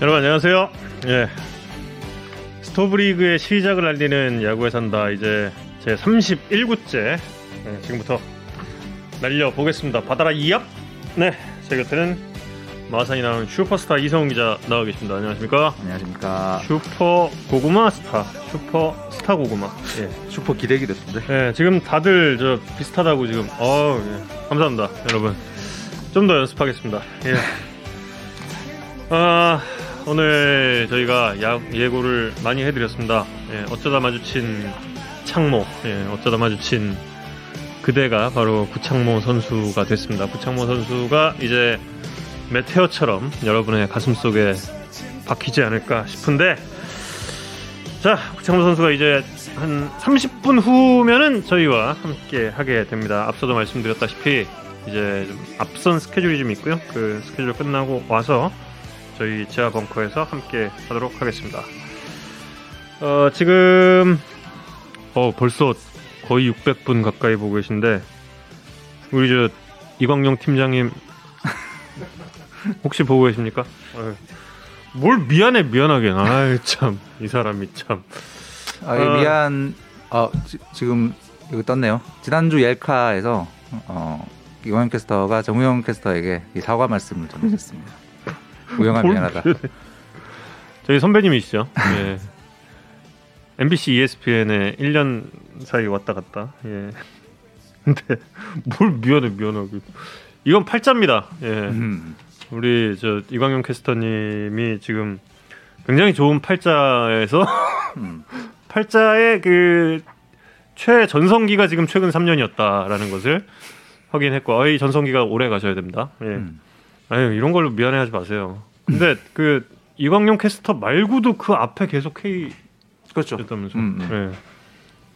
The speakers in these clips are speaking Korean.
여러분 안녕하세요. 예. 스토브리그의 시작을 알리는 야구에 산다 이제 제 31구째 예, 지금부터 날려 보겠습니다. 받아라 이얍. 네, 제 곁에는 마산이 나오는 슈퍼스타 이성훈 기자 나와 계십니다. 안녕하십니까? 안녕하십니까. 슈퍼 고구마 스타, 슈퍼 스타 고구마. 예. 슈퍼 기대기 됐는데. 예, 지금 다들 저 비슷하다고 지금. 어, 예. 감사합니다, 여러분. 좀 더 연습하겠습니다. 예. 아, 오늘 저희가 야, 예고를 많이 해드렸습니다. 예, 어쩌다 마주친 창모, 예, 어쩌다 마주친 그대가 바로 구창모 선수가 됐습니다. 구창모 선수가 이제 메테오처럼 여러분의 가슴 속에 박히지 않을까 싶은데, 자, 구창모 선수가 이제 한 30분 후면은 저희와 함께 하게 됩니다. 앞서도 말씀드렸다시피 이제 좀 앞선 스케줄이 좀 있고요. 그 스케줄 끝나고 와서 저희 지하 벙커에서 함께 하도록 하겠습니다. 어, 지금 어, 벌써 거의 600분 가까이 보고 계신데 우리 저 이광용 팀장님 혹시 보고 계십니까? 어휴, 뭘 미안해 미안하게 아이 참이 사람이 참 아, 예, 어. 미안. 어, 지, 지금 여기 떴네요. 지난주 옐카에서 어, 이광현 캐스터가 정우영 캐스터에게 이 사과 말씀을 전해줬습니다. 우영아 뭘 미안하다. 저희 선배님이시죠. 예. MBC ESPN에 1년 사이 왔다 갔다. 예. 근데 뭘 미안해 미안하게. 이건 팔자입니다. 예. 음, 우리 저 이광용 캐스터님이 지금 굉장히 좋은 팔자에서 음. 팔자의 그 최전성기가 지금 최근 3년이었다라는 것을 확인했고, 어이 전성기가 오래 가셔야 됩니다. 예. 음. 아유 이런 걸로 미안해하지 마세요. 근데 그 이광용 캐스터 말고도 그 앞에 계속 그렇죠. K였다면서. 음, 음.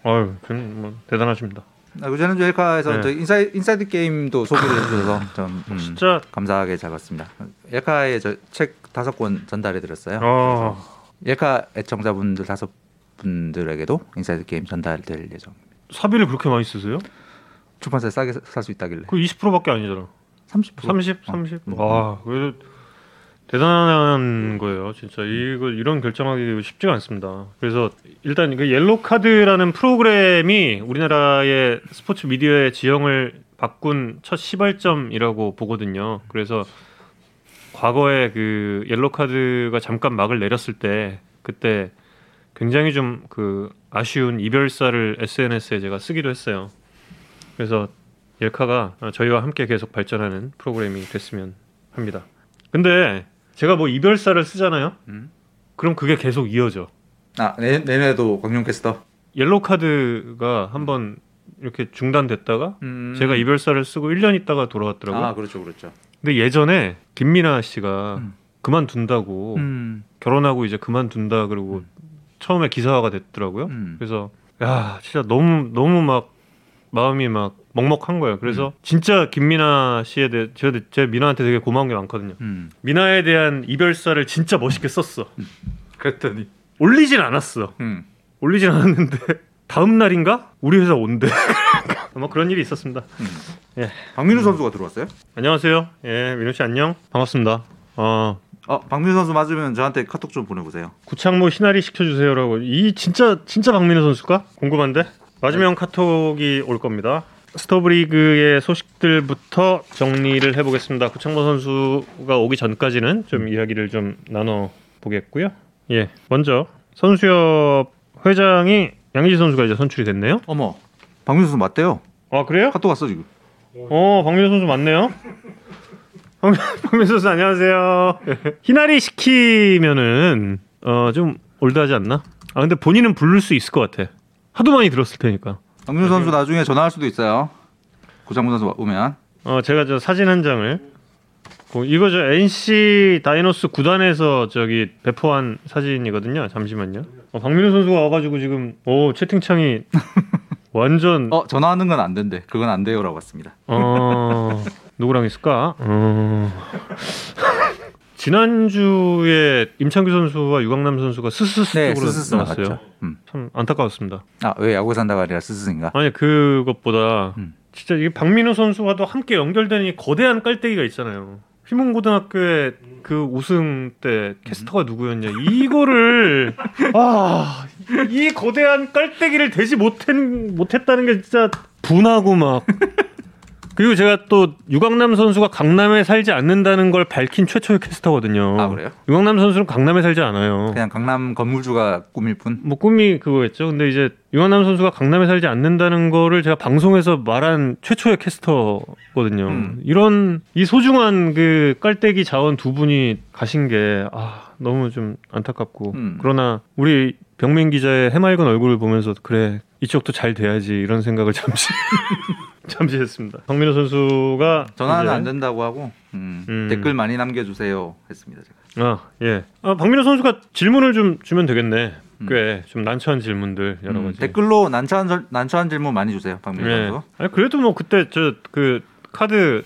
예. 아유 좀 뭐, 대단하십니다. 아, 그 지난주 옐카에서 네. 저 인사이, 인사이드 게임도 소개를 해주셔서 좀 음, 진짜 감사하게 잘 봤습니다. 옐카에 저 책 다섯 권 전달해 드렸어요. 어, 옐카 애청자분들 다섯 분들에게도 인사이드 게임 전달될 예정. 사비를 그렇게 많이 쓰세요? 출판사에 싸게 살 수 있다길래. 그 20%밖에 아니잖아. 30%. 30, 30. 음. 아, 그래도 대단한 거예요. 진짜 이거 이런 결정하기 쉽지가 않습니다. 그래서 일단 그 옐로 카드라는 프로그램이 우리나라의 스포츠 미디어의 지형을 바꾼 첫 시발점이라고 보거든요. 그래서 과거에 그 옐로 카드가 잠깐 막을 내렸을 때 그때 굉장히 좀 그 아쉬운 이별사를 SNS에 제가 쓰기도 했어요. 그래서 옐카가 저희와 함께 계속 발전하는 프로그램이 됐으면 합니다. 근데 제가 뭐 이별사를 쓰잖아요. 음. 그럼 그게 계속 이어져. 아 내, 내년에도 광용 캐스터. 옐로 카드가 한번 이렇게 중단됐다가 음. 제가 이별사를 쓰고 1년 있다가 돌아왔더라고요. 아 그렇죠 그렇죠. 근데 예전에 김민아 씨가 음. 그만둔다고 음. 결혼하고 이제 그만둔다 그러고 처음에 기사화가 됐더라고요. 음. 그래서 야 진짜 너무 너무 막 마음이 막 먹먹한 거예요. 그래서 진짜 김민아 씨에 대해 제가 제 민아한테 되게 고마운 게 많거든요. 음. 민아에 대한 이별사를 진짜 멋있게 썼어. 그랬더니. 올리진 않았어. 음. 올리진 않았는데 다음 날인가 우리 회사 온대. 뭐 그런 일이 있었습니다. 박민우 선수가 들어왔어요? 안녕하세요. 예, 민호 씨 안녕. 반갑습니다. 어, 어 박민우 선수 맞으면 저한테 카톡 좀 보내보세요. 구창모 희나리 시켜주세요라고. 이 진짜 진짜 박민호 선수가 궁금한데 맞으면 카톡이 올 겁니다. 스토브리그의 소식들부터 정리를 해보겠습니다. 구창모 선수가 오기 전까지는 좀 이야기를 좀 나눠 보겠고요. 예, 먼저 선수협 회장이 양희지 선수가 이제 선출이 됐네요. 어머 박민우 선수 맞대요. 아 그래요? 카톡 왔어 지금. 어, 박민호 선수 맞네요. 박- 박민호 선수 안녕하세요. 희나리 시키면은 어 좀 올드하지 않나? 아 근데 본인은 부를 수 있을 것 같아. 하도 많이 들었을 테니까. 박민우 선수 나중에 전화할 수도 있어요. 고장문 선수 오면. 어 제가 저 사진 한 장을 그 이거 저 NC 다이노스 구단에서 저기 배포한 사진이거든요. 잠시만요. 어, 박민호 선수가 와가지고 지금 오 채팅창이 완전 어 전화하는 건 안 된대. 그건 안 돼요라고 왔습니다. 어 누구랑 있을까? 어... 지난주에 임창규 선수와 유강남 선수가 스스스 네 나왔어요. 음. 참 안타까웠습니다. 아 왜 야구 산다가 아니라 스스인가? 아니 그것보다 음. 진짜 이게 박민호 선수와도 함께 연결되는 이 거대한 깔때기가 있잖아요. 휘문고등학교의 그 우승 때 캐스터가 누구였냐 이거를 아 이 거대한 깔때기를 대지 못한 못했다는 게 진짜 분하고 막 그리고 제가 또 유강남 선수가 강남에 살지 않는다는 걸 밝힌 최초의 캐스터거든요. 아 그래요? 유강남 선수는 강남에 살지 않아요. 그냥 강남 건물주가 꿈일 뿐. 뭐 꿈이 그거였죠. 근데 이제 유강남 선수가 강남에 살지 않는다는 거를 제가 방송에서 말한 최초의 캐스터거든요. 음. 이런 이 소중한 그 깔때기 자원 두 분이 가신 게 아, 너무 좀 안타깝고 음. 그러나 우리 병민 기자의 해맑은 얼굴을 보면서 그래 이쪽도 잘 돼야지 이런 생각을 잠시 잠시 했습니다. 박민호 선수가 전화는 안 된다고 하고 음, 음. 댓글 많이 남겨주세요 했습니다 제가. 아, 예. 아, 박민호 선수가 질문을 좀 주면 되겠네. 음. 꽤좀 난처한 질문들 여러 음, 가지. 댓글로 난처한 절- 난처한 질문 많이 주세요 박민호 예. 선수. 아니 그래도 뭐 그때 저 그 카드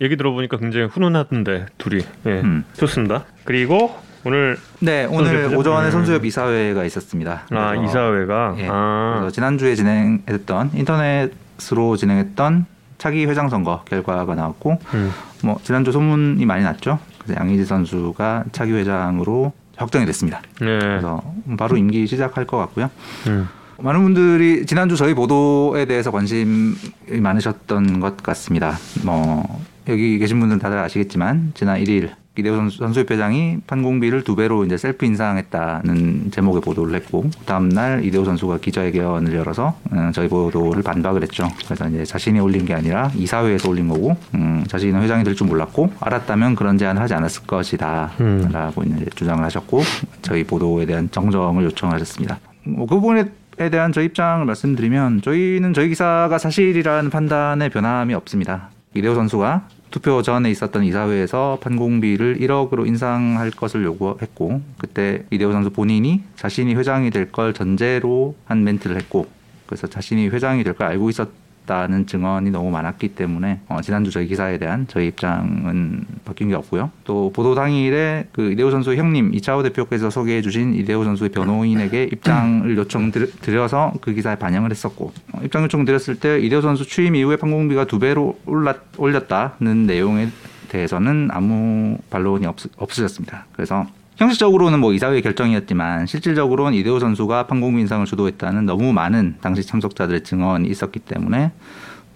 얘기 들어보니까 굉장히 훈훈하던데 둘이. 예. 음. 좋습니다. 그리고 오늘 네 오늘? 오전에 음. 선수협 이사회가 있었습니다. 아 이사회가 예. 아 그래서 지난주에 진행했던 인터넷으로 진행했던 차기 회장 선거 결과가 나왔고 음. 뭐 지난주 소문이 많이 났죠. 그래서 양의지 선수가 차기 회장으로 확정이 됐습니다. 예. 그래서 바로 임기 시작할 것 같고요. 음. 많은 분들이 지난주 저희 보도에 대해서 관심이 많으셨던 것 같습니다. 뭐 여기 계신 분들은 다들 아시겠지만 지난 1일 이대호 선수, 선수 협회장이 판공비를 두 배로 이제 셀프 인상했다는 제목의 보도를 했고 다음 날 이대호 선수가 기자회견을 열어서 음, 저희 보도를 반박을 했죠. 그래서 이제 자신이 올린 게 아니라 이사회에서 올린 거고 음, 자신은 회장이 될 줄 몰랐고 알았다면 그런 제안을 하지 않았을 것이다. 음. 라고 이제 주장을 하셨고 저희 보도에 대한 정정을 요청하셨습니다. 뭐, 그 부분에 대한 저희 입장을 말씀드리면 저희는 저희 기사가 사실이라는 판단에 변함이 없습니다. 이대호 선수가 투표 전에 있었던 이사회에서 판공비를 1억으로 인상할 것을 요구했고 그때 이대호 선수 본인이 자신이 회장이 될 걸 전제로 한 멘트를 했고 그래서 자신이 회장이 될 걸 알고 있었 다는 증언이 너무 많았기 때문에 어, 지난주 저희 기사에 대한 저희 입장은 바뀐 게 없고요. 또 보도 당일에 그 이대호 선수 형님 이차호 대표께서 소개해 주신 이대호 선수의 변호인에게 입장을 요청 드려- 드려서 그 기사에 반영을 했었고 어, 입장 요청 드렸을 때 이대호 선수 취임 이후에 판공비가 두 배로 올랐, 올렸다는 내용에 대해서는 아무 반론이 없, 없으셨습니다. 그래서 형식적으로는 뭐 이사회 결정이었지만 실질적으로는 이대호 선수가 판공비 인상을 주도했다는 너무 많은 당시 참석자들의 증언이 있었기 때문에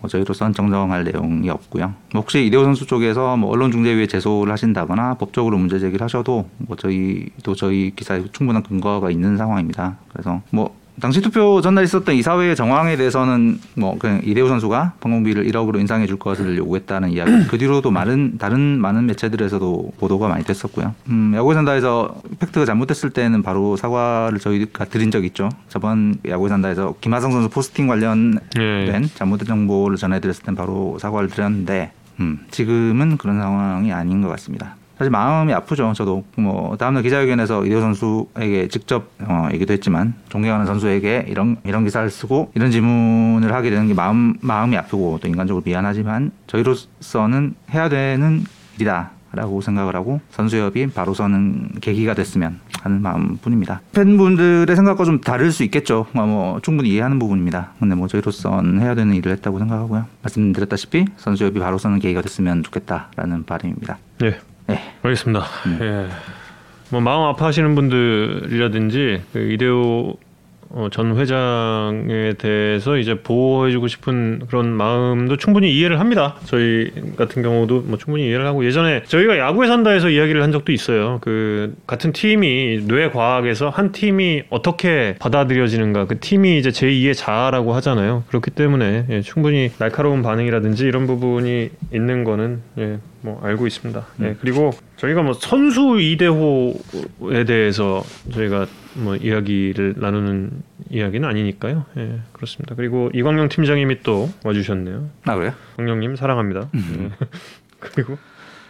뭐 저희로서는 정정할 내용이 없고요. 뭐 혹시 이대호 선수 쪽에서 뭐 언론중재위에 제소를 하신다거나 법적으로 문제 제기를 하셔도 뭐 저희도 저희 기사에 충분한 근거가 있는 상황입니다. 그래서 뭐 당시 투표 전날 있었던 이사회의 정황에 대해서는 뭐 그냥 이대호 선수가 판공비를 1억으로 인상해 줄 것을 요구했다는 이야기. 그 뒤로도 많은 다른 많은 매체들에서도 보도가 많이 됐었고요. 음, 야구의 산다에서 팩트가 잘못됐을 때는 바로 사과를 저희가 드린 적 있죠. 저번 야구의 산다에서 김하성 선수 포스팅 관련 예. 된 잘못된 정보를 전해드렸을 땐 바로 사과를 드렸는데 음, 지금은 그런 상황이 아닌 것 같습니다. 사실 마음이 아프죠. 저도 뭐 다음날 기자회견에서 이대호 선수에게 직접 어, 얘기도 했지만 존경하는 선수에게 이런 이런 기사를 쓰고 이런 질문을 하게 되는 게 마음 마음이 아프고 또 인간적으로 미안하지만 저희로서는 해야 되는 일이다. 라고 생각을 하고 선수협이 바로 서는 계기가 됐으면 하는 마음뿐입니다. 팬분들의 생각과 좀 다를 수 있겠죠. 뭐, 뭐 충분히 이해하는 부분입니다. 근데 뭐 저희로서는 해야 되는 일을 했다고 생각하고요. 말씀드렸다시피 선수협이 바로 서는 계기가 됐으면 좋겠다라는 바람입니다. 예. 네. 알겠습니다. 음. 예. 뭐 마음 아파하시는 분들이라든지 그 이대호 어, 전 회장에 대해서 이제 보호해주고 싶은 그런 마음도 충분히 이해를 합니다. 저희 같은 경우도 뭐 충분히 이해를 하고 예전에 저희가 야구에 산다에서 이야기를 한 적도 있어요. 그 같은 팀이 뇌 과학에서 한 팀이 어떻게 받아들여지는가 그 팀이 이제 제2의 자아라고 하잖아요. 그렇기 때문에 예, 충분히 날카로운 반응이라든지 이런 부분이 있는 거는 예, 뭐 알고 있습니다. 예, 그리고 저희가 뭐 선수 이대호에 대해서 저희가 뭐 이야기를 나누는 이야기는 아니니까요. 예, 그렇습니다. 그리고 이광용 팀장님이 또 와주셨네요. 아 그래요? 광용님 사랑합니다. 예. 그리고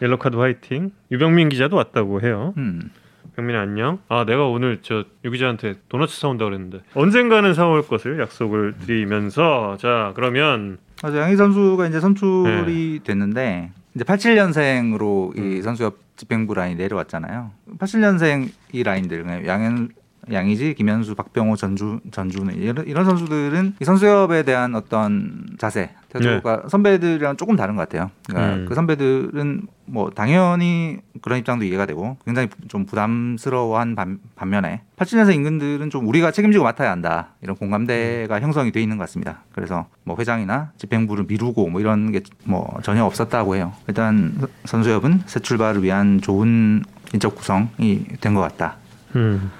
옐로카드 화이팅. 유병민 기자도 왔다고 해요. 음. 병민 안녕. 아 내가 오늘 저 유기자한테 도넛 사온다 그랬는데 언젠가는 사올 것을 약속을 드리면서 자 그러면 맞아 양희 선수가 이제 선출이 됐는데 이제 87년생으로 이 선수협 집행부 라인 내려왔잖아요. 87년생 이 라인들 양현 양의지, 김현수, 박병호, 전주, 전주는 이런, 이런 선수들은 이 선수협에 대한 어떤 자세, 태도가 선배들이랑 조금 다른 것 같아요. 그러니까 음. 그 선배들은 뭐 당연히 그런 입장도 이해가 되고 굉장히 좀 부담스러워한 반, 반면에 87년생 인근들은 좀 우리가 책임지고 맡아야 한다 이런 공감대가 형성이 돼 있는 것 같습니다. 그래서 뭐 회장이나 집행부를 미루고 뭐 이런 게 뭐 전혀 없었다고 해요. 일단 선수협은 새 출발을 위한 좋은 인적 구성이 된 것 같다. 음.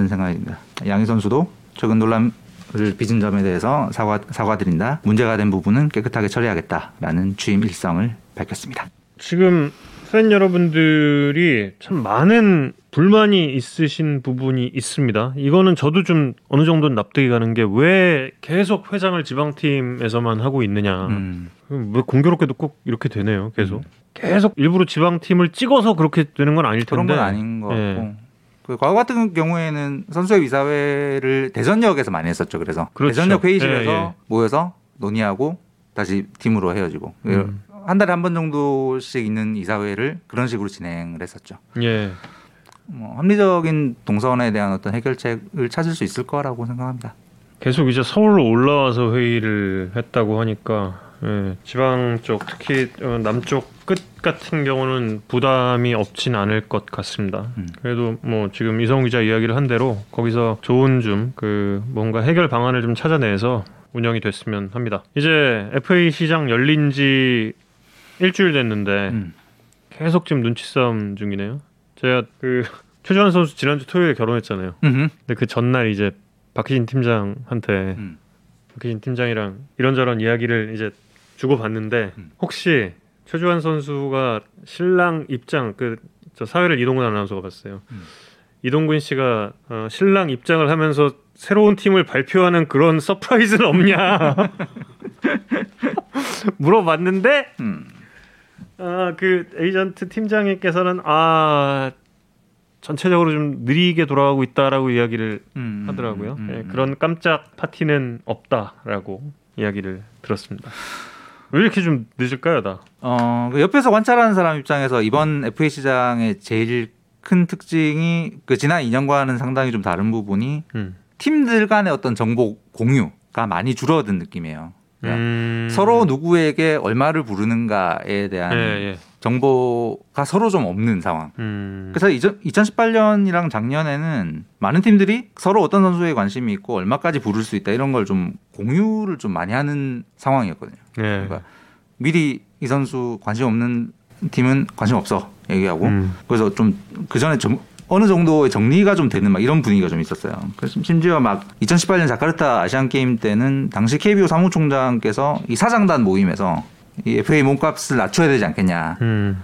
는 생각입니다. 양희 선수도 최근 논란을 빚은 점에 대해서 사과 사과드린다. 문제가 된 부분은 깨끗하게 처리하겠다라는 취임 일성을 밝혔습니다. 지금 팬 여러분들이 참 많은 불만이 있으신 부분이 있습니다. 이거는 저도 좀 어느 정도 납득이 가는 게 왜 계속 회장을 지방팀에서만 하고 있느냐. 음, 왜 공교롭게도 꼭 이렇게 되네요. 계속 계속 일부러 지방팀을 찍어서 그렇게 되는 건 아닐 텐데. 그런 건 아닌 것 예. 같고. 그 과거 같은 경우에는 선수협 이사회를 대전역에서 많이 했었죠. 그래서 그렇죠. 대전역 회의실에서 예, 예. 모여서 논의하고 다시 팀으로 헤어지고 음. 한 달에 한 번 정도씩 있는 이사회를 그런 식으로 진행을 했었죠. 예. 뭐 합리적인 동선에 대한 어떤 해결책을 찾을 수 있을 거라고 생각합니다. 계속 이제 서울로 올라와서 회의를 했다고 하니까 예, 지방 쪽 특히 어, 남쪽 끝 같은 경우는 부담이 없진 않을 것 같습니다. 음. 그래도 뭐 지금 이성 기자 이야기를 한 대로 거기서 좋은 좀 그 뭔가 해결 방안을 좀 찾아내서 운영이 됐으면 합니다. 이제 FA 시장 열린 지 일주일 됐는데 음. 계속 지금 눈치 싸움 중이네요. 제가 그 최주환 선수 지난주 토요일에 결혼했잖아요. 음흠. 근데 그 전날 이제 박희진 팀장한테 음. 박희진 팀장이랑 이런저런 이야기를 이제 주고 받는데 음. 혹시 최주환 선수가 신랑 입장 그 저 사회를 이동근 아나운서가 봤어요. 음. 이동근 씨가 어, 신랑 입장을 하면서 새로운 팀을 발표하는 그런 서프라이즈는 없냐 물어봤는데 음. 아, 그 에이전트 팀장님께서는 아 전체적으로 좀 느리게 돌아가고 있다라고 이야기를 음. 하더라고요. 음. 예, 그런 깜짝 파티는 없다라고 이야기를 들었습니다. 왜 이렇게 좀 늦을까요, 다? 어, 그 옆에서 관찰하는 사람 입장에서 이번 FA 시장의 제일 큰 특징이 그 지난 2년과는 상당히 좀 다른 부분이 음. 팀들 간의 어떤 정보 공유가 많이 줄어든 느낌이에요. 그러니까 음. 서로 누구에게 얼마를 부르는가에 대한 예, 예. 정보가 서로 좀 없는 상황. 음. 그래서 2018년이랑 작년에는 많은 팀들이 서로 어떤 선수에 관심이 있고 얼마까지 부를 수 있다 이런 걸 좀 공유를 좀 많이 하는 상황이었거든요. 예. 그러니까 미리 이 선수 관심 없는 팀은 관심 없어 얘기하고 음. 그래서 좀 그 전에 좀 어느 정도의 정리가 좀 되는 막 이런 분위기가 좀 있었어요. 그래서 심지어 막 2018년 자카르타 아시안 게임 때는 당시 KBO 사무총장께서 이 사장단 모임에서 이 FA 몸값을 낮춰야 되지 않겠냐. 음.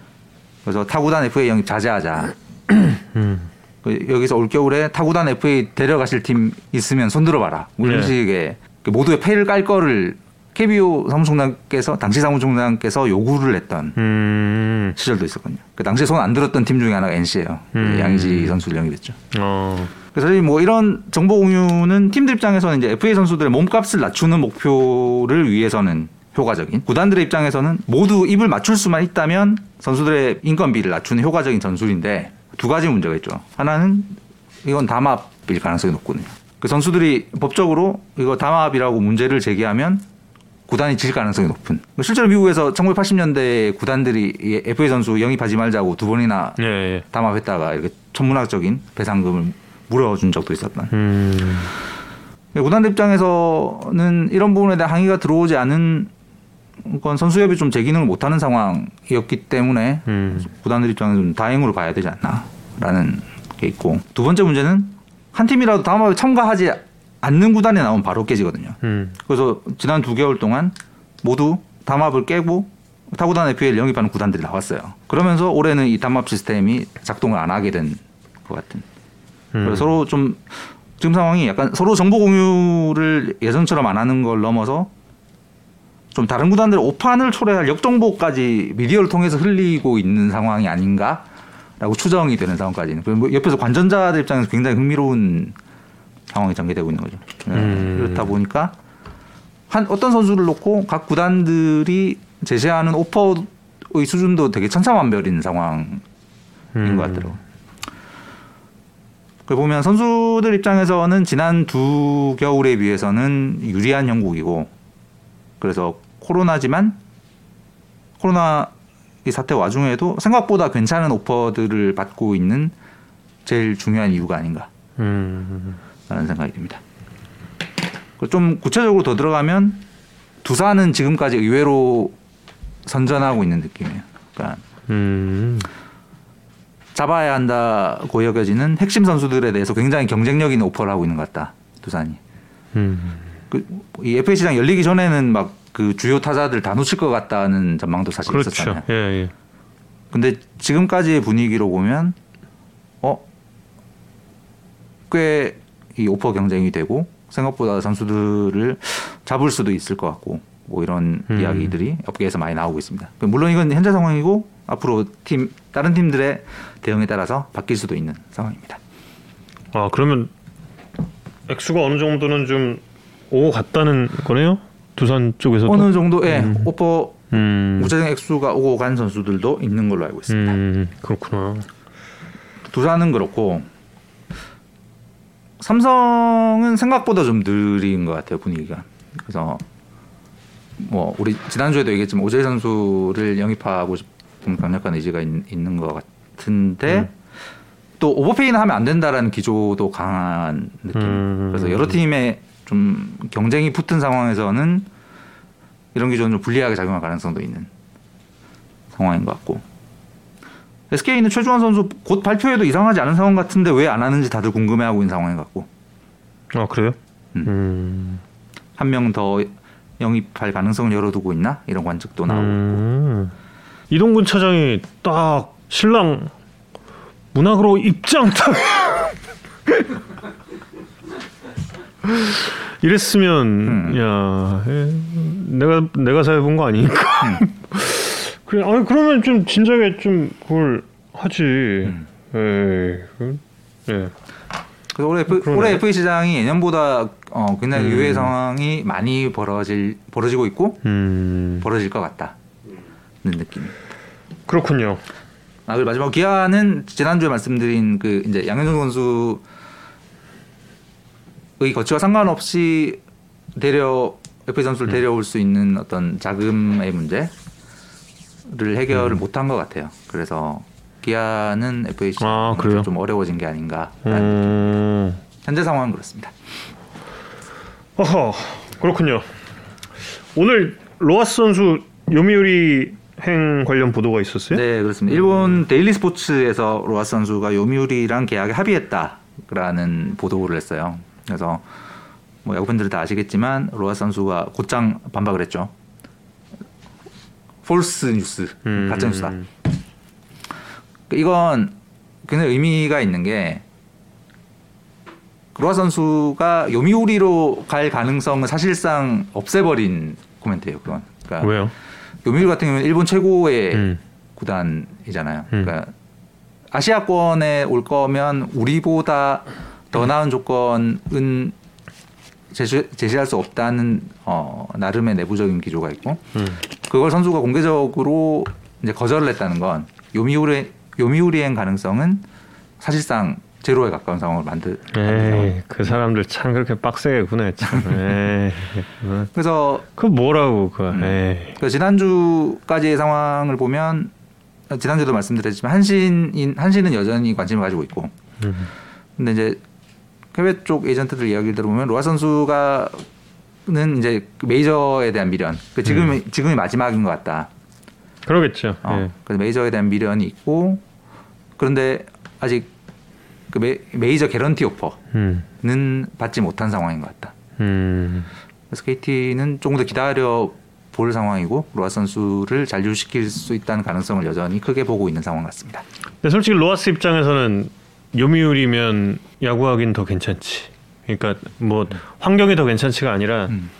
그래서 타구단 FA 영입 자제하자. 음. 그 여기서 올 겨울에 타구단 FA 데려가실 팀 있으면 손들어 봐라. 뭐 이런 네. 식의 그 모두의 패를 깔 거를 KBO 사무총장께서 당시 사무총장께서 요구를 했던 음. 시절도 있었거든요. 그 당시에 손 안 들었던 팀 중에 하나가 NC예요. 음. 양의지 선수를 영입했죠. 어. 그래서 이뭐 이런 정보 공유는 팀들 입장에서는 이제 FA 선수들의 몸값을 낮추는 목표를 위해서는 효과적인 구단들의 입장에서는 모두 입을 맞출 수만 있다면 선수들의 인건비를 낮추는 효과적인 전술인데 두 가지 문제가 있죠. 하나는 이건 담합일 가능성이 높거든요. 그 선수들이 법적으로 이거 담합이라고 문제를 제기하면 구단이 질 가능성이 높은. 실제로 미국에서 1980년대 구단들이 이 FA 선수 영입하지 말자고 두 번이나 예, 예. 담합했다가 이렇게 천문학적인 배상금을 물어준 적도 있었던. 음. 구단들 입장에서는 이런 부분에 대한 항의가 들어오지 않은 건 선수협이 좀 제 기능을 못하는 상황이었기 때문에 음. 구단들 입장에서 좀 다행으로 봐야 되지 않나라는 게 있고 두 번째 문제는 한 팀이라도 담합에 참가하지 않는 구단에 나오면 바로 깨지거든요. 음. 그래서 지난 두 개월 동안 모두 담합을 깨고 타구단 FA를 영입하는 구단들이 나왔어요. 그러면서 올해는 이 담합 시스템이 작동을 안 하게 된 것 같은. 음. 그래서 서로 좀 지금 상황이 약간 서로 정보 공유를 예전처럼 안 하는 걸 넘어서 좀 다른 구단들 오판을 초래할 역정보까지 미디어를 통해서 흘리고 있는 상황이 아닌가라고 추정이 되는 상황까지는 그리고 뭐 옆에서 관전자들 입장에서 굉장히 흥미로운 상황이 전개되고 있는 거죠. 네, 음. 그렇다 보니까 한 어떤 선수를 놓고 각 구단들이 제시하는 오퍼의 수준도 되게 천차만별인 상황인 음. 것 같더라고. 그걸 보면 선수들 입장에서는 지난 두 겨울에 비해서는 유리한 형국이고 그래서 코로나지만 코로나 이 사태 와중에도 생각보다 괜찮은 오퍼들을 받고 있는 제일 중요한 이유가 아닌가 라는 음. 생각이 듭니다. 그좀 구체적으로 더 들어가면 두산은 지금까지 의외로 선전하고 있는 느낌이에요. 그러니까 음. 잡아야 한다고 여겨지는 핵심 선수들에 대해서 굉장히 경쟁력 있는 오퍼를 하고 있는 것 같다. 두산이. 음. 그 이 FA 시장 열리기 전에는 막 그 주요 타자들 다 놓칠 것 같다는 전망도 사실 그렇죠. 있었잖아요. 예, 예. 근데 지금까지의 분위기로 보면 어 꽤 이 오퍼 경쟁이 되고 생각보다 선수들을 잡을 수도 있을 것 같고 뭐 이런 음. 이야기들이 업계에서 많이 나오고 있습니다. 물론 이건 현재 상황이고 앞으로 팀 다른 팀들의 대응에 따라서 바뀔 수도 있는 상황입니다. 아, 그러면 액수가 어느 정도는 좀 오고 갔다는 거네요? 두산 쪽에서도. 어느 정도의 음. 오퍼 음. 구체적인 액수가 오고 간 선수들도 있는 걸로 알고 있습니다. 음. 그렇구나. 두산은 그렇고 삼성은 생각보다 좀 느린 것 같아요 분위기가. 그래서 뭐 우리 지난주에도 얘기했지만 오재일 선수를 영입하고 싶은 강력한 의지가 있, 있는 것 같은데 음. 또 오버페이는 하면 안 된다라는 기조도 강한 느낌. 음. 그래서 여러 팀의 좀 경쟁이 붙은 상황에서는 이런 기조는 좀 불리하게 작용할 가능성도 있는 상황인 것 같고. SK는 최주환 선수 곧 발표해도 이상하지 않은 상황 같은데 왜 안 하는지 다들 궁금해하고 있는 상황인 것 같고 아, 그래요? 음. 음. 한명 더 영입할 가능성을 열어두고 있나 이런 관측도 나오고 음. 이동근 차장이 딱 신랑 문학으로 입장 딱 이랬으면 음. 야 에, 내가 내가 사해본 거 아니니까 그래 아니 그러면 좀 진작에 좀 그걸 하지 음. 에이 그, 예. 그래서 올해 F, 그러네. 올해 FA 시장이 예년보다 어, 굉장히 음. 유의 상황이 많이 벌어질 벌어지고 있고 음 벌어질 것 같다는 느낌. 그렇군요 아 그리고 마지막 기아는 지난주에 말씀드린 그 이제 양현종 선수 의 거치와 상관없이 데려 FA 선수를 음. 데려올 수 있는 어떤 자금의 문제 를 해결을 음. 못한 것 같아요. 그래서 기아는 FA 아? 좀 어려워진 게 아닌가. 음. 현재 상황은 그렇습니다. 어허 그렇군요. 오늘 로하스 선수 요미우리 행 관련 보도가 있었어요? 네, 그렇습니다. 일본 데일리 스포츠에서 로하스 선수가 요미우리랑 계약에 합의했다라는 보도를 했어요. 그래서 뭐 야구 팬들은 다 아시겠지만 로아스 선수가 곧장 반박을 했죠. 폴스 뉴스, 음. 가짜 뉴스다. 이건 굉장히 의미가 있는 게 로아 선수가 요미우리로 갈 가능성은 사실상 없애버린 코멘트예요. 그건. 그러니까 왜요? 요미우리 같은 경우는 일본 최고의 음. 구단이잖아요. 음. 그러니까 아시아권에 올 거면 우리보다 더 나은 조건은 제시, 제시할 수 없다는 어, 나름의 내부적인 기조가 있고 음. 그걸 선수가 공개적으로 이제 거절을 했다는 건 요미우리 요미우리행 가능성은 사실상 제로에 가까운 상황을 만들. 그 사람들 참 그렇게 빡세게 구네 참. 그- 그래서 그 뭐라고 그. 음. 그 지난주까지의 상황을 보면 지난주도 말씀드렸지만 한신인 한신은 여전히 관심을 가지고 있고 음. 근데 이제 해외 쪽 에이전트들 이야기를 들어보면 로아 선수가는 이제 그 메이저에 대한 미련 그 지금 지금이 마지막인 것 같다. 그러겠죠. 어, 예. 그래서 메이저에 대한 미련이 있고 그런데 아직 그 메, 메이저 개런티 오퍼는 음. 받지 못한 상황인 것 같다. 음. 그래서 KT는 조금 더 기다려 볼 상황이고 로하스 선수를 잔류시킬 수 있다는 가능성을 여전히 크게 보고 있는 상황 같습니다. 근데 솔직히 로하스 입장에서는 요미우리면 야구하긴 더 괜찮지. 그러니까 뭐 환경이 더 괜찮지가 아니라 음.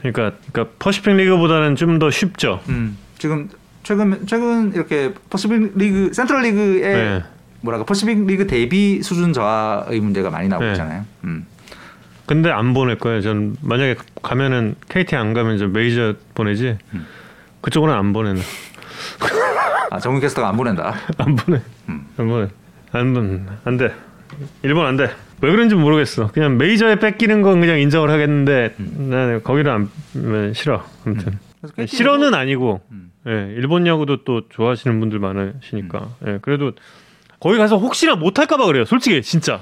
그러니까 그러니까 퍼시픽 리그보다는 좀 더 쉽죠. 음, 지금 최근 최근 이렇게 퍼시픽 리그 센트럴 리그의 네. 뭐랄까 퍼시픽 리그 대비 수준 저하의 문제가 많이 나오고 네. 있잖아요. 음. 근데 안 보낼 거예요. 전 만약에 가면은 KT 안 가면 저 메이저 보내지. 음. 그쪽으로는 안 보내는. 아 정우 캐스터가 안 보낸다. 안 보내. 음. 안 보내. 안. 안 돼. 일본 안 돼. 왜 그런지 모르겠어. 그냥 메이저에 뺏기는 건 그냥 인정을 하겠는데 나는 거기는 안 음, 싫어. 아무튼 KT 싫어는 아니고 음. 예, 일본 야구도 또 좋아하시는 분들 많으시니까 예, 그래도 거기 가서 혹시나 못할까봐 그래요. 솔직히 진짜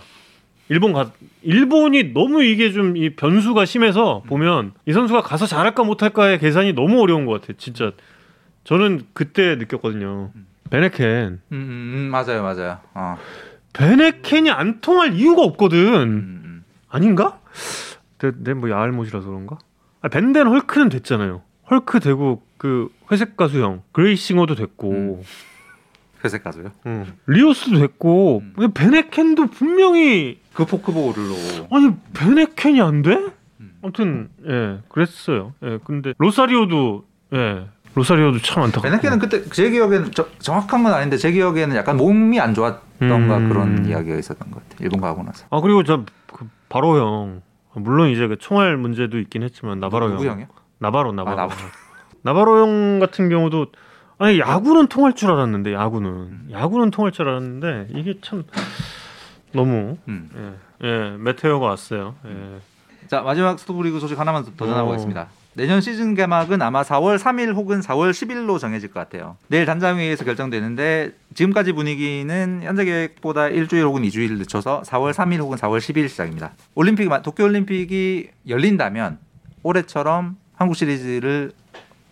일본 가 일본이 너무 이게 좀 이 변수가 심해서 보면 이 선수가 가서 잘할까 못할까의 계산이 너무 어려운 것 같아. 진짜 저는 그때 느꼈거든요. 베네켄 음, 음, 음, 맞아요, 맞아요. 어. 베네켄이 안 통할 이유가 없거든. 음, 음. 아닌가? 내뭐 야알못이라서 그런가? 아, 밴덴 헐크는 됐잖아요. 헐크 되고 그 회색 가수 형 그레이싱어도 됐고 음. 회색 가수요? 응. 리오스도 됐고 음. 근데 베네켄도 분명히 그 포크볼로 아니 베네켄이 안 돼? 음. 아무튼 예 그랬어요. 예 근데 로사리오도 예 로사리오도 참 안타깝고 베네켄은 그때 제 기억에는 저, 정확한 건 아닌데 제 기억에는 약간 몸이 안 좋았던가 음. 그런 이야기가 있었던 것 같아요. 일본 가고 나서. 아 그리고 저 그 바로 형 물론 이제 그 총알 문제도 있긴 했지만 나바로 형 형이요? 나바로 나바로 아, 나바로. 나바로 형 같은 경우도 아니 야구는 통할 줄 알았는데 야구는 음. 야구는 통할 줄 알았는데 이게 참 너무 음. 예, 예 메테오가 왔어요. 예. 자 마지막 스토브리그 소식 하나만 더 전하고 오. 있습니다. 내년 시즌 개막은 아마 4월 3일 혹은 4월 10일로 정해질 것 같아요. 내일 단장회의에서 결정되는데 지금까지 분위기는 현재 계획보다 일주일 혹은 2주일 늦춰서 4월 3일 혹은 4월 10일 시작입니다. 올림픽 도쿄 올림픽이 열린다면 올해처럼 한국 시리즈를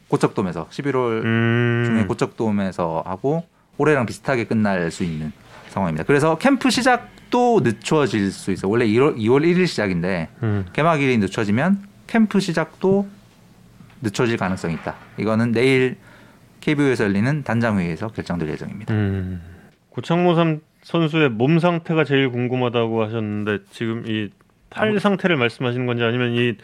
고척돔에서 11월 음. 중에 고척돔에서 하고 올해랑 비슷하게 끝날 수 있는 상황입니다. 그래서 캠프 시작도 늦춰질 수 있어요. 원래 1월, 2월 1일 시작인데 음. 개막일이 늦춰지면 캠프 시작도 늦춰질 가능성이 있다. 이거는 내일 KBO에서 열리는 단장 회의에서 결정될 예정입니다. 음. 고창모 삼 선수의 몸 상태가 제일 궁금하다고 하셨는데 지금 이 팔 상태를 말씀하시는 건지 아니면 이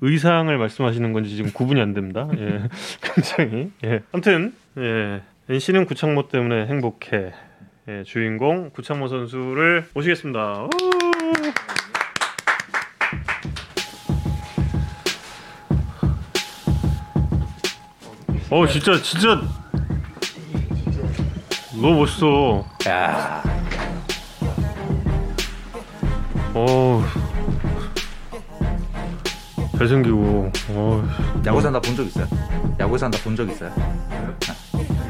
의상을 말씀하시는 건지 지금 구분이 안 됩니다. 예. 굉장히. 예. 아무튼 예. NC는 구창모 때문에 행복해. 예. 주인공 구창모 선수를 모시겠습니다. 어 진짜 진짜. 너무 멋있어. 야, 어. 잘생기고. 어. 야구에서 한다 본적 있어요? 야구에서 한다 본적 있어요?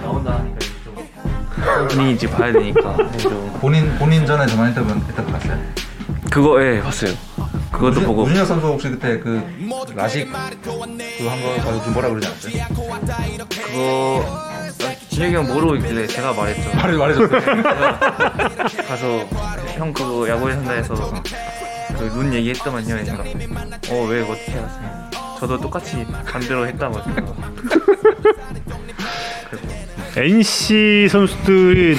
나온다 하니까 좀. 분위기인지 봐야 되니까. 좀. 본인 본인 전에 저만 인터뷰 인터뷰 봤어요? 그거 예 봤어요 그것도 보고. 문준혁 선수 혹시 그때 그 라식 그한거 가지고 뭐라 그러지 않았어요? 그거 진혁이 형 모르고 있길래 제가 말했죠. 말해 말해줬어요. 가서 형 그거 야구에 산다 해서 그 눈 얘기했더만요 해서. 어왜 어떻게 알았어요 저도 똑같이 반대로 했다고 해서. NC 선수들이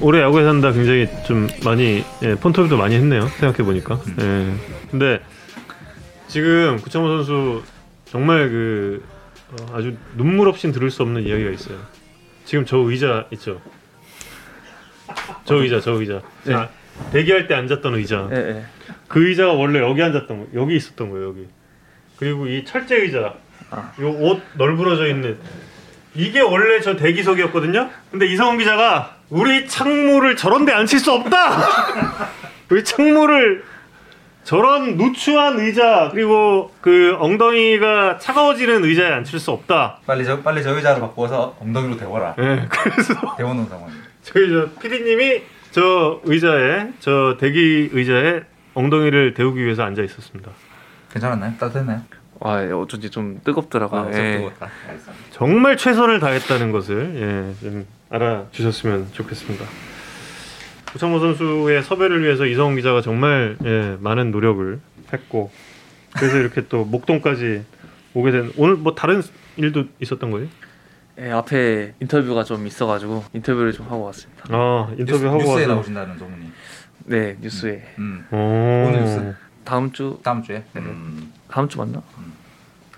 올해 야구에 산다 굉장히 좀 많이 예, 폰터뷰도 많이 했네요. 생각해 보니까. 예. 근데 지금 구창모 선수 정말 그 어, 아주 눈물 없이 들을 수 없는 이야기가 있어요. 지금 저 의자 있죠. 저 의자, 저 의자. 네. 자, 대기할 때 앉았던 의자. 예, 예. 그 의자가 원래 여기 앉았던 거, 여기 있었던 거예요, 여기. 그리고 이 철제 의자, 아. 요옷 널브러져 있는 이게 원래 저 대기석이었거든요. 근데 이성훈 기자가 우리 창모를 저런데 앉힐 수 없다. 우리 창모를 저런 누추한 의자 그리고 그 엉덩이가 차가워지는 의자에 앉힐 수 없다. 빨리 저 빨리 저 의자로 바꿔서 엉덩이로 대워라. 예, 그래서 대워놓은 상황. 저희 저 PD님이 저 의자에 저 대기 의자에 엉덩이를 데우기 위해서 앉아 있었습니다. 괜찮았나요? 따뜻했나요? 와 어쩐지 좀 뜨겁더라고요 예. 뜨거웠다. 알겠습니다. 정말 최선을 다했다는 것을 예, 좀 알아주셨으면 좋겠습니다. 구창모 선수의 섭외를 위해서 이성훈 기자가 정말 예, 많은 노력을 했고 그래서 이렇게 또 목동까지 오게 된 오늘 뭐 다른 일도 있었던 거예요? 예, 앞에 인터뷰가 좀 있어가지고 인터뷰를 좀 하고 왔습니다 아 인터뷰 하고 뉴스에 와서 나오신다는 소문이. 네 뉴스에 음. 오. 오늘 뉴스? 다음 주 다음 주에. 네. 음. 다음 주 맞나?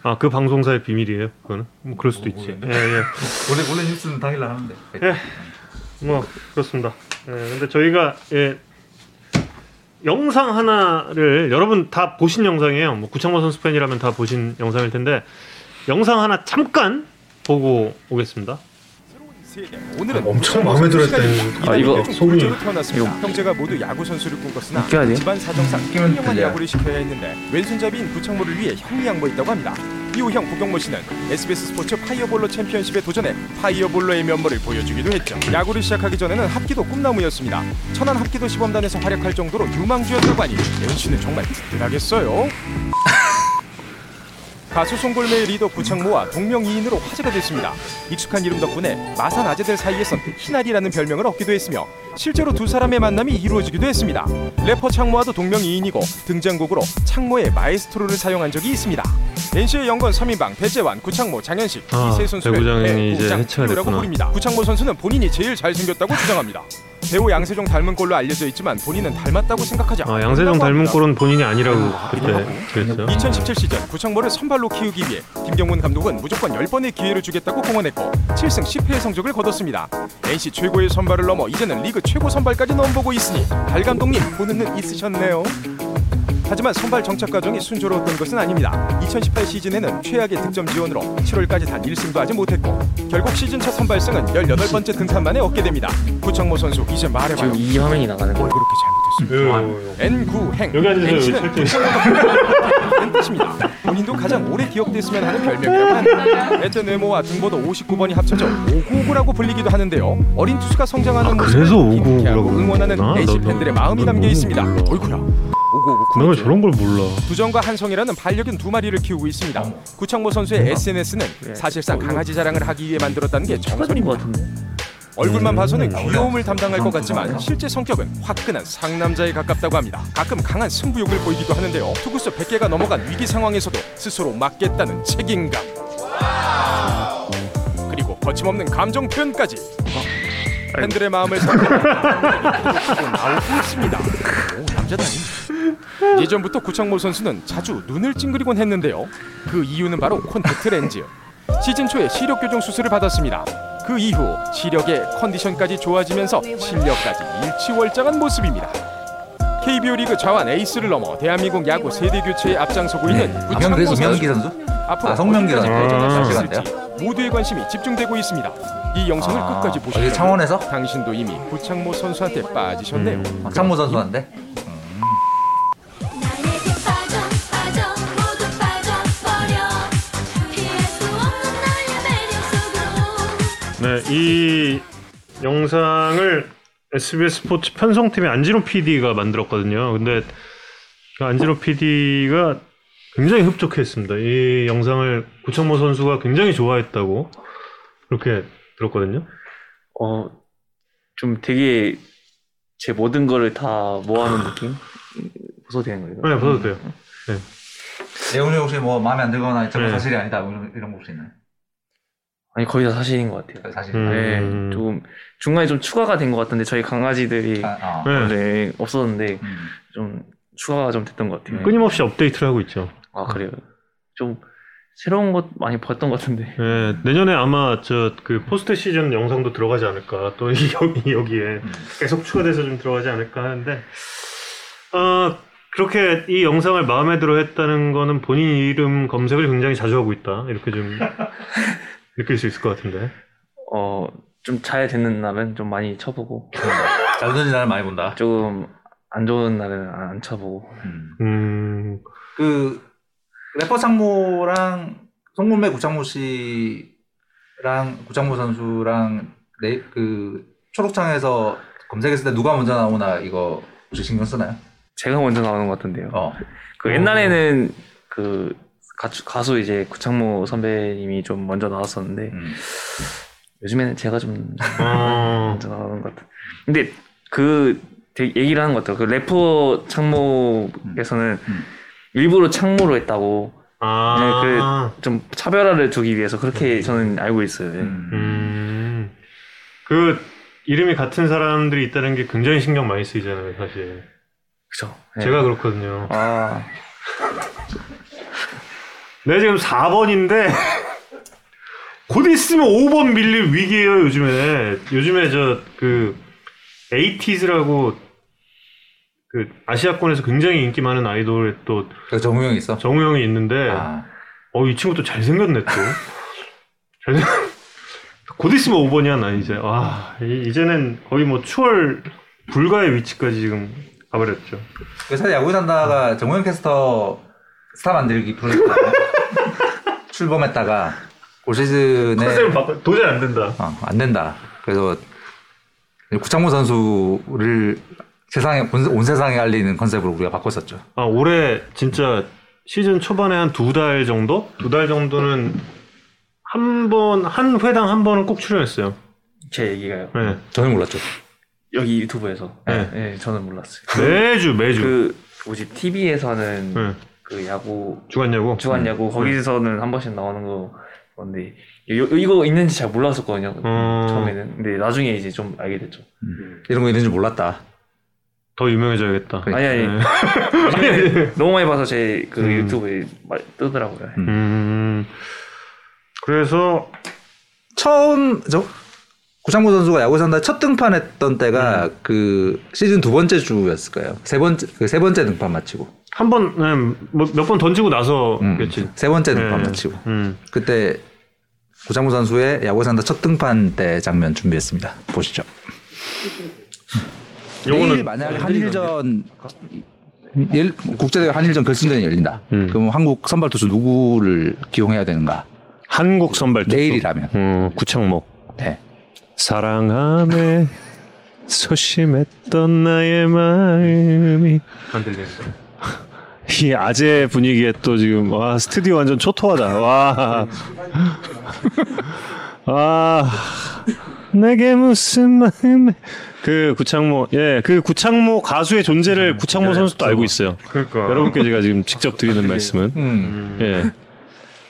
아 그 방송사의 비밀이에요? 그거는 뭐 그럴 수도 뭐, 있지. 모르겠네. 예, 예. 원래 원래 뉴스는 당일날 하는데. 예. 뭐 그렇습니다. 예, 근데 저희가 예, 영상 하나를 여러분 다 보신 영상이에요. 뭐 구창모 선수 팬이라면 다 보신 영상일 텐데 영상 하나 잠깐 보고 오겠습니다. 오늘은 엄청 마음에 들었다는 아, 이거 소문이 태어났습니다. 형제가 모두 야구 선수를 꿈꿨으나 웃겨야 돼요? 집안 사정상 웃기면 형만 들려요. 야구를 시켜야 했는데 왼손잡이인 구창모를 위해 형이 양보했다고 합니다. 이후 형 구경모 씨는 SBS 스포츠 파이어볼로 챔피언십에 도전해 파이어볼러의 면모를 보여주기도 했죠. 야구를 시작하기 전에는 합기도 꿈나무였습니다. 천안 합기도 시범단에서 활약할 정도로 유망주였다고 하니 예은 씨는 정말 든든하겠어요. 가수 송골매의 리더 구창모와 동명이인으로 화제가 됐습니다. 익숙한 이름 덕분에 마산 아재들 사이에선 희나리라는 별명을 얻기도 했으며 실제로 두 사람의 만남이 이루어지기도 했습니다. 래퍼 창모와도 동명이인이고 등장곡으로 창모의 마에스트로를 사용한 적이 있습니다. NC의 영건 3인방 배재환, 구창모, 장현식 아, 이세 선수의 배구장이 이제 배구장 해체가 듀오라고 됐구나. 부릅니다. 구창모 선수는 본인이 제일 잘생겼다고 주장합니다. 배우 양세종 닮은 꼴로 알려져 있지만 본인은 닮았다고 생각하지 아, 않는다고 양세종 닮은. 꼴은 본인이 아니라고 그때 그랬죠. 2017 시즌 구창모를 선발로 키우기 위해 김경문 감독은 무조건 10번의 기회를 주겠다고 공언했고 7승 10패의 성적을 거뒀습니다. NC 최고의 선발을 넘어 이제는 리그 최고 선발까지 넘보고 있으니 달 감독님 보는 눈 있으셨네요. 하지만 선발 정착 과정이 순조로웠던 것은 아닙니다. 2018 시즌에는 최악의 득점 지원으로 7월까지 단 1승도 하지 못했고 결국 시즌 첫 선발승은 18번째 등판 만에 얻게 됩니다. 구창모 선수 이제 말해봐요. 지금 이 화면이 나가는 뭘 거예요. 그렇게 잘못했습니까? 요, 요. N9 행 여기 앉으세요, NC는 철저히. 뜻입니다. 본인도 가장 오래 기억됐으면 하는 별명이라고 합니다. 애뜻 외모와 등번호 59번이 합쳐져 오구오구라고 불리기도 하는데요. 어린 투수가 성장하는 아, 모습을 그래서 오구오구라고 기특해하고 응원하는 부르는구나. NC 너, 팬들의 너, 마음이 너 담겨 있습니다. 어이구야. 오구오구 내가 쿨이죠. 저런 걸 몰라. 두정과 한성이라는 반려견 두 마리를 키우고 있습니다. 구창모 선수의 SNS는 사실상 강아지 자랑을 하기 위해 만들었다는 게 정설입니다. 같은데. 얼굴만 음. 봐서는 귀여움을 담당할 것 같지만 실제 성격은 화끈한 상남자에 가깝다고 합니다. 가끔 강한 승부욕을 보이기도 하는데요. 투구수 100개가 넘어간 위기 상황에서도 스스로 막겠다는 책임감. 그리고 거침없는 감정 표현까지. 팬들의 마음을 사로잡고 나오고 있습니다. 오, 남자다니. 예전부터 구창모 선수는 자주 눈을 찡그리곤 했는데요. 그 이유는 바로 콘택트 렌즈. 시즌 초에 시력 교정 수술을 받았습니다. 그 이후 시력의 컨디션까지 좋아지면서 실력까지 일치월장한 모습입니다. KBO 리그 좌완 에이스를 넘어 대한민국 야구 세대 교체에 앞장서고 있는 아, 구창모 선수. 선수? 앞으로 아, 성명기 선수. 발전할 수 아, 있을지 모두의 관심이 집중되고 있습니다. 이 영상을 아, 끝까지 보시면 창원에서? 당신도 이미 구창모 선수한테 빠지셨네요. 음. 아, 창모 선수한테? 피할 수 없는 나의 매력 속으로 네, 이 영상을 SBS 스포츠 편성팀의 안진호 PD가 만들었거든요. 근데 그 안진호 PD가 굉장히 흡족했습니다. 이 영상을 구창모 선수가 굉장히 좋아했다고 그렇게 들었거든요. 어, 좀 되게 제 모든 거를 다 모아놓은 느낌? 벗어도 되는 거예요? 네, 봐도 돼요. 내용이 혹시 뭐 마음에 안 들거나 저건 네. 사실이 아니다 뭐 이런, 이런 거 혹시 있나요? 아니 거의 다 사실인 것 같아요. 사실. 음. 네, 좀 중간에 좀 추가가 된 것 같은데 저희 강아지들이 아, 아. 네. 없었는데 음. 좀 추가가 좀 됐던 것 같아요. 끊임없이 업데이트를 하고 있죠. 아 그래요. 좀 새로운 것 많이 봤던 것 같은데. 네, 내년에 아마 저 그 포스트 시즌 영상도 들어가지 않을까 또 이 여기 여기에 음. 계속 추가돼서 좀 들어가지 않을까 하는데 어 그렇게 이 영상을 마음에 들어 했다는 거는 본인 이름 검색을 굉장히 자주 하고 있다 이렇게 좀 느낄 수 있을 것 같은데 어 좀 잘 되는 날은 좀 많이 쳐보고 잘 던진 사람 많이 본다. 조금 안 좋은 날은 안 쳐보고. 음. 음 그 래퍼 창모랑 송문배 구창모 씨랑 구창모 선수랑 네, 그 초록창에서 검색했을 때 누가 먼저 나오나 이거 혹시 신경 쓰나요? 제가 먼저 나오는 것 같은데요. 어. 그 옛날에는 그 가수, 가수 이제 구창모 선배님이 좀 먼저 나왔었는데 음. 요즘에는 제가 좀 어, 먼저 나오는 것 같아요. 근데 그 얘기를 하는 것 같아요. 그 래퍼 창모에서는 음. 일부러 창모로 했다고 아, 좀 차별화를 두기 위해서 그렇게 저는 알고 있어요. 네. 음. 음, 그 이름이 같은 사람들이 있다는 게 굉장히 신경 많이 쓰이잖아요 사실 그죠. 네. 제가 그렇거든요 아 내가 지금 4번인데 곧 있으면 5번 밀릴 위기예요 요즘에 요즘에 저 그 에이티즈라고 그 아시아권에서 굉장히 인기 많은 아이돌의 또그 정우영 있어? 정우 형이 있는데 아. 어 이 친구 또 잘생겼네 또 잘생 곧 있으면 5번이야 나 이제. 와 이- 이제는 거의 뭐 추월 불가의 위치까지 지금 가버렸죠. 사실 야구 산다가 정우영 캐스터 스타 만들기 프로젝트 출범했다가 올 시즌에 컨셉을 바꿔 도저히 안 된다. 어, 안 된다. 그래서 구창모 선수를 세상에 온, 온 세상에 알리는 컨셉으로 우리가 바꿨었죠. 아 올해 진짜 시즌 초반에 한 두 달 정도, 두 달 정도는 한 번 한 회당 한 번은 꼭 출연했어요. 제 얘기가요. 네. 저는 몰랐죠. 여기 유튜브에서. 네. 네. 저는 몰랐어요. 매주 매주. 그 뭐지 TV에서 하는 네. 그 야구 주간 야구. 주간 야구 거기서는 한 번씩 나오는 거 건데 요, 이거 있는지 잘 몰랐었거든요. 어. 처음에는. 근데 나중에 이제 좀 알게 됐죠. 이런 거 있는 줄 몰랐다. 더 유명해져야겠다. 그래. 아니 아니. 네. 요즘에 너무 많이 봐서 제 그 음. 유튜브에 말- 뜨더라고요. 음. 음. 그래서 처음 저 구창모 선수가 야구 산다 첫 등판했던 때가 그 시즌 두 번째 주였을 거예요. 세 번째 그 세 번째 등판 마치고 한 번, 네, 몇번 던지고 나서겠지. 음, 세 번째 등판 네. 마치고 음. 그때 구창모 선수의 야구 산다 첫 등판 때 장면 준비했습니다. 보시죠. 내일 요거는 만약에 한일전 일- 국제대회 한일전 결승전이 열린다. 음. 그럼 한국 선발 투수 누구를 기용해야 되는가? 한국 선발 투수. 내일이라면. 어, 구창목. 네. 사랑함에 소심했던 나의 마음이 안 들리겠어. 이 아재 분위기에 또 지금 와 스튜디오 완전 초토화다 와. 아 내게 무슨 마음에 그 구창모 예 그 구창모 가수의 존재를 구창모 선수도 알고 있어요. 그러니까. 여러분께 제가 지금 직접 드리는 말씀은 음. 예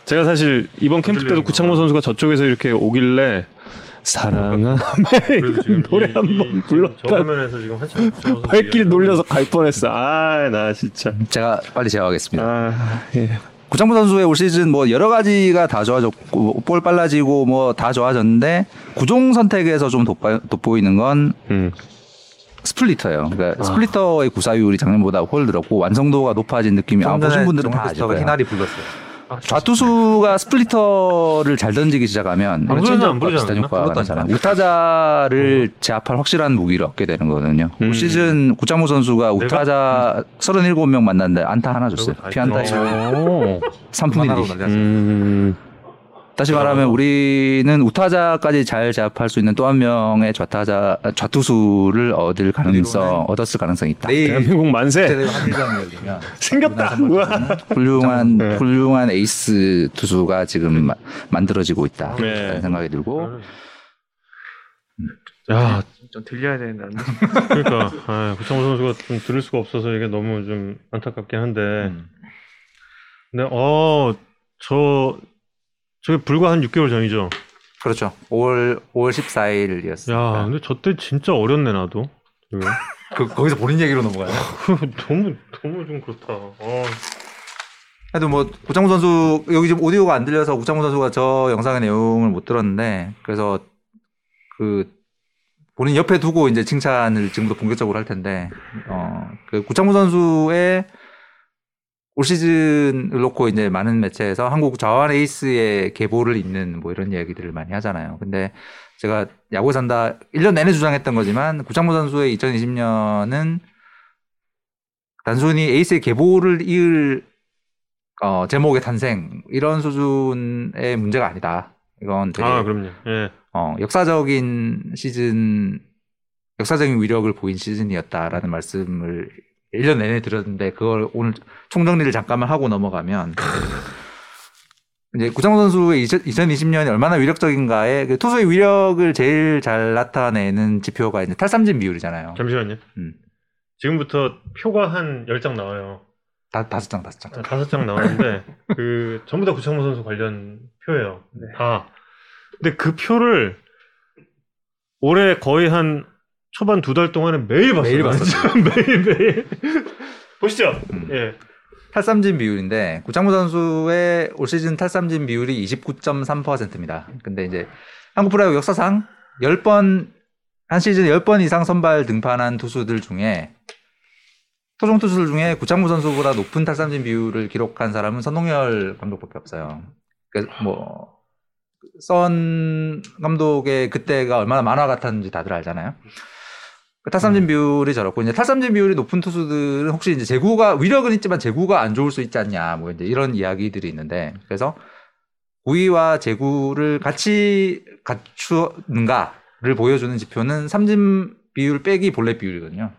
제가 사실 이번 캠프 때도 구창모 선수가 저쪽에서 이렇게 오길래 사랑함에 노래 한번 불렀다 화면에서 지금 한참 발길 돌려서 갈 뻔했어. 아, 나 진짜. 제가 빨리 제어하겠습니다. 아, 예. 구창모 선수의 올 시즌 뭐 여러 가지가 다 좋아졌고 볼 빨라지고 뭐 다 좋아졌는데 구종 선택에서 좀 돋보, 돋보이는 건 음. 스플리터예요. 그러니까 스플리터의 구사율이 작년보다 훨 늘었고 완성도가 높아진 느낌이 아, 보신 분들은 다 아실 거예요. 희나리 불렀어요. 좌투수가 스플리터를 잘 던지기 시작하면 안 이런 부르지, 안 체인지업과 부르지 비슷한 않았나? 효과가 불렀다니까. 나잖아요. 우타자를 제압할 확실한 무기를 얻게 되는 거거든요. 올 시즌 구창모 선수가 우타자 37명 만났는데 안타 하나 줬어요. 피안타 오. 3푼 1리. 음. 다시 말하면 우리는 우타자까지 잘 제압할 수 있는 또 한 명의 좌타자 좌투수를 얻을 가능성 얻었을 가능성이 있다. 대한민국 만세. 생겼다. 훌륭한 네. 훌륭한 에이스 투수가 지금 마- 만들어지고 있다. 네. 라는 생각이 들고 야, 좀 들려야 되는데. 그러니까 아, 구창모 선수가 좀 들을 수가 없어서 이게 너무 좀 안타깝긴 한데. 음. 근데 어 저 저게 불과 한 6개월 전이죠. 그렇죠. 5월 5월 14일이었습니다. 야, 근데 저 때 진짜 어렸네 나도. 그, 거기서 본인 얘기로 넘어가요. 너무 너무 좀 그렇다. 어. 하여튼 뭐 구창모 선수 여기 지금 오디오가 안 들려서 구창모 선수가 저 영상의 내용을 못 들었는데 그래서 그 본인 옆에 두고 이제 칭찬을 지금부터 본격적으로 할 텐데 어그 구창모 선수의 올 시즌을 놓고 이제 많은 매체에서 한국 좌완 에이스의 계보를 잇는 뭐 이런 이야기들을 많이 하잖아요. 근데 제가 야구에 산다 1년 내내 주장했던 거지만 구창모 선수의 2020년은 단순히 에이스의 계보를 이을 어, 제목의 탄생 이런 수준의 문제가 아니다. 이건 되게 아, 그럼요. 예. 어, 역사적인 시즌, 역사적인 위력을 보인 시즌이었다라는 말씀을 1년 내내 들었는데 그걸 오늘 총정리를 잠깐만 하고 넘어가면 이제 구창모 선수의 2020년이 얼마나 위력적인가에 그 투수의 위력을 제일 잘 나타내는 지표가 이제 탈삼진 비율이잖아요. 잠시만요. 음. 지금부터 표가 한 10장 나와요. 다, 다섯 장, 다섯 장. 아, 다섯 장 나왔는데 그 전부 다 구창모 선수 관련 표예요. 다. 근데 그 표를 올해 거의 한 초반 두 달 동안은 매일 봤어요. 매일 봤었죠. 매일 매일. 보시죠. 음. 예. 탈삼진 비율인데 구창모 선수의 올 시즌 탈삼진 비율이 29.3%입니다. 근데 이제 한국 프로야구 역사상 10번 한 시즌 10번 이상 선발 등판한 투수들 중에 토종 투수들 중에 구창모 선수보다 높은 탈삼진 비율을 기록한 사람은 선동열 감독밖에 없어요. 그래서 뭐선 감독의 그때가 얼마나 만화 같았는지 다들 알잖아요. 그 탈삼진 비율이 저렇고 이제 탈삼진 비율이 높은 투수들은 혹시 이제 제구가 위력은 있지만 제구가 안 좋을 수 있지 않냐 뭐 이제 이런 이야기들이 있는데 그래서 구위와 제구를 같이 갖추는가를 보여주는 지표는 삼진 비율 빼기 볼넷 비율이거든요.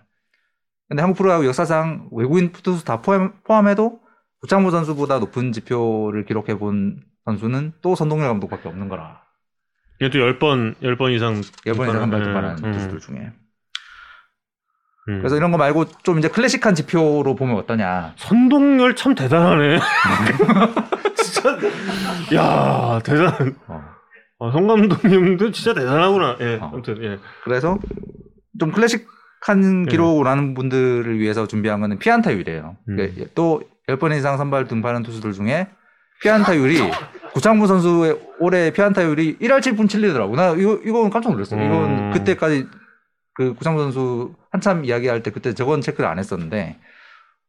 근데 한국 프로야구 역사상 외국인 투수 다 포함, 포함해도 구창모 선수보다 높은 지표를 기록해 본 선수는 또 선동열 감독밖에 없는 거라. 이것도 10번, 10번 이상. 10번 이상 한발 예, 등반한 음, 투수들 중에. 음. 그래서 이런 거 말고 좀 이제 클래식한 지표로 보면 어떠냐. 선동열 참 대단하네. 진짜, 야 대단. 어. 어, 송 감독님도 진짜 대단하구나. 예, 어. 아무튼, 예. 그래서 좀 클래식한 네. 기록을 하는 분들을 위해서 준비한 거는 피안타율이에요. 음. 그러니까 또 10번 이상 선발 등반한 투수들 중에 피안타율이 구창모 선수의 올해 피안타율이 1할 7분 7리더라고. 나 이거 이건 깜짝 놀랐어요. 이건 음. 그때까지 그 구창모 선수 한참 이야기할 때 그때 저건 체크를 안 했었는데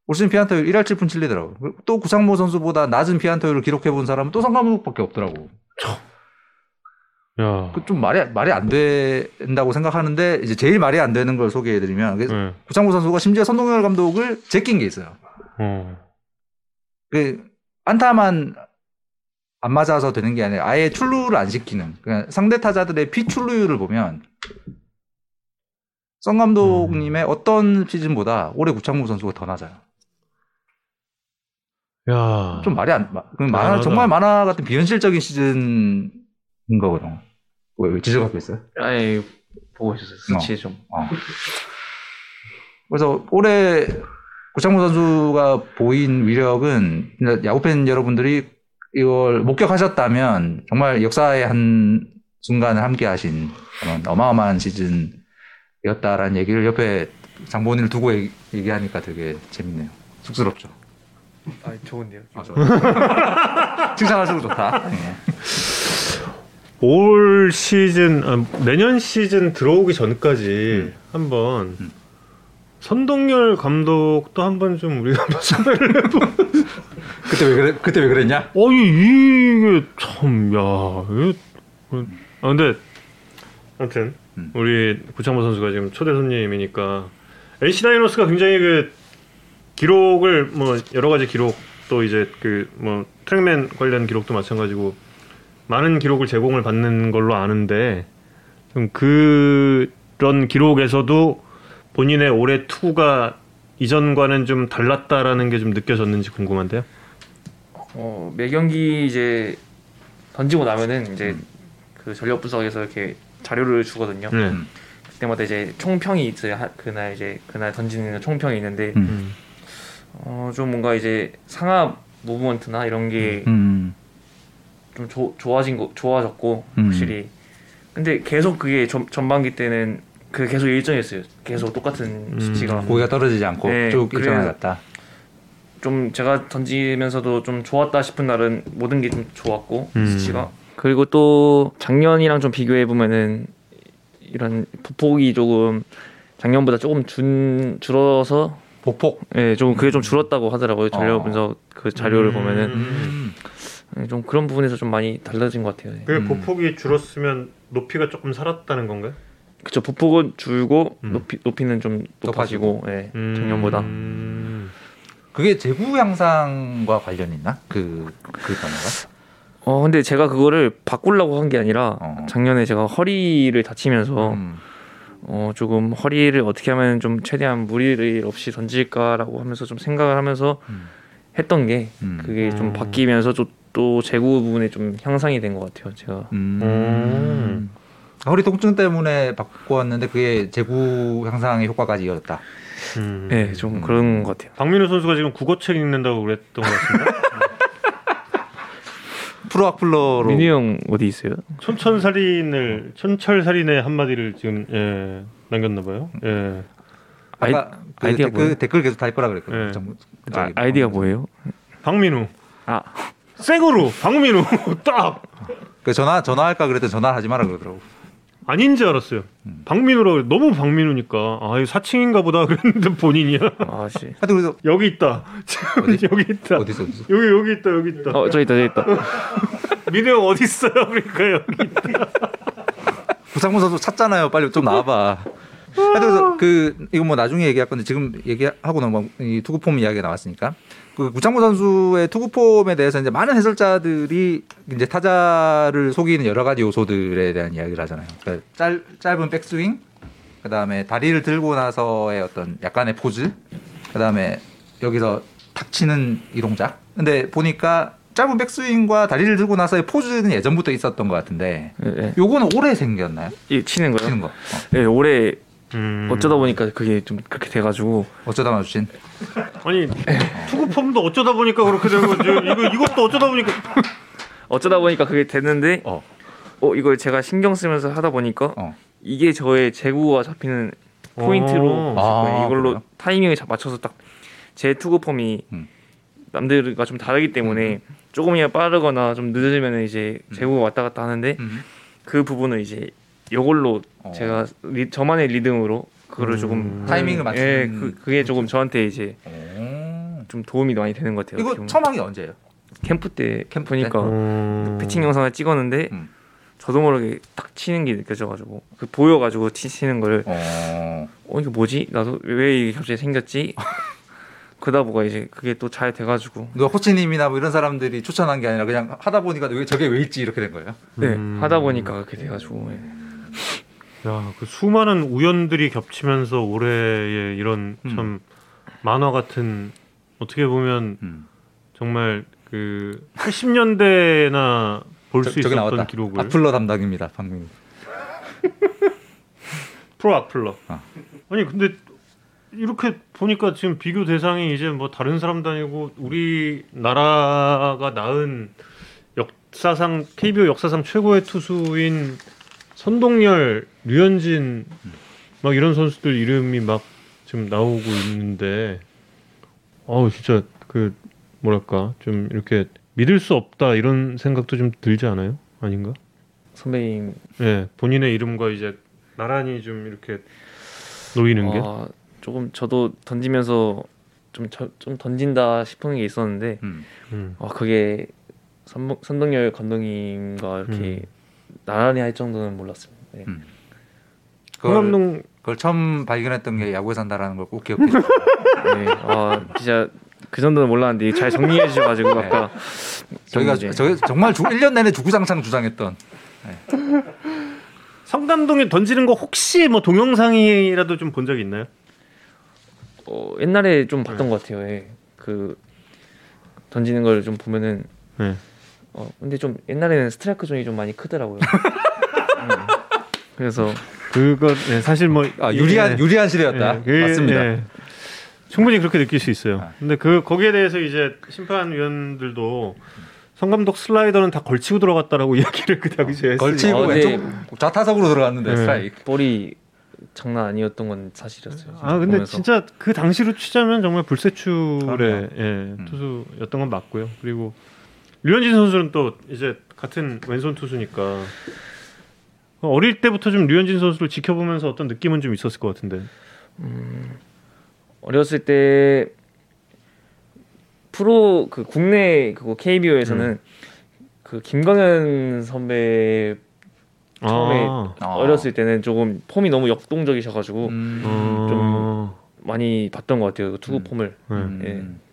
올 시즌 피안타율 1할 7분 7리더라고. 또 구창모 선수보다 낮은 피안타율을 기록해 본 사람은 또 성감독밖에 없더라고. 야. 그 좀 말이 말이 안 된다고 생각하는데 이제 제일 말이 안 되는 걸 소개해 드리면 그 예. 구창모 선수가 심지어 선동열 감독을 제낀 게 있어요. 어. 그 안타만 안 맞아서 되는 게 아니라 아예 출루를 안 시키는 그냥 상대 타자들의 피출루율을 보면 성 감독님의 어떤 시즌보다 올해 구창모 선수가 더 낮아요. 야. 좀 말이 안 마- 만화. 정말 만화 같은 비현실적인 시즌인 거거든요. 왜, 왜 지적 갖고 있어요? 아예 보고 있었어요. 수치 좀. 어. 그래서 올해 구창모 선수가 보인 위력은 야구팬 여러분들이 이걸 목격하셨다면 정말 역사의 한 순간을 함께 하신 그런 어마어마한 시즌 이었다라는 얘기를 옆에 장본인을 두고 얘기, 얘기하니까 되게 재밌네요. 쑥스럽죠. 아 좋은데요. 칭찬할수록 좋다. 예. 올 시즌 아, 내년 시즌 들어오기 전까지 한번 음. 선동열 감독도 한번 좀 우리가 한번 섭외를 해보. 그때 왜 그래? 그때 왜 그랬냐? 어이 이게 참야 아 근데 아무튼 음. 우리 구창모 선수가 지금 초대 손님이니까 NC 다이노스가 굉장히 그 기록을 뭐 여러 가지 기록 또 이제 그 뭐 트랙맨 관련 기록도 마찬가지고 많은 기록을 제공을 받는 걸로 아는데 좀 그런 기록에서도 본인의 올해 투가 이전과는 좀 달랐다라는 게 좀 느껴졌는지 궁금한데요. 어, 매 경기 이제 던지고 나면은 이제 그 전력 분석에서 이렇게 자료를 주거든요. 네. 음. 그때마다 이제 총평이 있어요. 하- 그날 이제 그날 던지는 총평이 있는데 음. 음. 어, 좀 뭔가 이제 상압 무브먼트나 이런 게좀 음. 좋아진 거 좋아졌고 음. 확실히. 근데 계속 그게 전, 전반기 때는 그 계속 일정했어요. 계속 똑같은 음. 수치가. 고기가 떨어지지 않고 네, 쭉 갔다. 좀 제가 던지면서도 좀 좋았다 싶은 날은 모든 게 좀 좋았고 음. 수치가 그리고 또 작년이랑 좀 비교해 보면은 이런 부폭이 조금 작년보다 조금 준 줄어서 보폭. 예, 좀 그게 좀 줄었다고 하더라고요. 전력 어. 분석 그 자료를 음. 보면은 음. 예, 좀 그런 부분에서 좀 많이 달라진 것 같아요. 예. 그 음. 보폭이 줄었으면 높이가 조금 살았다는 건가요? 그쵸 부폭은 줄고 음. 높이 높이는 좀 높아지고 예, 작년보다 음. 그게 재구 향상과 관련 있나? 그, 그 변화가? 어 근데 제가 그거를 바꾸려고 한 게 아니라 어. 작년에 제가 허리를 다치면서 음. 어 조금 허리를 어떻게 하면 좀 최대한 무리를 없이 던질까라고 하면서 좀 생각을 하면서 음. 했던 게 음. 그게 좀 음. 바뀌면서 또, 또 재구 부분에 좀 향상이 된 것 같아요 제가 음. 허리 통증 때문에 바꾸었는데 그게 재구 향상의 효과까지 이어졌다. 음. 네좀 그런 것 같아요 박민우 선수가 지금 국어책 읽는다고 그랬던 것 같습니다. 프로 악플러로 민우 형 어디 있어요? 촌천살인을 촌철살인의 한마디를 지금 예, 남겼나 봐요. 예. 아이, 그 아이디어 댓글? 댓글 계속 달 거라 그랬거든요. 네. 정- 아, 저기 아이디가 뭐- 뭐예요? 박민우 아 생으로 박민우 딱 그 전화 전화할까 그랬더니 전화하지 마라 그러더라고. 아닌 줄 알았어요. 음. 박민우라고 너무 박민우니까 아 이거 사칭인가 보다 그랬는데 본인이야. 아씨 하여튼 그래서 여기 있다. 지금 여기 있다. 어디서 어디서 여기 여기 있다 여기 있다. 어 저기 있다 저기 있다 민우 형 어디 있어요? 그러니까 여기. 구상문 선수 찾잖아요. 빨리 좀 나와봐. 그래서 그 이거 뭐 나중에 얘기할 건데 지금 얘기하고 넘어 이 투구폼 이야기가 나왔으니까 그 구창모 선수의 투구 폼에 대해서 이제 많은 해설자들이 이제 타자를 속이는 여러 가지 요소들에 대한 이야기를 하잖아요. 그러니까 짧, 짧은 백스윙, 그 다음에 다리를 들고 나서의 어떤 약간의 포즈, 그 다음에 여기서 탁 치는 이 동작. 근데 보니까 짧은 백스윙과 다리를 들고 나서의 포즈는 예전부터 있었던 것 같은데 예, 예. 요거는 올해 생겼나요? 이 치는 거요? 치는 거. 어. 예, 올해 음. 어쩌다 보니까 그게 좀 그렇게 돼가지고 어쩌다 마주친. 아니 투구 폼도 어쩌다 보니까 그렇게 된 거지. 이거 이것도 어쩌다 보니까. 어쩌다 보니까 그게 됐는데 어. 어, 이걸 제가 신경 쓰면서 하다 보니까 어. 이게 저의 제구가 잡히는 포인트로 어. 아, 이걸로 그래요? 타이밍을 잡- 맞춰서 딱 제 투구 폼이 음. 남들과 좀 다르기 때문에 조금이라도 빠르거나 좀 늦으면 이제 음. 제구가 왔다 갔다 하는데 음. 그 부분을 이제 이걸로 어. 제가 리, 저만의 리듬으로 그거를 음. 조금 타이밍을 예, 맞추는 그, 그게 조금 저한테 이제 오. 좀 도움이 많이 되는 것 같아요. 이거. 처음 한 게 언제예요? 캠프 때 캠프 보니까 음. 패칭 영상을 찍었는데 음. 저도 모르게 딱 치는 게 느껴져가지고 그 보여가지고 치- 치는 거를 어. 어 이게 뭐지 나도 왜 이게 갑자기 생겼지 그러다 보가 이제 그게 또 잘 돼가지고 누가 코치님이나 뭐 이런 사람들이 추천한 게 아니라 그냥 하다 보니까 왜 저게 왜 있지 이렇게 된 거예요? 네 음. 하다 보니까 그렇게 돼가지고 예. 야, 그 수많은 우연들이 겹치면서 올해의 이런 음. 참 만화 같은 어떻게 보면 음. 정말 그 80년대나 볼 수 있었던 나왔다. 기록을 악플러 담당입니다, 방금. 프로 악플러. 아. 아니 근데 이렇게 보니까 지금 비교 대상이 이제 뭐 다른 사람도 아니고 우리 나라가 낳은 역사상 KBO 역사상 최고의 투수인 선동열, 류현진 막 이런 선수들 이름이 막 지금 나오고 있는데 어우 진짜 그 뭐랄까 좀 이렇게 믿을 수 없다 이런 생각도 좀 들지 않아요? 아닌가? 선배님 예, 본인의 이름과 이제 나란히 좀 이렇게 놓이는 게. 아, 조금 저도 던지면서 좀, 저- 좀 던진다 싶은 게 있었는데 음. 음. 아 그게 선, 선동열 감독님과 이렇게 나란히 할 정도는 몰랐습니다. 네. 음. 홍 그걸, 그걸 처음 발견했던 게 야구에 산다라는 걸 꼭 기억해 주세요. 네. 아 진짜 그 정도는 몰랐는데 잘 정리해 주셔 가지고 네. 아까 저희가 저희 정말 주, 1년 내내 주구장창 주장했던 성담동에 던지는 거 혹시 뭐 동영상이라도 좀 본 적 있나요? 어, 옛날에 좀 봤던 것 같아요. 예. 그 던지는 걸 좀 보면은 네. 어 근데 좀 옛날에는 스트라이크 존이 좀 많이 크더라고요. 음. 그래서 그거 네, 사실 뭐 아, 유리한 예, 유리한 시대였다. 예, 그, 맞습니다. 예. 충분히 그렇게 느낄 수 있어요. 아. 근데 그 거기에 대해서 이제 심판위원들도 성 감독 슬라이더는 다 걸치고 들어갔다라고 이야기를 그 당시에. 걸치고 어, 네. 왼쪽 좌타석으로 들어갔는데 네. 스트라이크. 볼이 장난 아니었던 건 사실이었어요. 아 근데 보면서. 진짜 그 당시로 치자면 정말 불세출의. 예, 음. 투수였던 건 맞고요. 그리고 류현진 선수는 또 이제 같은 왼손 투수니까 어릴 때부터 좀 류현진 선수를 지켜보면서 어떤 느낌은 좀 있었을 것 같은데. 어렸을 때 프로 그 국내 그거 KBO에서는 음. 그 김광현 선배 처음에 아, 아. 어렸을 때는 조금 폼이 너무 역동적이셔가지고 음. 어, 많이 봤던 것 같아요 그 투구 음. 폼을. 네. 음. 예.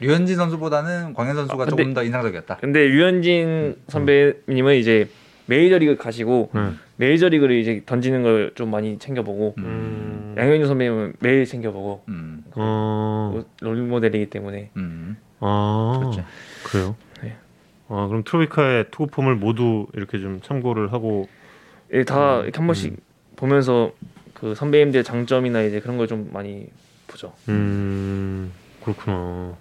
류현진 선수보다는 광현 선수가 아, 근데- 조금 더 인상적이었다. 근데 류현진 선배님은 이제 메이저리그 가시고 네. 메이저리그를 이제 던지는 걸 좀 많이 챙겨보고 음, 양현종 선배님은 매일 챙겨보고 음. 어, 롤모델이기 때문에 음. 아, 그렇지. 그래요? 네. 아 그럼 트로피카의 투구 폼을 모두 이렇게 좀 참고를 하고 예, 다 음, 이렇게 한 번씩 보면서 그 선배님들 장점이나 이제 그런 걸 좀 많이 보죠. 음 그렇구나.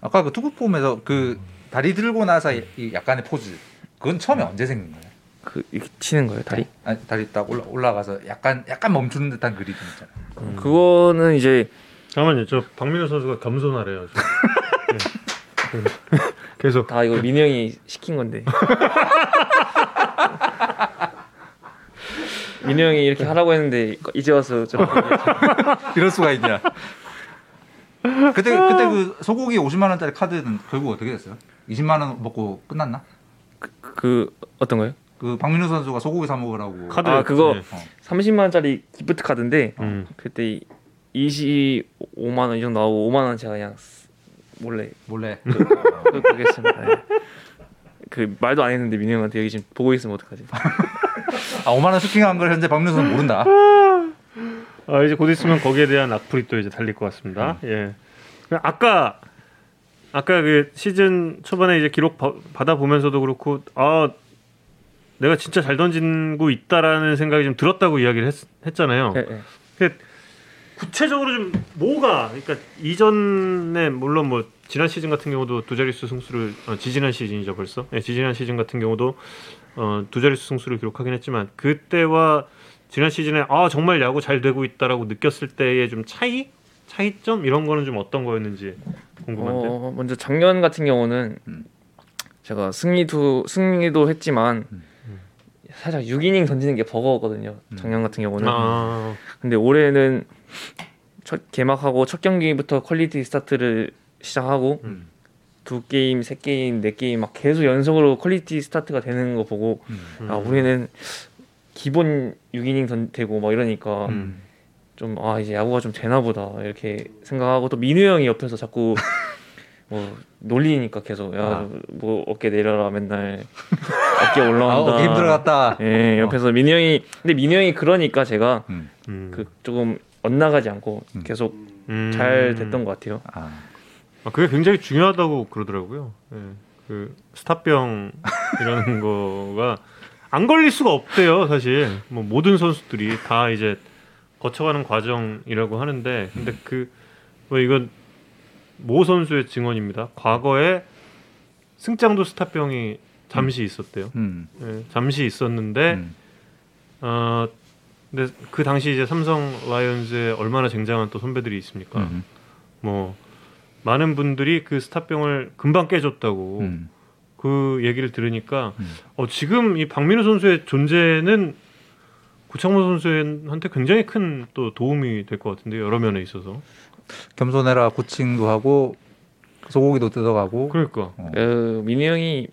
아까 그 투구 폼에서 그 다리 들고 나서 이- 이 약간의 포즈. 그건 처음에 언제 생긴 거예요? 그 이렇게 치는 거예요 다리. 아니, 다리 딱 올라 올라가서 약간 약간 멈추는 듯한 그리즘 있잖아요. 음. 그거는 이제 잠깐만요. 저 박민호 선수가 겸손하래요. 지금. 네. 계속 다 이거 민우 형이 시킨 건데. 민우 형이 이렇게 하라고 했는데 이제 와서 좀 이럴 수가 있냐? 그때 그때 그 소고기 50만 원짜리 카드는 결국 어떻게 됐어요? 20만 원 먹고 끝났나? 그 어떤 거요? 그 박민우 선수가 소고기 사 먹으라고 카드 아, 그거 네. 30만 원짜리 gift 카드인데 음. 그때 25만 원이 정도 나오고 5만 원 제가 그냥 쓰- 몰래 몰래 그, 그, 그겠습니다. 네. 그 말도 안 했는데 민우 형한테 여기 지금 보고 있으면 어떡하지? 아 5만 원 쇼핑한 걸 현재 박민우 선수 모른다. 아, 이제 곧 있으면 거기에 대한 악플이 또 이제 달릴 것 같습니다. 예. 그냥 아까 아까 그 시즌 초반에 이제 기록 바, 받아 보면서도 그렇고 아 내가 진짜 잘 던지고 있다라는 생각이 좀 들었다고 이야기를 했, 했잖아요. 예, 예. 그 구체적으로 좀 뭐가 그러니까 이전에 물론 뭐 지난 시즌 같은 경우도 두 자릿수 승수를 어, 지지난 시즌이죠 벌써 예, 지지난 시즌 같은 경우도 어, 두 자릿수 승수를 기록하긴 했지만 그때와 지난 시즌에 아 정말 야구 잘 되고 있다라고 느꼈을 때의 좀 차이 차이점 이런 거는 좀 어떤 거였는지 궁금한데 어, 먼저 작년 같은 경우는 음. 제가 승리도 승리도 했지만 음. 살짝 6이닝 던지는 게 버거웠거든요. 음. 작년 같은 경우는. 아, 근데 올해는 첫 개막하고 첫 경기부터 퀄리티 스타트를 시작하고 음. 두 게임, 세 게임, 네 게임 막 계속 연속으로 퀄리티 스타트가 되는 거 보고 음. 아 우리는 기본 6이닝 던지고 막 이러니까 음. 좀아 이제 야구가 좀 되나 보다 이렇게 생각하고 또 민우 형이 옆에서 자꾸 뭐 놀리니까 계속 야 아. 뭐 어깨 내려라 맨날 어깨 아, 올라온다. 어깨 힘들어갔다. 예 옆에서 민우 형이 근데 민우 형이 그러니까 제가 음. 음. 그 조금 엇나가지 않고 음. 계속 음. 잘 됐던 것 같아요. 아, 아, 그게 굉장히 중요하다고 그러더라고요. 예. 그 스타병 이라는 거가 안 걸릴 수가 없대요, 사실. 뭐 모든 선수들이 다 이제 거쳐가는 과정이라고 하는데, 근데 그 뭐 이건 모 선수의 증언입니다. 과거에 승장도 스타병이 잠시 있었대요. 음. 예, 잠시 있었는데, 음. 어, 근데 그 당시 이제 삼성 라이온즈에 얼마나 쟁장한 또 선배들이 있습니까? 음. 뭐 많은 분들이 그 스타병을 금방 깨줬다고 음. 그 얘기를 들으니까 음. 어, 지금 이 박민우 선수의 존재는 구창모 선수한테 굉장히 큰 또 도움이 될 것 같은데 여러 면에 있어서 겸손해라 코칭도 하고 소고기도 뜯어가고. 그러니까 어. 그 민우 형이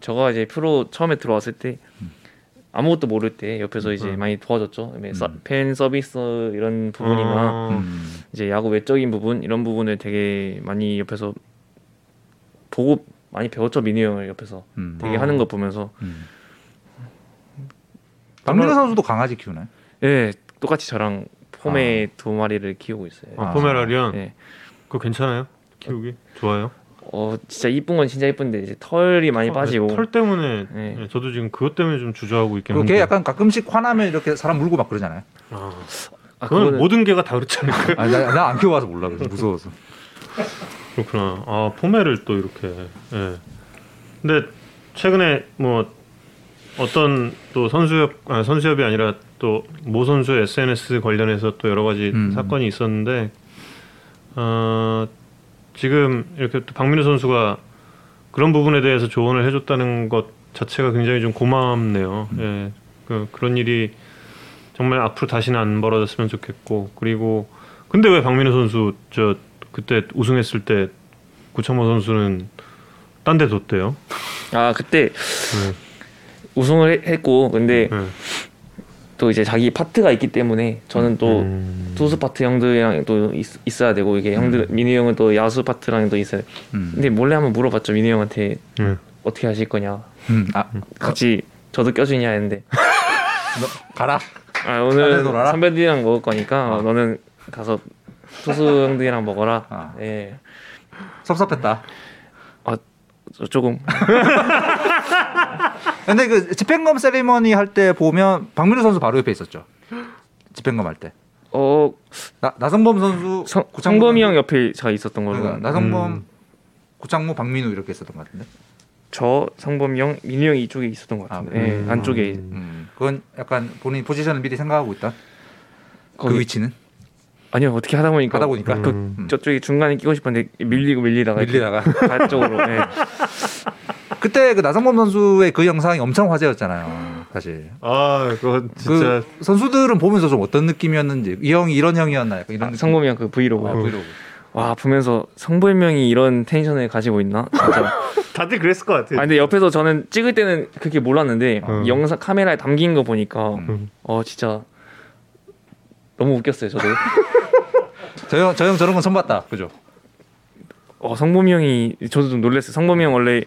저가 이제 프로 처음에 들어왔을 때 음. 아무것도 모를 때 옆에서 이제 음. 많이 도와줬죠. 서- 음. 팬 서비스 이런 부분이나 아, 음. 이제 야구 외적인 부분 이런 부분을 되게 많이 옆에서 보고 많이 배웠죠 민우 형을 옆에서 음. 되게 어. 하는 거 보면서 음. 박민우 선수도 강아지 키우나요? 예 똑같이 저랑 포메 두 마리를 키우고 있어요. 아, 아. 포메라리안 예. 그거 괜찮아요? 키우기 좋아요? 어 진짜 이쁜 건 진짜 이쁜데 이제 털이 많이 빠지고 털 때문에 네. 예, 저도 지금 그것 때문에 좀 주저하고 있긴 한데 걔 약간 가끔씩 화나면 이렇게 사람 물고 막 그러잖아요. 아, 아, 그건 그거는- 모든 개가 다 그렇지 않을까요? 아, 나안 키워봐서 몰라. 그래서 무서워서. 그렇구나. 아 포메를 또 이렇게. 예. 근데 최근에 뭐 어떤 또 선수협 아, 선수협이 아니라 또 모 선수 SNS 관련해서 또 여러 가지 음. 사건이 있었는데 어, 지금 이렇게 또 박민우 선수가 그런 부분에 대해서 조언을 해줬다는 것 자체가 굉장히 좀 고맙네요. 예. 그, 그런 일이 정말 앞으로 다시는 안 벌어졌으면 좋겠고 그리고 근데 왜 박민우 선수 저 그때 우승했을 때 구창모 선수는 딴 데 뒀대요. 아 그때 네. 우승을 해- 했고 근데 네. 또 이제 자기 파트가 있기 때문에 저는 또 음. 투수 파트 형들이랑 또 있, 어야 되고 이게 형들 민우 형은 또 야수 파트랑 또 있어요. 음. 근데 몰래 한번 물어봤죠 민우 형한테 네. 어떻게 하실 거냐 음. 아, 같이 저도 껴주냐 했는데 너 가라. 아 오늘? 선배들이랑 먹을 거니까 너는 가서 투수 형들이랑 먹어라. 아. 예. 섭섭했다. 저 조금 근데 그 집행검 세리머니 할 때 보면 박민우 선수 바로 옆에 있었죠. 집행검 할 때. 어 나, 나성범 선수, 성, 선수, 형 옆에 제가 있었던 걸로 그러니까 나성범, 음. 구창모, 박민우 이렇게 있었던 것 같은데. 저 성범이 형 민우 형이 이쪽에 있었던 것 같은데 아, 예, 음. 안쪽에 음. 그건 약간 본인 포지션을 미리 생각하고 있다. 거기 그 위치는 아니요 어떻게 하다 보니까 하다 보니까 그 음. 저쪽에 중간에 끼고 싶었는데 밀리고 밀리다가 밀리다가 가 쪽으로 예. 그때 그 나성범 선수의 그 영상이 엄청 화제였잖아요. 사실 아, 그거 진짜 그 선수들은 보면서 좀 어떤 느낌이었는지 이 형이 이런 형이었나 약간 이런 아. 성범이 형그 브이로그 아, 요 브이로그. 와 보면서 성불명이 이런 텐션을 가지고 있나 진짜 다들 그랬을 것 같아. 아 근데 옆에서 저는 찍을 때는 그렇게 몰랐는데 어. 영상 카메라에 담긴 거 보니까 음. 어 진짜 너무 웃겼어요 저도 저형 저형 저런 건 처음 봤다. 그죠? 어 성범이 형이 저도 좀 놀랐어요 성범이 형 원래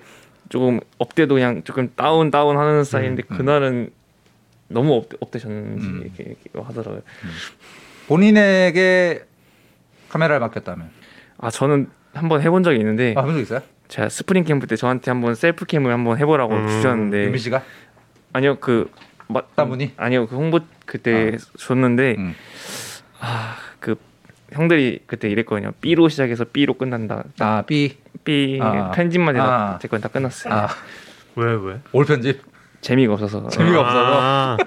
조금 up돼도 그냥 조금 down down 하는 스타일인데 음. 그날은 너무 up, up되셨는지 음. 이렇게, 이렇게 하더라고요 본인에게 카메라를 맡겼다면. 아 저는 한번 해본 적이 있는데 아, 본적 있어요? 제가 스프링 캠프 때 저한테 한번 self cam을 한번 해보라고 음. 주셨는데 유미 씨가? 아니요 그 마, 딴 분이? 아니요 그 홍보 그때 줬는데 음. 그 형들이 그때 이랬거든요 B로 시작해서 B로 끝난다 아, B. B 아. 편집만 해도 아. 제건 다 끝났어요 아, 왜 왜? 올 편집. 재미가 없어서 재미가 없어서. 아,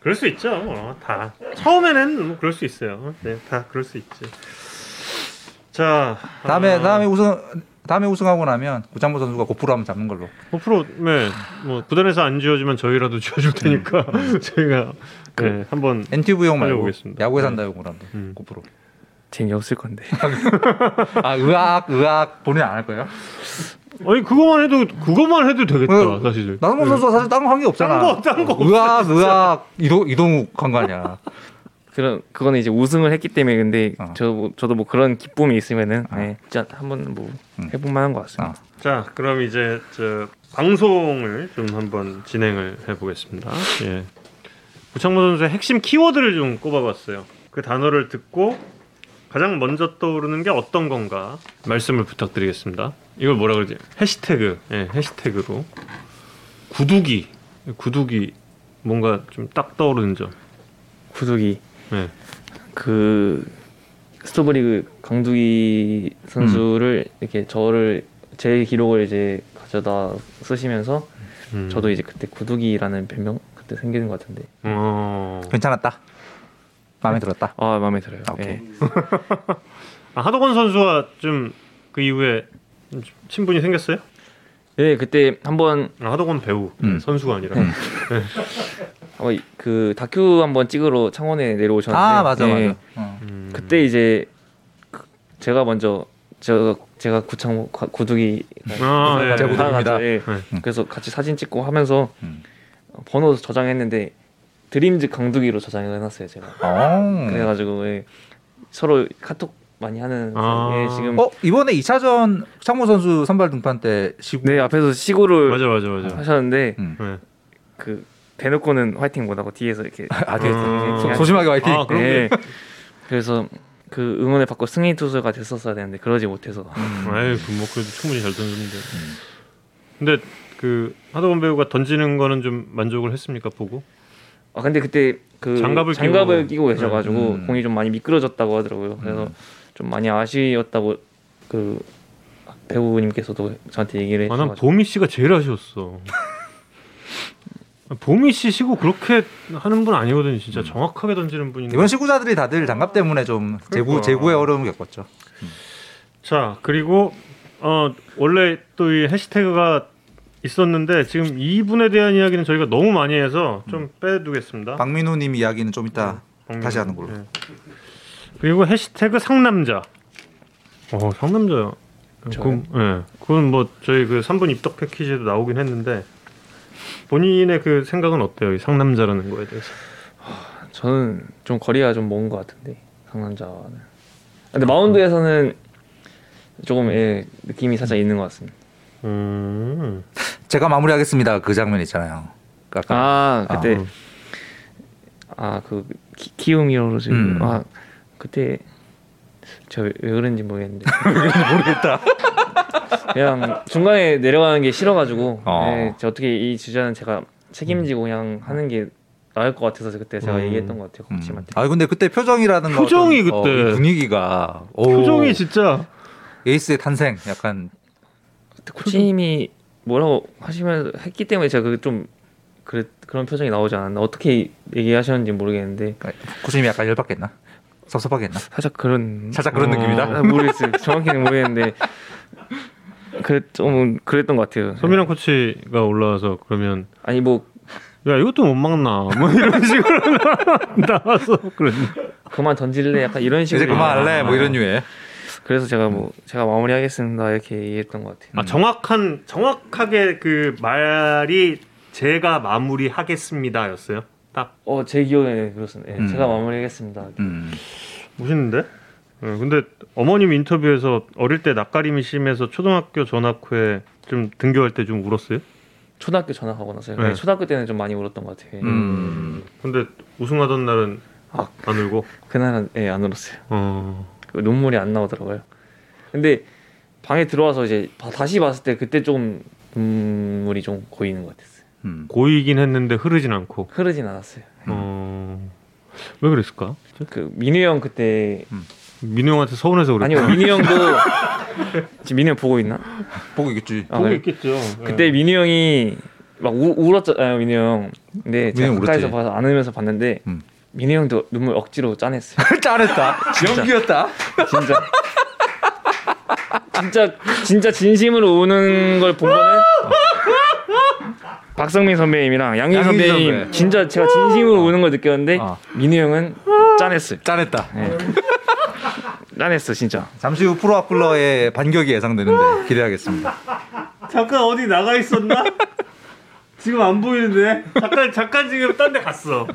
그럴 수 있죠. 어, 다 처음에는 뭐 그럴 수 있어요. 네, 다 그럴 수 있지. 자, 다음에 아, 다음에 우승 다음에 우승하고 나면 구창모 선수가 고프로 한번 잡는 걸로. 고프로 네, 뭐 구단에서 안 지어주면 저희라도 지어줄 테니까 저희가 네, 한번 NTV용 말고. 야구에 네. 산다용으로 한번 음. 고프로. 재미없을 건데 아 의학 의학 본인 안 할 거예요? 아니 그거만 해도 그거만 해도 되겠다 어, 사실. 나성범 네. 선수가 사실 딴거한게 없잖아. 딴 거, 딴 거 의학 의학 이동 이동욱 한 거 아니야. 그런 그거는 이제 우승을 했기 때문에 근데 어. 저 뭐- 저도 뭐 그런 기쁨이 있으면은 어. 네, 진짜 한번 뭐 음. 해볼 만한 것 같습니다. 어. 자, 그럼 이제 저 방송을 좀 한번 진행을 해보겠습니다. 예. 구창모 선수의 핵심 키워드를 좀 꼽아봤어요. 그 단어를 듣고 가장 먼저 떠오르는 게 어떤 건가 말씀을 부탁드리겠습니다. 이걸 뭐라 그러지? 해시태그, 예, 해시태그로 구두기, 구두기 뭔가 좀 딱 떠오르는 점. 구두기 예. 그 스토브리그 강두기 선수를 이렇게 저를 제 기록을 이제 가져다 쓰시면서 음. 저도 이제 그때 구두기라는 별명 그때 생기는 것 같은데 어. 괜찮았다. 마음에 들었다. 아 마음에 들어요. 아, 오케이. 예. 아, 하덕원 선수와 좀 그 이후에 좀 친분이 생겼어요? 네 그때 한번 아, 하덕원 배우 음. 선수가 아니라. 네. 한번 그 다큐 한번 찍으러 창원에 내려오셨는데 아 맞아 예, 맞아. 어. 음. 그때 이제 그- 제가 먼저 제가 제가 구창모 과- 구두기 아, 예. 제 구두기입니다. 예. 네. 그래서 같이 사진 찍고 하면서 음. 번호 저장했는데 드림즈 강두기로 저장을 해놨어요 제가. 어. 그래가지고 예, 서로 카톡 많이 하는 아. 사이에 지금 어 이번에 2차전 창모 선수 선발 등판 때 시구. 네 앞에서 시구를 맞아 맞아 맞아. 하셨는데 음. 네. 그 대놓고는 화이팅 못하고 뒤에서 이렇게 아, 뒤에 아. 소- 소심하게 화이팅. 아, 예. 그래서 그 응원을 받고 승리 투수가 됐었어야 되는데 그러지 못해서 아이 그뭐 그래도 충분히 잘 던졌는데. 근데 그 하덕원 배우가 던지는 거는 좀 만족을 했습니까 보고? 아 근데 그때 그 장갑을 장갑을, 끼고. 끼고, 계셔가지고 음. 공이 좀 많이 미끄러졌다고 하더라고요. 그래서 음. 좀 많이 아쉬웠다고 그 배우님께서도 저한테 얘기를 아난 해주셔가지고 보미 씨가 제일 아쉬웠어. 보미 씨 시고 그렇게 하는 분 아니거든요. 진짜 정확하게 던지는 분인데. 이번 시구자들이 다들 장갑 때문에 좀 그러니까. 제구의 어려움을 겪었죠. 자 그리고 어 원래 또 이 해시태그가 있었는데 지금 이 분에 대한 이야기는 저희가 너무 많이 해서 좀 빼두겠습니다. 박민우님 이야기는 좀 이따 박민호. 다시 하는 걸로. 네. 그리고 해시태그 상남자. 어 상남자요. 저요? 그건, 예. 그건 뭐 저희 그 3분 입덕 패키지에도 나오긴 했는데 본인의 그 생각은 어때요? 이 상남자라는 거에 대해서. 저는 좀 거리가 좀 먼 것 같은데 상남자는. 근데 마운드에서는 조금 예, 느낌이 살짝 있는 것 같습니다. 음. 제가 마무리하겠습니다. 그 장면 있잖아요. 그 아까 아 그때 음. 아그 키움이어로 지금 음. 아 그때 저 왜 그런지 모르겠는데 모르겠다. 그냥 중간에 내려가는 게 싫어가지고 어. 네, 저 어떻게 이 주자는 제가 책임지고 그냥 하는 게 나을 것 같아서 그때 제가 음. 얘기했던 것 같아요 음. 코치한테 아 근데 그때 표정이라는 거 표정이 어떤, 그때. 어, 이 분위기가 오, 표정이 진짜 에이스의 탄생 약간 그때 코치님이 뭐라고 하시면 했기 때문에 제가 그좀 그래, 그런 표정이 나오지 않았나. 어떻게 얘기하셨는지 모르겠는데. 코치님이 약간 열받겠나? 섭섭하겠나? 살짝 그런 살짝 그런 어. 느낌이다. 아, 모르겠어요. 정확히는 모르겠는데. 그래 좀 그랬던 것 같아요. 서민환 코치가 올라와서 그러면 아니 뭐 야 이것도 못 막나? 뭐 이런 식으로 나와서 그런 그만 던질래? 약간 이런 식으로. 이제 그만할래? 뭐 아, 이런 류의 그래서 제가 뭐 제가 마무리하겠습니다 이렇게 얘기했던 것 같아요. 아 정확한 정확하게 그 말이 제가 마무리하겠습니다였어요. 딱 어제 기억에 그렇습니다. 예, 음. 제가 마무리하겠습니다. 음. 멋있는데? 예, 근데 어머님 인터뷰에서 어릴 때 낯가림이 심해서 초등학교 전학 후에 좀 등교할 때 좀 울었어요? 초등학교 전학하고 나서요. 네. 네, 초등학교 때는 좀 많이 울었던 것 같아요. 음. 근데 우승하던 날은 아. 안 울고 그날은 예, 안 울었어요. 어그 눈물이 안 나오더라고요. 근데 방에 들어와서 이제 바- 다시 봤을 때 그때 조금 눈물이 좀 고이는 것 같았어요. 음. 고이긴 했는데 흐르진 않고 흐르진 않았어요. 어... 왜 그랬을까? 그 민우 형 그때 민우 형한테 서운해서 그랬나? 아니요 민우 형도 지금 민우 형 보고 있나? 보고 있겠지. 아, 보고 네. 있겠죠. 그때 민우 형이 막 우, 울었잖아요 민우 형. 근데 제가 민우 형 가까이서 울었지. 봐서 안으면서 봤는데 음. 민우 형도 눈물 억지로 짜냈어요. 잘했다. 연기였다. 진짜. 진짜 진짜 진심으로 우는 걸 본 거는 박성민 선배님이랑 양희 선배님 선배. 진짜 제가 진심으로 우는 걸 느꼈는데 어. 민우 형은 짠했어요. 잘했다. 네. 짠했어 진짜. 잠시 후 프로아플러의 반격이 예상되는데 기대하겠습니다. 잠깐 어디 나가 있었나? 지금 안 보이는데 잠깐 잠깐 지금 딴 데 갔어.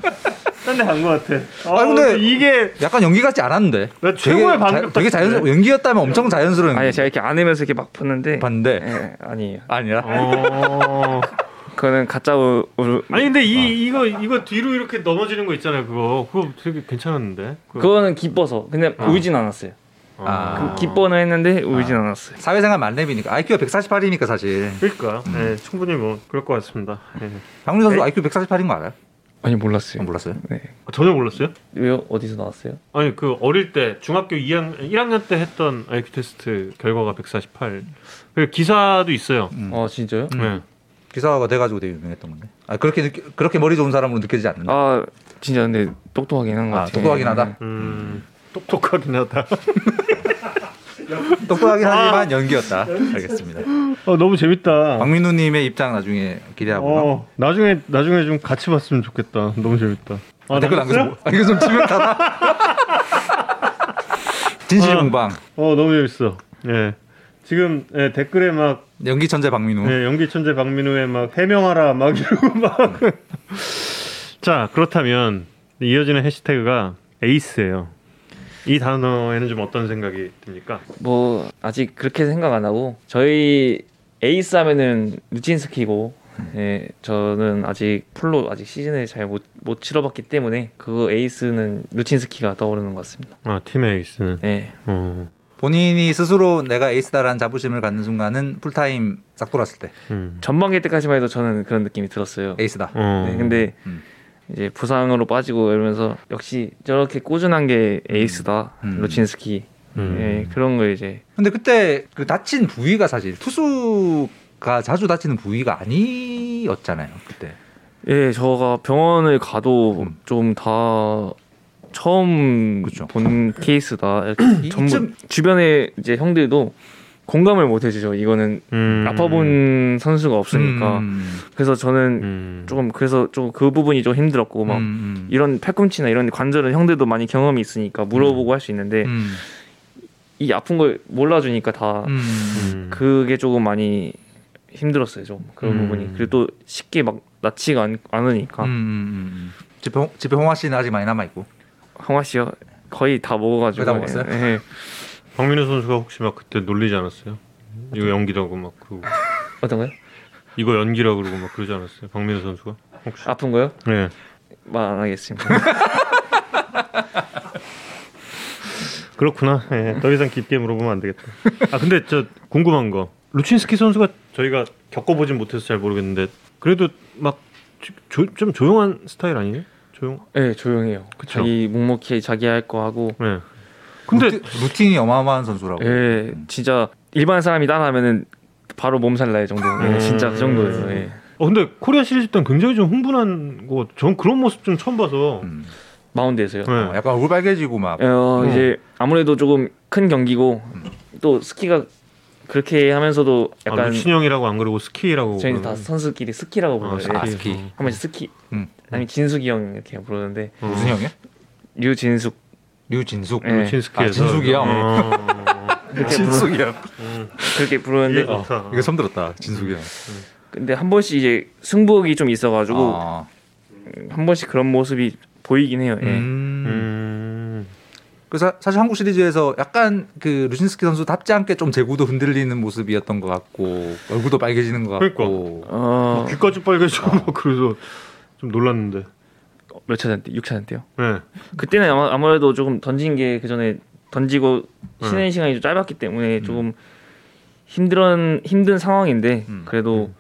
딴 데 간 것 같아. 아, 아, 근데 이게 약간 연기 같지 않았는데. 나 최고의 되게, 반격 되게 같은데? 자연스러워. 연기였다면 엄청 자연스러운 아니 제가 이렇게 안으면서 이렇게 막 푸는데 봤는데 예, 아니에요. 아니야. 어... 그거는 가짜 우, 우 아니 근데 이 이거 이거 뒤로 이렇게 넘어지는 거 있잖아요. 그거 그거 되게 괜찮았는데. 그거. 그거는 기뻐서 근데 울진 않았어요. 아. 그 기뻐는 했는데 울진 않았어요. 사회생활 만렙이니까 IQ가 148이니까 사실. 그러니까 네, 충분히 뭐 그럴 것 같습니다. 예. 박민 선수 IQ 148인 거 알아요? 아니 몰랐어요. 어, 몰랐어요? 네. 아, 전혀 몰랐어요? 왜요? 어디서 나왔어요? 아니 그 어릴 때 중학교 2학 1학년 때 했던 IQ 테스트 결과가 148. 그 기사도 있어요. 음. 아 진짜요? 네. 기사가 돼가지고 되게 유명했던 건데. 아 그렇게 느끼, 그렇게 머리 좋은 사람으로 느껴지지 않는다. 아 진짜 근데 똑똑하긴 한것 아, 같아요. 똑똑하긴 하다. 음, 똑똑하긴 하다. 똑똑하긴 하지만 연기였다. 알겠습니다. 어, 너무 재밌다. 박민우님의 입장 나중에 기대하고요. 어, 나중에 나중에 좀 같이 봤으면 좋겠다. 너무 재밌다. 아, 댓글 남겼어요? 남겨서 뭐- 아, 이거 좀 치명타다. 진실 아. 공방 어, 너무 재밌어. 예. 지금 예, 댓글에 막 연기 천재 박민우. 예, 연기 천재 박민우의 막 해명하라 막 이러고 막. 자 그렇다면 이어지는 해시태그가 에이스예요. 이 단어에는 좀 어떤 생각이 듭니까? 뭐 아직 그렇게 생각 안 하고 저희 에이스 하면은 루친스키고 예, 저는 아직 풀로 아직 시즌을 잘 못 못 치러봤기 때문에 그 에이스는 루친스키가 떠오르는 것 같습니다. 아 팀의 에이스는. 네. 어, 본인이 스스로 내가 에이스다라는 자부심을 갖는 순간은 풀타임 싹 돌았을 때 음. 전반기 때까지만 해도 저는 그런 느낌이 들었어요. 에이스다. 어. 네, 근데 음. 이제 부상으로 빠지고 이러면서 역시 저렇게 꾸준한 게 에이스다 음. 루친스키 음. 예, 그런 거 이제 근데 그때 그 다친 부위가 사실 투수가 자주 다치는 부위가 아니었잖아요. 그때. 예 저가 병원을 가도 음. 좀다 처음 그쵸. 본 케이스다 이렇게 이- 전부 주변에 이제 형들도 공감을 못 해주죠 이거는 음. 아파본 선수가 없으니까 음. 그래서 저는 음. 조금 그래서 좀 그 부분이 좀 힘들었고 막 음, 음. 이런 팔꿈치나 이런 관절은 형들도 많이 경험이 있으니까 물어보고 할 수 있는데 음. 이 아픈 걸 몰라주니까 다 음. 음. 그게 조금 많이 힘들었어요 좀 그런 음. 부분이 그리고 또 쉽게 막 낫지가 않, 않으니까 음, 음, 음. 집에 홍- 집에 홍화 씨는 아직 많이 남아 있고. 황화 씨요 거의 다 먹어가지고 거의 다 먹었어요? 예, 예. 박민우 선수가 혹시 막 그때 놀리지 않았어요? 이거 연기라고 막 그러고 어떤 거요? 이거 연기라고 그러고 막 그러지 않았어요? 박민우 선수가 혹시? 아픈 거요? 네. 말 안 하겠습니다 그렇구나. 예, 더 이상 깊게 물어보면 안 되겠다. 아 근데 저 궁금한 거 루친스키 선수가 저희가 겪어보진 못해서 잘 모르겠는데 그래도 막 좀 조용한 스타일 아니에요? 조용. 네 조용해요 그쵸. 자기 묵묵히 자기 할 거 하고 네. 근데 루틴, 루틴 이 어마어마한 선수라고. 예 진짜 일반 사람이 따라하면은 바로 몸살 날 정도 예, 음. 진짜 그 정도예요 예. 어 근데 코리아 시리즈 때는 굉장히 좀 흥분한 거. 전 그런 모습 좀 처음 봐서. 음. 마운드에서요 네. 어, 약간 얼굴 빨개지고 막. 어, 이제 아무래도 조금 큰 경기고 음. 또 스키가 그렇게 하면서도 아, 약간 루친형이라고 안 그러고 스키라고. 저희는 다 선수끼리 스키라고 불러요 아, 예. 스키. 스키. 한 번씩 스키 음. 아니 진숙이 형 이렇게 부르는데 무슨 형이야? 류진숙 류진숙. 예. 루친스키에서. 아, 진숙이 형. 어. 그렇게 부르, 진숙이 형. 음, 그렇게 부르는데 좋다. 이거 처음 들었다. 진숙이 형. 근데 한 번씩 이제 승부욕이 좀 있어가지고 아. 한 번씩 그런 모습이 보이긴 해요. 예. 음. 음, 그래서 사실 한국 시리즈에서 약간 그 루신스키 선수 답지 않게 좀 제구도 흔들리는 모습이었던 것 같고 얼굴도 빨개지는 것 같고 어, 귀까지 빨개지고 막 그래서 좀 놀랐는데. 몇 차전 때? 6차전 때요. 네. 그때는 아마, 아무래도 조금 던진 게 그 전에 던지고 쉬는 음. 시간이 좀 짧았기 때문에 조금 힘든 힘든 상황인데 음. 그래도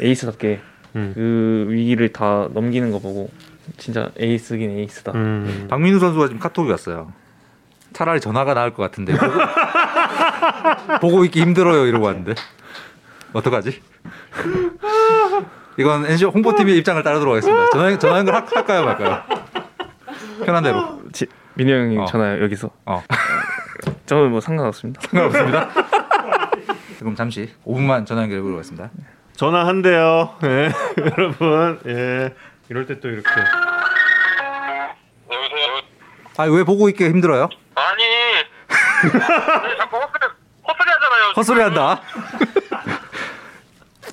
에이스답게 음. 그 위기를 다 넘기는 거 보고 진짜 에이스긴 에이스다. 음. 박민우 선수가 지금 카톡이 왔어요. 차라리 전화가 나을 것 같은데 보고, 보고 있기 힘들어요 이러고 왔는데 어떡하지? 이건 NC 홍보팀의 입장을 따르도록 하겠습니다. 전화 전화 연결 할- 할까요 말까요? 편한 대로. 지, 민호 형이 어. 전화 여기서. 어. 저는 뭐 상관없습니다. 상관없습니다. 그럼 잠시 5분만 전화 연결해 보도록 하겠습니다. 전화 한대요. 예. 여러분. 예. 이럴 때 또 이렇게. 여보세요? 아왜 보고 있기 힘들어요? 아니 왜 자꾸 헛소리, 헛소리 하잖아요 헛소리 한다.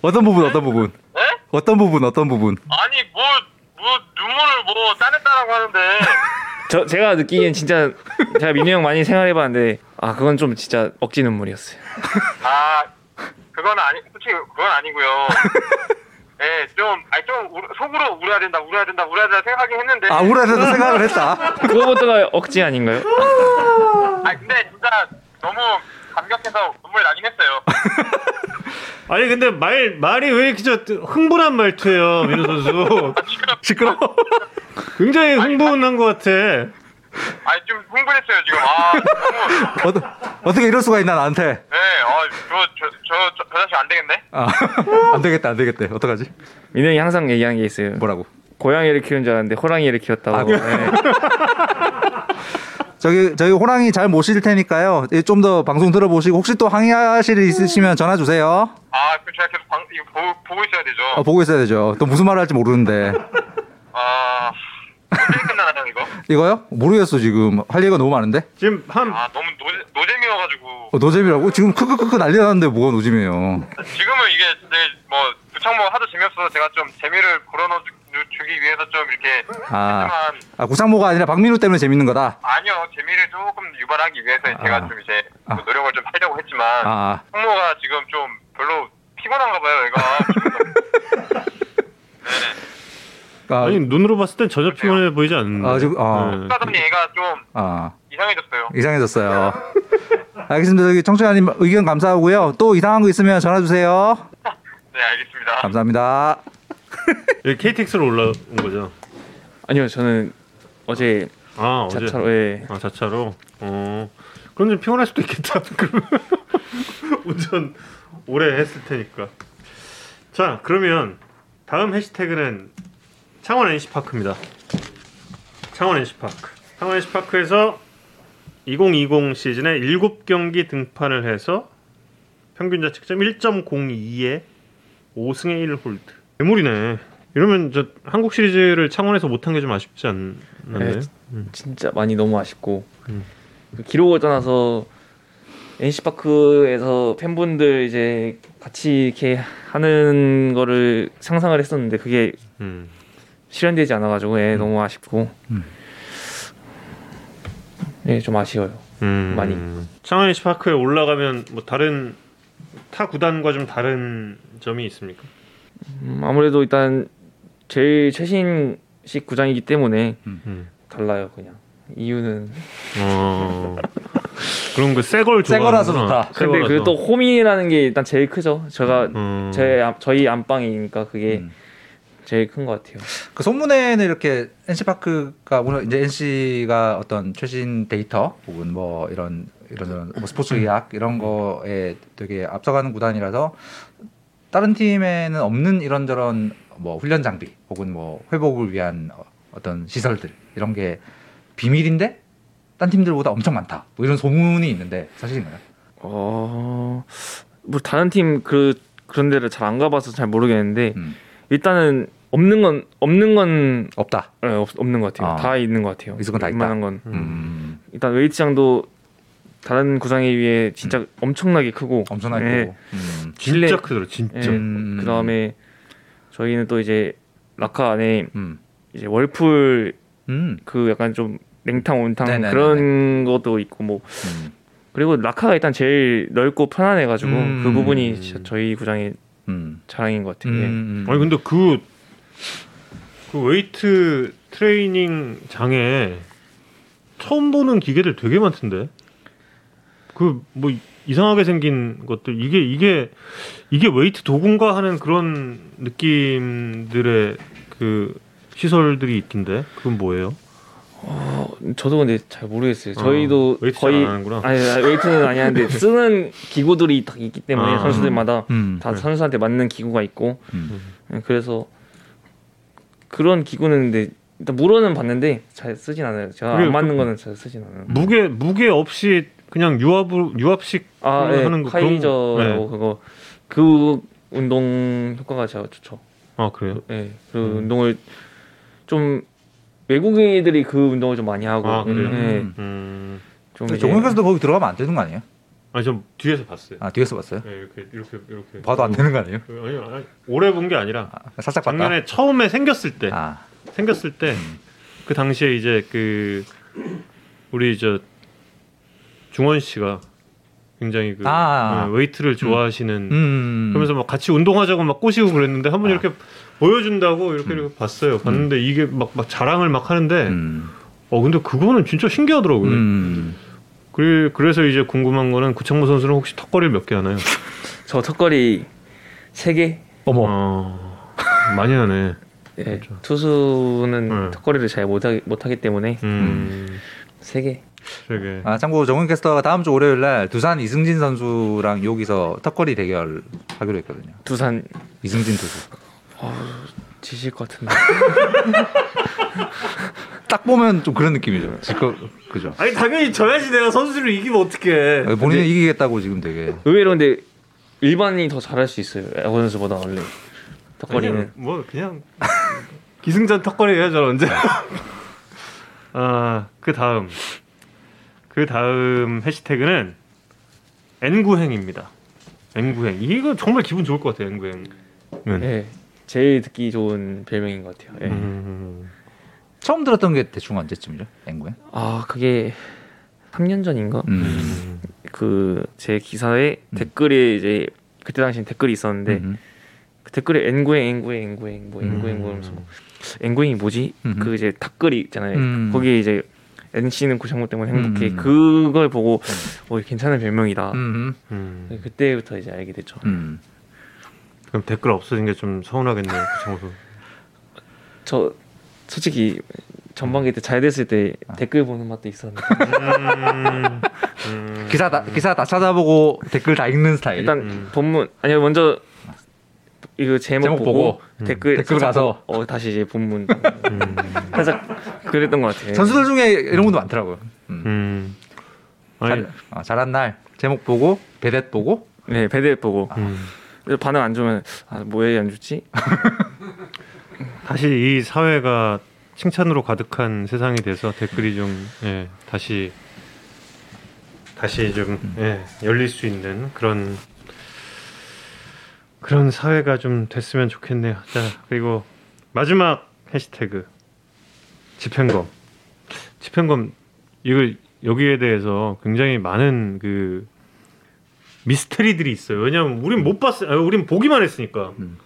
어떤 부분 어떤 부분? 네? 어떤 부분 어떤 부분? 아니 뭐, 뭐 눈물을 뭐 따냈다라고 하는데 저 제가 느끼기엔 진짜 제가 민호 형 많이 생활해봤는데 아 그건 좀 진짜 억지 눈물이었어요. 아 그건 아니 솔직히 그건 아니고요 예, 좀, 아니, 좀, 우- 속으로 울어야 된다, 울어야 된다, 울어야 된다 생각하긴 했는데. 아 우울해서 생각을 했다. 그거부터가 억지 아닌가요? 아니, 근데 진짜 너무 감격해서. 아니 근데 말 말이 왜 이렇게 저 흥분한 말투예요, 민호 선수. 시끄러. 굉장히 흥분한 것 같아. 아니, 좀 흥분했어요, 지금. 아, 너무. 어, 어떻게 이럴 수가 있나 나한테? 네, 어, 저, 저, 저, 저, 저 자식 안 되겠네? 아, 안 되겠다 안 되겠대. 어떡하지? 민호 형이 항상 얘기하는 게 있어요. 뭐라고? 고양이를 키우는 줄 알았는데 호랑이를 키웠다고. 아이고. 네. 저기 저희 호랑이 잘 모실 테니까요. 좀 더 방송 들어보시고 혹시 또 항의하실 일 있으시면 전화 주세요. 아, 그 제가 계속 방, 이거 보, 보고 있어야 되죠. 어, 보고 있어야 되죠. 또 무슨 말을 할지 모르는데 아, 언제 끝나나요, 이거? 이거요? 모르겠어 지금 할 얘기가 너무 많은데. 지금 한 아, 너무 노, 노잼이어가지고. 어, 노잼이라고? 지금 크크크크 난리 났는데 뭐가 노잼이에요? 지금은 이게 이제 뭐 구창모 하도 재미없어서 제가 좀 재미를 불어넣어 주- 주기 위해서 좀 이렇게 아. 했지만 아 구창모가 아니라 박민우 때문에 재밌는 거다. 아니요 재미를 조금 유발하기 위해서 제가 아. 좀 이제 아. 노력을 좀 하려고 했지만 아, 창모가 지금 좀 별로 피곤한가 봐요 얘가 아, 아니 눈으로 봤을 땐 전혀 피곤해 보이지 않는데. 아, 지금- 아. 네. 보니 얘가 좀 아 이상해졌어요 이상해졌어요. 알겠습니다. 저기 청취자님 의견 감사하고요. 또 이상한 거 있으면 전화 주세요. 네 알겠습니다 감사합니다. 여기 KTX로 올라온 거죠. 아니요 저는 어제 아 어제. 자차로 예. 아 자차로. 어. 그럼 좀 피곤할 수도 있겠다. 그러면 운전 오래 했을 테니까. 자 그러면 다음 해시태그는 창원 NC 파크입니다. 창원 NC 파크. 창원 NC 파크에서 2020 시즌에 7경기 등판을 해서 평균 자책점 1.02에 5승에 1홀드. 괴물이네. 이러면 저 한국 시리즈를 창원에서 못한 게 좀 아쉽지 않나요? 네. 진짜 많이 너무 아쉽고 음. 그 기록을 떠나서 NC 파크에서 팬분들 이제 같이 이렇게 하는 거를 상상을 했었는데 그게 음. 실현되지 않아가지고 예, 너무 아쉽고 음. 예, 좀 아쉬워요. 음. 많이. 창원 NC 파크에 올라가면 뭐 다른 타 구단과 좀 다른 점이 있습니까? 음, 아무래도 일단 제일 최신식 구장이기 때문에 음. 달라요 그냥 이유는 어. 그럼 그 새걸 새 거라서 좋다. 근데 그 또 홈이라는 게 일단 제일 크죠. 제가 음. 제 앞- 저희 안방이니까 그게 음. 제일 큰 것 같아요. 그 소문에는 이렇게 NC 파크가 물론 이제 NC가 어떤 최신 데이터 혹은 뭐 이런 이런 이런 뭐 스포츠 의학 이런 거에 되게 앞서가는 구단이라서 다른 팀에는 없는 이런저런 뭐 훈련 장비 혹은 뭐 회복을 위한 어- 어떤 시설들 이런 게 비밀인데 딴 팀들보다 엄청 많다. 뭐 이런 소문이 있는데 사실인가요? 어, 뭐 다른 팀 그 그런 데를 잘 안 가봐서 잘 모르겠는데 음. 일단은 없는 건 없는 건 없다. 예, 없, 없는 것 같아요. 아. 다 있는 것 같아요. 있을 건다 있다. 웬만한 건 음. 일단 웨이트장도 다른 구장에 비해 진짜 엄청나게 크고 엄청나게 예. 크고. 음. 진짜 실내- 크더라 진짜. 예. 음. 그 다음에 저희는 또 이제 라커 안에 음. 이제 whirlpool 음. 그 약간 좀 냉탕 온탕 네네네네. 그런 것도 있고 뭐 음. 그리고 라커가 일단 제일 넓고 편안해가지고 음. 그 부분이 진짜 저희 구장의 음. 자랑인 것 같아요. 음. 예. 음. 아니 근데 그, 그 웨이트 트레이닝 장에 처음 보는 기계들 되게 많던데. 그 뭐 이상하게 생긴 것들 이게 이게 이게 웨이트 도구인가 하는 그런 느낌들의 그 시설들이 있던데 그건 뭐예요? 어, 저도 근데 잘 모르겠어요. 저희도 어, 웨이트 거의 잘안 하는구나. 아니 아니, 웨이트는 아니 하는데 쓰는 기구들이 딱 있기 때문에 아. 선수들마다 음. 다 그래. 선수한테 맞는 기구가 있고 음. 예, 그래서 그런 기구는 근데 일단 물어는 봤는데 잘 쓰진 않아요. 제가 안 맞는 그- 거는 잘 쓰진 않아요. 무게 무게 없이 그냥 유압으로 유압식 아, 예, 하는 거 그런 카이저라고 네. 그거 그 운동 효과가 제가 좋죠. 아 그래요? 예, 그 음. 운동을 좀 외국인들이 그 운동을 좀 많이 하고, 아, 그래요? 예, 음. 음. 좀 이제 종영에서도 거기 들어가면 안 되는 거 아니에요? 아니 전 뒤에서 봤어요. 아 뒤에서 봤어요? 네, 이렇게 이렇게 이렇게 봐도 안 되는 거 아니에요? 그, 아니, 아니 오래 본 게 아니라 아, 살짝 봤다. 작년에 처음에 생겼을 때 아, 생겼을 때 그 당시에 이제 그 우리 저 중원 씨가 굉장히 그 아, 아, 아. 네, 웨이트를 좋아하시는 음. 그러면서 막 같이 운동하자고 막 꼬시고 그랬는데 한번 아. 이렇게 보여준다고 이렇게, 이렇게 봤어요. 봤는데 이게 막, 막 자랑을 막 하는데 음. 어 근데 그거는 진짜 신기하더라고요. 음. 그래, 그래서 이제 궁금한 거는 구창모 선수는 혹시 턱걸이를 몇개 하나요? 저 턱걸이 세 개. 어머. 어, 많이 하네. 예, 그렇죠. 투수는 네. 턱걸이를 잘 못하기, 못하기 때문에 음, 세 개. 되게. 아 참고 정훈 캐스터가 다음 주 월요일 날 두산 이승진 선수랑 여기서 턱걸이 대결 하기로 했거든요. 두산 이승진 투수. 지실 것 같은데. 딱 보면 좀 그런 느낌이죠. 지거 그죠. 아니 당연히 져야지 내가 선수를 이기면 어떡해. 본인은 이기겠다고 지금 되게. 의외로 근데 일반인이 더 잘할 수 있어요. 야구 선수보다 원래 턱걸이는. 뭐 그냥 기승전 턱걸이 해야죠 언제. 아그 다음 그 다음 해시태그는 N구행입니다. N구행 이거 정말 기분 좋을 것 같아요 N구행. 예, 제일 듣기 좋은 별명인 것 같아요. 예. 음, 처음 들었던 게 대충 언제쯤이죠? 앵구에? 아 그게 3년 전인가? 음. 그제 기사에 음. 댓글에 이제 그때 당시 댓글이 있었는데 음. 그 댓글에 N구행 N구행 N구행 뭐 N구행 뭐 하면서 N구행이 뭐지? 음. 그 이제 댓글이 있잖아요. 음. 거기에 이제 NC는 구창모 때문에 행복해. 음. 그걸 보고 어 괜찮은 별명이다. 음. 음. 그때부터 이제 알게 됐죠. 음. 그럼 댓글 없어진 게 좀 서운하겠네요 구창모 선수. 저 솔직히 전반기 때 잘 됐을 때 댓글 보는 맛도 있었는데 음, 음. 기사 다 기사 다 찾아보고 댓글 다 읽는 스타일. 일단 음. 본문 아니요 먼저 이거 제목, 제목 보고, 보고, 댓글 댓글 가서. 어 다시 이제 본문 음. 살짝 그랬던 것 같아요. 선수들 중에 이런 분도 많더라고요. 음. 음. 잘, 아, 잘한 날 제목 보고 배댓 보고 네 배드 보고 음. 그래서 반응 안 좋으면 아 뭐에 안 좋지? 다시 이 사회가 칭찬으로 가득한 세상이 돼서 댓글이 좀 예, 다시 다시 좀 예, 열릴 수 있는 그런 그런 사회가 좀 됐으면 좋겠네요. 자 그리고 마지막 해시태그 집행검 집행검 이거 여기에 대해서 굉장히 많은 그 미스테리들이 있어요. 왜냐하면 우린 못 봤어요. 아, 우린 보기만 했으니까. 음.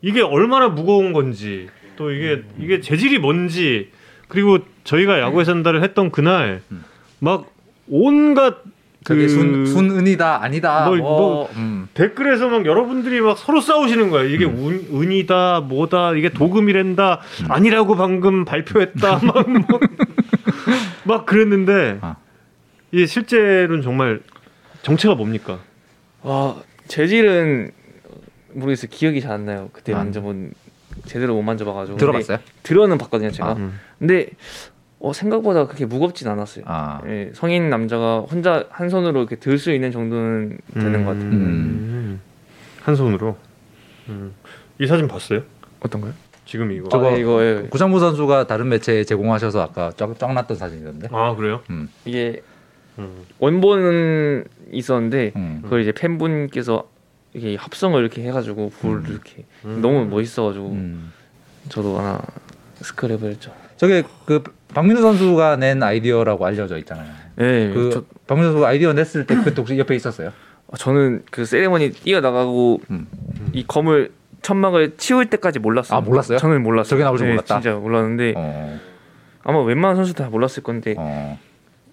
이게 얼마나 무거운 건지 또 이게 이게 재질이 뭔지 그리고 저희가 야구의 산다를 했던 그날 음. 막 온갖 그 순 순은이다 아니다 뭐, 뭐, 뭐, 음. 댓글에서 막 여러분들이 막 서로 싸우시는 거예요. 이게 운, 은이다, 뭐다, 이게 도금이란다, 아니라고 방금 발표했다, 막, 뭐, 막 그랬는데, 아. 이게 실제로는 정말 정체가 뭡니까? 와 재질은 모르겠어요. 기억이 잘 안 나요. 그때 아. 만져본 제대로 못 만져봐가지고 들어봤어요? 들어는 봤거든요 제가. 아. 음. 근데 어, 생각보다 그렇게 무겁진 않았어요. 아. 예, 성인 남자가 혼자 한 손으로 이렇게 들 수 있는 정도는 되는 것 같아요. 음. 한 손으로. 음. 이 사진 봤어요? 어떤가요? 지금 이거. 저거- 아, 이거 예. 구장부 선수가 다른 매체에 제공하셔서 아까 쫙, 쫙 났던 사진이던데. 아 그래요? 이게 음. 원본은 있었는데 음. 그걸 이제 팬분께서 이렇게 합성을 이렇게 해가지고 불 이렇게 음. 너무 멋있어가지고 음. 저도 하나 스크랩을 했죠. 저게 그 박민우 선수가 낸 아이디어라고 알려져 있잖아요. 네, 그 저, 박민우 선수가 아이디어 냈을 때 그때 혹시 옆에 있었어요? 저는 그 세레머니 뛰어 나가고 음. 이 검을 천막을 치울 때까지 몰랐어요. 아, 몰랐어요? 저는 몰랐어요. 저게 나올 줄 네, 몰랐다? 진짜 몰랐는데 어. 아마 웬만한 선수 다 몰랐을 건데 어.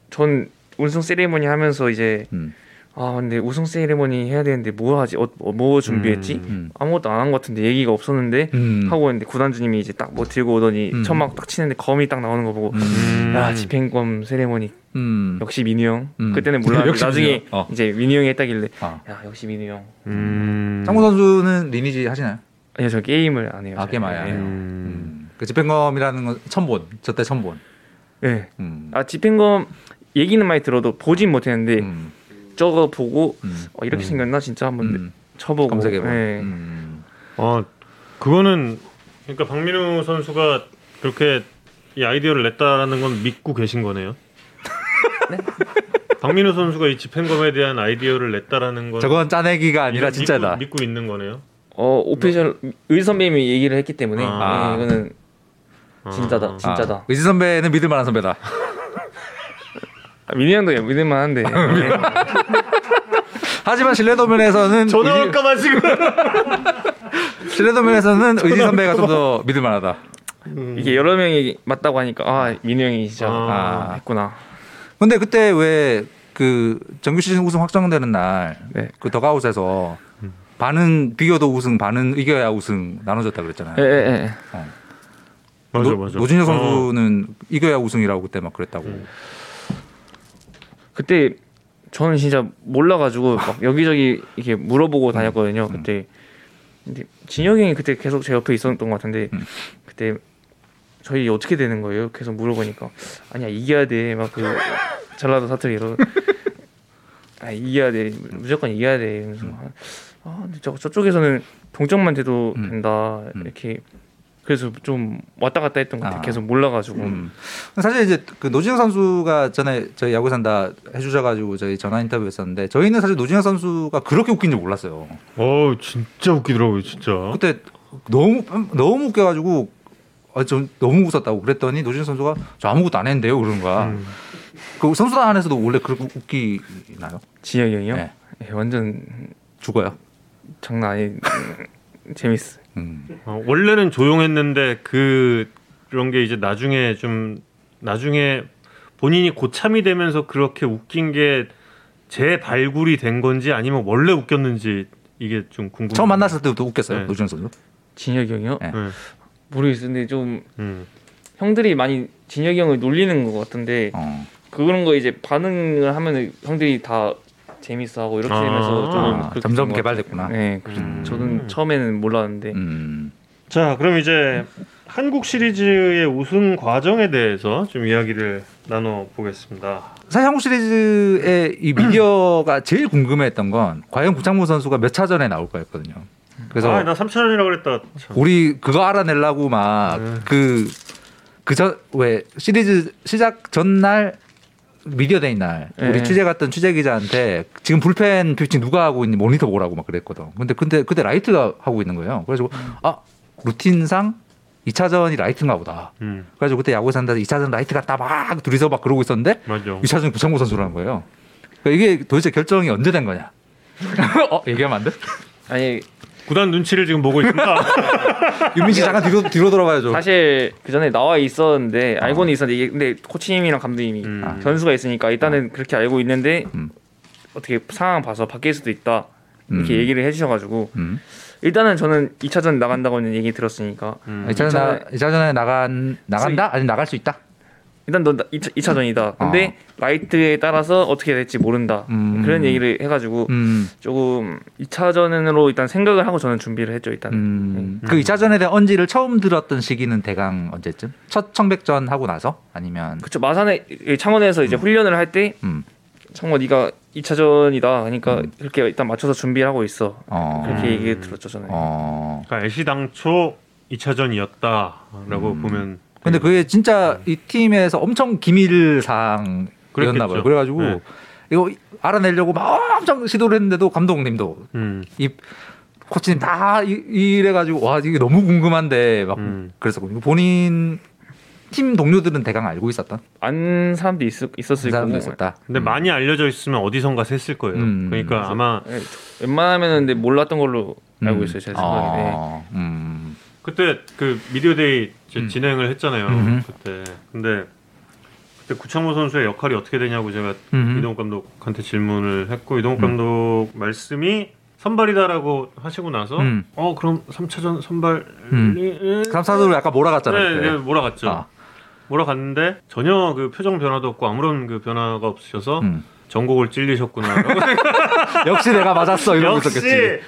전 우승 세레머니 하면서 이제 음. 아 근데 우승 세레머니 해야 되는데 뭐 하지? 어, 뭐, 뭐 준비했지? 음. 아무것도 안 한 것 같은데 얘기가 없었는데 음. 하고 있는데 구단주님이 이제 딱 뭐 들고 오더니 음. 천막 딱 치는데 검이 딱 나오는 거 보고 음. 야 집행검 세레머니 음. 역시 민우 형 음. 그때는 몰랐는데 역시 나중에. 어. 이제 민우 형이 했다길래 아. 야 역시 민우 형 음. 창구 선수는 리니지 하시나요? 아니요 저 게임을 안 해요 아, 게임 아예 안 네. 해요. 음. 음. 그 집행검이라는 건 처음 본. 저때 처음 본. 네. 음. 아 집행검 얘기는 많이 들어도 보진 못했는데 음. 저거 보고 음. 어, 이렇게 생겼나 진짜 한번 음. 쳐보고 검색해 본. 네. 음. 어, 그거는 그러니까 박민우 선수가 그렇게 이 아이디어를 냈다라는 건 믿고 계신 거네요. 박민우 선수가 이 집행검에 대한 아이디어를 냈다라는 건 저건 짜내기가 아니라 믿고- 진짜다. 믿고, 있는 거네요. 어 오피셜 의 선배님이 얘기를 했기 때문에 아. 네, 이거는 아. 진짜다 진짜다 아, 의지 선배는 믿을 만한 선배다. 아, 민우 형도 믿을만 한데 네. 하지만 신뢰도 면에서는 전화 의지- 올까봐 지금. 신뢰도 면에서는 의지 선배가 좀 더 믿을 만하다. 이게 여러 명이 맞다고 하니까 아 민우 형이 진짜 아. 했구나 근데 그때 왜 그 정규 시즌 우승 확정되는 날 네. 그 더그아웃에서 반은 비겨도 우승 반은 이겨야 우승 나눠졌다 그랬잖아요. 예 예예 맞아 노, 맞아. 노진혁 어. 선수는 이겨야 우승이라고 그때 막 그랬다고. 음. 그때 저는 진짜 몰라가지고 막 여기저기 이렇게 물어보고 다녔거든요. 그때 근데 진혁이 형이 그때 계속 제 옆에 있었던 것 같은데 음. 그때 저희 어떻게 되는 거예요? 계속 물어보니까 아니야 이겨야 돼. 막 그 전라도 사투리로 아 이겨야 돼. 무조건 이겨야 돼. 이러면서 막, 아 근데 저 저쪽에서는 동점만 돼도 음. 된다 음. 이렇게 그래서 좀 왔다 갔다 했던 것 같아요. 아. 계속 몰라가지고 음. 사실 이제 그 노진혁 선수가 전에 저희 야구 산다 해주셔가지고 저희 전화 인터뷰 했었는데 저희는 사실 노진혁 선수가 그렇게 웃긴 줄 몰랐어요. 어 진짜 웃기더라고요 진짜. 그때 너무 너무 웃겨가지고 아, 좀 너무 웃었다고 그랬더니 노진혁 선수가 저 아무것도 안 했는데요 그러는 거야. 음. 그 선수단 안에서도 원래 그렇게 웃기나요? 진혁이 형이요? 네. 예, 완전 죽어요. 장난 아니 음, 재밌어. 음. 어, 원래는 조용했는데 그 그런 게 이제 나중에 좀 나중에 본인이 고참이 되면서 그렇게 웃긴 게 재발굴이 된 건지 아니면 원래 웃겼는지 이게 좀 궁금. 처음 만났을 때부터 웃겼어요 네. 노진혁 선수. 진혁이 형이요? 네. 네. 모르겠는데 좀 음. 형들이 많이 진혁이 형을 놀리는 것 같은데 어. 그런 거 이제 반응을 하면 형들이 다 재밌어하고 이렇게 아. 되면서 좀 아, 점점 개발됐구나. 네, 그래서 음. 저는 처음에는 몰랐는데 음. 자, 그럼 이제 한국 시리즈의 우승 과정에 대해서 좀 이야기를 나눠 보겠습니다. 사실 한국 시리즈의 이 미디어가 제일 궁금해했던 건 과연 구창모 선수가 몇 차 전에 나올 거였거든요. 그래서 아, 나 3차전이라고 그랬다. 참. 우리 그거 알아내려고 막 네. 그 그저 왜 시리즈 시작 전날 미디어 데이 날 우리 네. 취재 갔던 취재 기자한테 지금 불펜 피칭 누가 하고 있니 모니터 보라고 막 그랬거든. 근데 근데 그때 라이트가 하고 있는 거예요. 그래서 아 루틴상 2차전이 라이트인가 보다. 음, 그래가지고 그때 야구 산다서 2차전 라이트 갔다 막 둘이서 막 그러고 있었는데 맞아. 2차전 구창모 선수라는 거예요. 그러니까 이게 도대체 결정이 언제 된 거냐? 어 얘기하면 안 돼? 아니 구단 눈치를 지금 보고 있습니다. 윤민 씨 잠깐 뒤로 뒤로 돌아봐야죠. 사실 그 전에 나와 있었는데 알고는 있었는데 이게 근데 코치님이랑 감독님이 음. 아. 변수가 있으니까 일단은 그렇게 알고 있는데 음. 어떻게 상황 봐서 바뀔 수도 있다 이렇게 음. 얘기를 해주셔가지고 음. 일단은 저는 2차전 나간다고는 얘기 들었으니까 음. 2차전 나, 2차전에 나간 나간다? 아니 나갈 수 있다. 일단 넌 2차, 2차전이다. 근데 라이트에 따라서 어떻게 될지 모른다. 어. 음. 그런 얘기를 해가지고 음. 조금 2차전으로 일단 생각을 하고 저는 준비를 했죠 일단. 음. 그 2차전에 대한 언지를 처음 들었던 시기는 대강 언제쯤? 첫 청백전 하고 나서 아니면 그쵸 마산에 창원에서 이제 훈련을 할때 음. 창원 네가 2차전이다. 그러니까 음. 그렇게 일단 맞춰서 준비를 하고 있어. 어. 그렇게 음. 얘기 들었죠 저는. 어. 그러니까 애시당초 2차전이었다라고 음. 보면 근데 그게 진짜 이 팀에서 엄청 기밀 사항이었던 그랬나 봐요. 그래가지고 네. 이거 알아내려고 막 엄청 시도를 했는데도 감독님도 음. 이 코치님 다 이- 이래가지고 와 이게 너무 궁금한데 막 음. 그랬었거든요. 본인 팀 동료들은 대강 알고 있었던 안 사람도 있, 있었을 사람도 거고 있었다. 근데 많이 알려져 있으면 어디선가 셌을 거예요. 음. 그러니까 아마 예, 웬만하면은 근데 몰랐던 걸로 알고 있어요 제 생각에 네. 아, 음. 그때 그 미디어데이 음. 진행을 했잖아요. 음흠. 그때 근데 그때 구창모 선수의 역할이 어떻게 되냐고 제가 음흠. 이동욱 감독한테 질문을 했고 이동욱 음. 감독 말씀이 선발이다라고 하시고 나서 음. 어 그럼 3차전 선발이 음. 삼사도로 약간 몰아갔잖아요. 네. 네, 몰아갔죠. 아, 몰아갔는데 전혀 그 표정 변화도 없고 아무런 그 변화가 없으셔서 음. 전곡을 찔리셨구나. 역시 내가 맞았어 이러고 역시 있었겠지.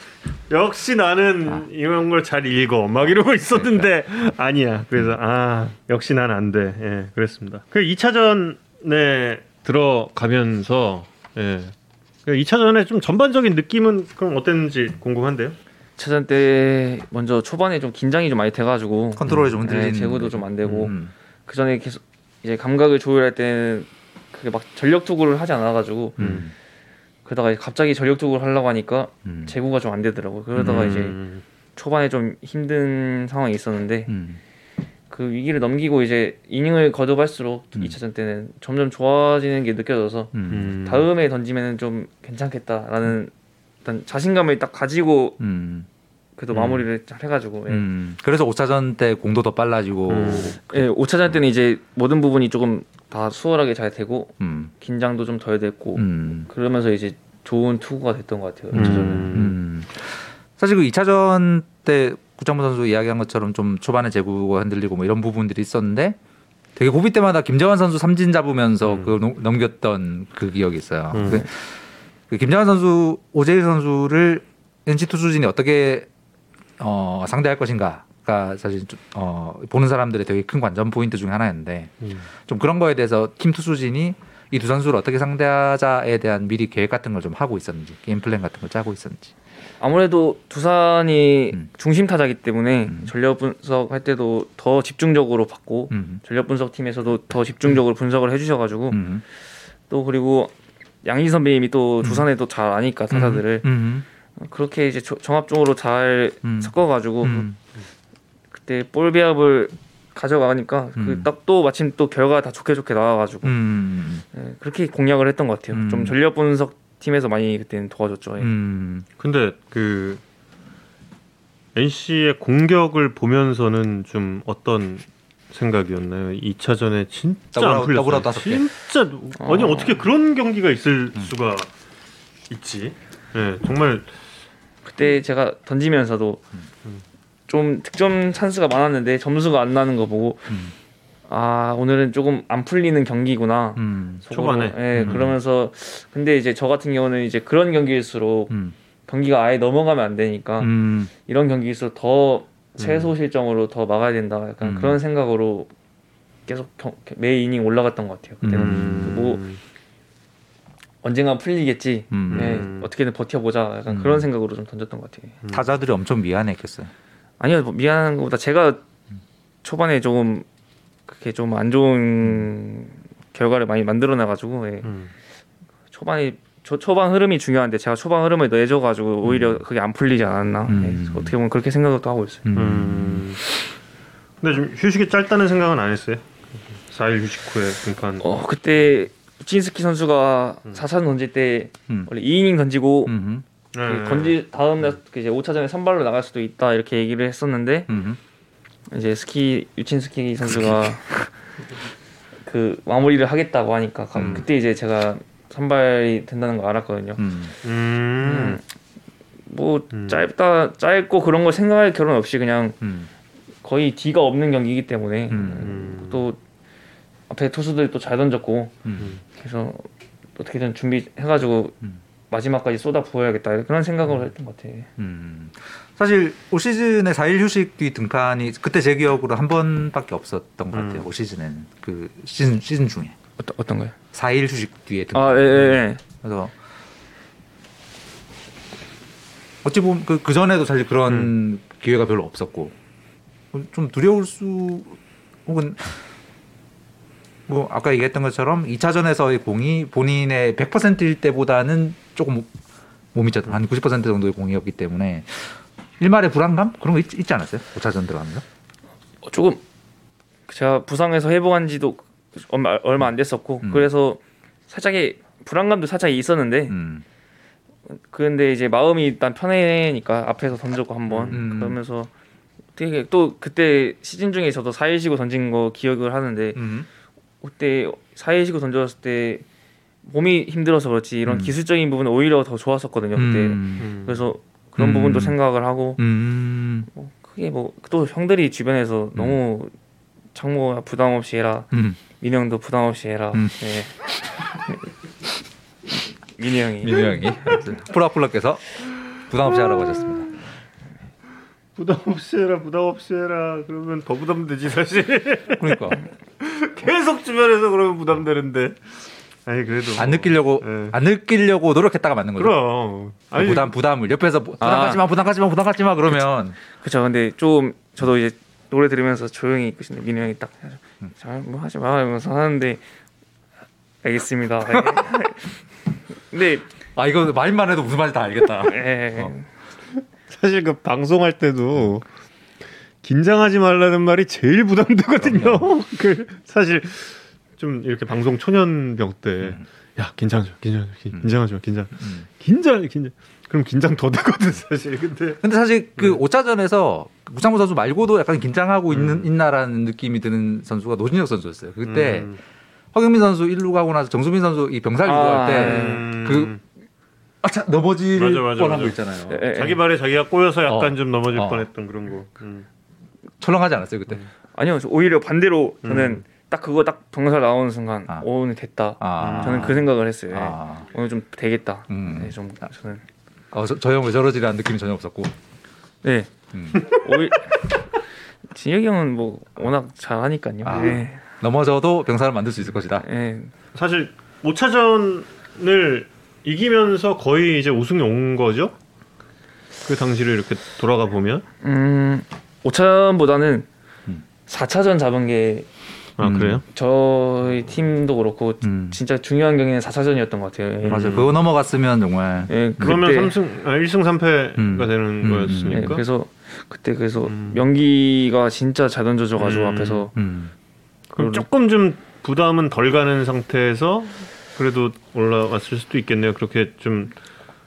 역시 나는 아. 이런 걸 잘 읽어 막 이러고 있었는데 아니야 그래서 아 역시 난 안 돼 예 그랬습니다 그 2차전에 들어가면서 예. 그 2차전에 좀 전반적인 느낌은 그럼 어땠는지 궁금한데요 차전 때 먼저 초반에 좀 긴장이 좀 많이 돼가지고 컨트롤이 좀 네, 흔들리는. 제구도 좀 안 되고 음. 그 전에 계속 이제 감각을 조율할 때는 그게 막 전력 투구를 하지 않아가지고 음. 그러다가 갑자기 전력 투구를 하려고 하니까 음. 제구가 좀 안 되더라고요. 그러다가 이제 음, 초반에 좀 힘든 상황이 있었는데 음. 그 위기를 넘기고 이제 이닝을 거듭할수록 음. 2차전 때는 점점 좋아지는 게 느껴져서 음. 음. 다음에 던지면은 좀 괜찮겠다라는 어떤 자신감을 딱 가지고 음. 그래도 음. 마무리를 잘 해가지고 예. 음. 그래서 5차전 때 공도 더 빨라지고 음. 예, 5차전 때는 이제 모든 부분이 조금 다 수월하게 잘 되고 음. 긴장도 좀 덜 됐고 음. 그러면서 이제 좋은 투구가 됐던 것 같아요. 음. 5차전은. 음. 사실 그 2차전 때 구창모 선수 이야기한 것처럼 좀 초반에 제구가 흔들리고 뭐 이런 부분들이 있었는데 되게 고비 때마다 김재환 선수 삼진 잡으면서 음. 그 넘- 넘겼던 그 기억이 있어요. 음. 그, 그 김재환 선수, 오재일 선수를 NC 투수진이 어떻게 어, 상대할 것인가가 사실 좀, 어, 보는 사람들의 되게 큰 관전 포인트 중에 하나였는데 음. 좀 그런 거에 대해서 팀 투수진이 이 두 선수를 어떻게 상대하자에 대한 미리 계획 같은 걸 좀 하고 있었는지 게임 플랜 같은 걸 짜고 있었는지. 아무래도 두산이 음. 중심 타자기 때문에 음. 전력 분석할 때도 더 집중적으로 받고 음. 전력 분석 팀에서도 더 집중적으로 분석을 해주셔가지고 음. 또 그리고 양의지 선배님이 또 두산에도 잘 아니까 타자들을 음. 그렇게 이제 조- 종합적으로 잘 음. 섞어가지고 음. 그때 볼 배합을 가져가니까 음. 그딱 또 마침 또 결과 다 좋게 좋게 나와가지고 음. 예, 그렇게 공략을 했던 것 같아요. 음. 좀 전력 분석 팀에서 많이 그때는 도와줬죠. 예. 음. 근데 그 NC의 공격을 보면서는 좀 어떤 생각이었나요? 2차전에 진짜 더그아웃, 안 풀렸어요. 진짜 아니 어. 어떻게 그런 경기가 있을 수가 있지? 예, 정말 그때 제가 던지면서도 좀 득점 찬스가 많았는데 점수가 안 나는 거 보고 음. 아 오늘은 조금 안 풀리는 경기구나. 음. 초반에. 예, 음. 그러면서 근데 이제 저 같은 경우는 이제 그런 경기일수록 음. 경기가 아예 넘어가면 안 되니까 음. 이런 경기일수록 더 최소 실점으로 더 막아야 된다. 약간 음. 그런 생각으로 계속 경- 매 이닝 올라갔던 것 같아요. 그때는 음. 뭐 언젠가 풀리겠지. 음. 예, 음. 어떻게든 버텨보자. 약간 음. 그런 생각으로 좀 던졌던 것 같아요. 타자들이 엄청 미안했겠어요. 아니요 뭐 미안한 것보다 제가 초반에 조금 그렇게 좀 안 좋은 결과를 많이 만들어 놔가지고 예. 음. 초반에 초, 초반 흐름이 중요한데 제가 초반 흐름을 내줘가지고 오히려 그게 안 풀리지 않았나 음. 예. 어떻게 보면 그렇게 생각도 하고 있어요. 음. 근데 좀 휴식이 짧다는 생각은 안 했어요. 4일 휴식 후에 등판. 어 그때 우친스키 선수가 4차 던질 때 음. 원래 2이닝 던지고 음. 그 던지 다음 날 이제 5차전에 선발로 나갈 수도 있다 이렇게 얘기를 했었는데 음. 이제 스키 유친 스키 선수가 그 마무리를 하겠다고 하니까 가- 음. 그때 이제 제가 선발이 된다는 거 알았거든요. 음. 음. 음. 뭐 음. 짧다 짧고 그런 걸 생각할 겨른 없이 그냥 음. 거의 D가 없는 경기이기 때문에 음. 음. 또 앞에 투수들이 또 잘 던졌고 음. 그래서 어떻게든 준비해가지고 음. 마지막까지 쏟아 부어야겠다 그런 생각을 했던 것 같아. 음. 사실 올 시즌에 4일 휴식 뒤 등판이 그때 제 기억으로 한 번밖에 없었던 것 같아요. 음. 올 시즌에는 그 시즌 시즌 중에 어떤 어떤 거요? 4일 휴식 뒤에 등판. 아, 예, 예, 예. 그래서 어찌 보면 그, 그 전에도 사실 그런 음. 기회가 별로 없었고 좀 두려울 수 혹은 뭐 아까 얘기했던 것처럼 2차전에서의 공이 본인의 100%일 때보다는 조금 못 미쳤던 한 90% 정도의 공이었기 때문에 일말의 불안감 그런 거 있, 있지 않았어요? 5차전 들어가면서? 어, 조금 제가 부상에서 회복한 지도 얼마, 얼마 안 됐었고 음. 그래서 살짝의 불안감도 살짝 있었는데 음. 그런데 이제 마음이 일단 편해니까 앞에서 던졌고 한번 음. 그러면서 되게 또 그때 시즌 중에 저도 4일 쉬고 던진 거 기억을 하는데 음. 그때 4일 쉬고 던졌을 때 몸이 힘들어서 그렇지 이런 음. 기술적인 부분은 오히려 더 좋았었거든요 그때 음. 음. 그래서 그런 음. 부분도 생각을 하고 음. 뭐 크게 뭐 또 형들이 주변에서 너무 창모가 부담 없이 해라 음. 민영도 부담 없이 해라 음. 네. 민희 형이 민우 형이 프로아플러께서 부담 없이 하라고 하셨습니다. 부담 없이 해라 부담 없이 해라 그러면 더 부담되지 사실 그러니까 계속 주변에서 그러면 부담되는데 아니 그래도 안 느끼려고 예. 안 느끼려고 노력했다가 맞는 거죠. 그럼 그 부담 부담을 옆에서 부- 부담 아. 갖지 마 부담 갖지 마 부담 갖지 마 그러면 그쵸 근데 좀 저도 이제 노래 들으면서 조용히 있고 있는데 민희 형이 딱 잘뭐 하지 마 이러면서 하는데 알겠습니다 근데 아 이거 말만 해도 무슨 말인지 다 알겠다. 예, 어. 사실 그 방송할 때도 긴장하지 말라는 말이 제일 부담되거든요. 그 사실 좀 이렇게 방송 초년병 때야 긴장하지 마, 긴장하지 마, 긴- 긴장하지 마, 긴장, 음. 긴장, 긴장. 그럼 긴장 더 되거든 사실. 근데 근데 사실 그 5차전에서 구창모 선수 말고도 약간 긴장하고 있는 있나라는 느낌이 드는 선수가 노진혁 선수였어요. 그때 음. 허경민 선수 1루 가고 나서 정수민 선수 이 병살 아, 유도할 때 음. 그 아차 넘어질 맞아, 맞아, 뻔한 맞아. 거 있잖아요. 예, 예. 자기 발에 자기가 꼬여서 약간 어. 좀 넘어질 어. 뻔했던 그런 거. 음. 철렁하지 않았어요 그때. 아니요 저 오히려 반대로 저는 음. 딱 그거 딱 병살 나오는 순간 아. 오, 오늘 됐다 아. 저는 그 생각을 했어요 예. 아. 오늘 좀 되겠다 음. 네, 좀 저는 어, 저, 저형왜 저러지라는 느낌이 전혀 없었고. 네 음. 오히 진혁이 형은 뭐 워낙 잘하니까요 아. 네. 넘어져도 병사를 만들 수 있을 것이다. 네. 사실 5차전을 이기면서 거의 이제 우승이 온 거죠. 그 당시를 이렇게 돌아가 보면 음 5차전보다는 음. 4차전 잡은 게아 음. 그래요? 저희 팀도 그렇고 음. 진짜 중요한 경기는 4차전이었던 것 같아요. 예. 맞아요. 그거 넘어갔으면 정말 예, 그러면 그때- 3승 아, 1승 3패가 음. 되는 음, 예, 거였으니까. 그래서 그때 그래서 음. 명기가 진짜 잘 던져줘가지고 음. 앞에서 음. 그럼 조금 좀 부담은 덜 가는 상태에서 그래도 올라왔을 수도 있겠네요. 그렇게 좀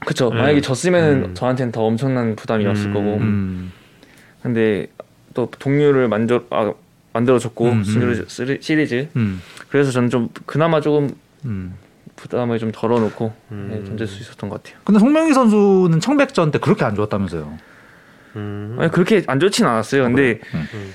그쵸 네. 만약에 졌으면 음. 저한테는 더 엄청난 부담이었을 음. 거고 음. 근데 또 동료를 만들 아, 만들어줬고 음, 음. 시리즈, 시리- 시리즈 음. 그래서 저는 좀 그나마 조금 음. 부담을 좀 덜어놓고 음. 네, 던질 수 있었던 것 같아요. 근데 송명희 선수는 청백전 때 그렇게 안 좋았다면서요. 음. 아니 그렇게 안 좋진 않았어요. 근데 음.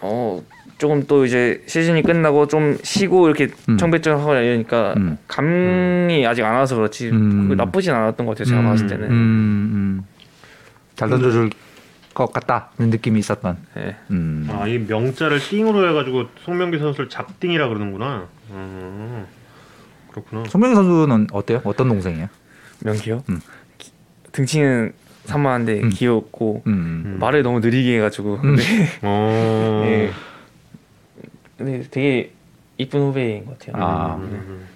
어 조금 또 이제 시즌이 끝나고 좀 쉬고 이렇게 음. 청백전 하고 이러니까 음. 감이 아직 안 와서 그렇지 나쁘진 않았던 것 같아요. 제가 음, 봤을 때는. 음, 음. 잘 던져줄 것 같다는 느낌이 있었던. 네. 음. 아, 이 명자를 띵으로 해가지고 송명기 선수를 작띵이라 그러는구나. 음. 그렇구나. 송명희 선수는 어때요? 어떤 동생이에요? 명기요? 음. 기- 등치는 산만한데 음. 귀엽고 음. 말을 너무 느리게 해가지고 음. 네. 어. 네. 근데 되게 이쁜 후배인 것 같아요. 아. 네. 음.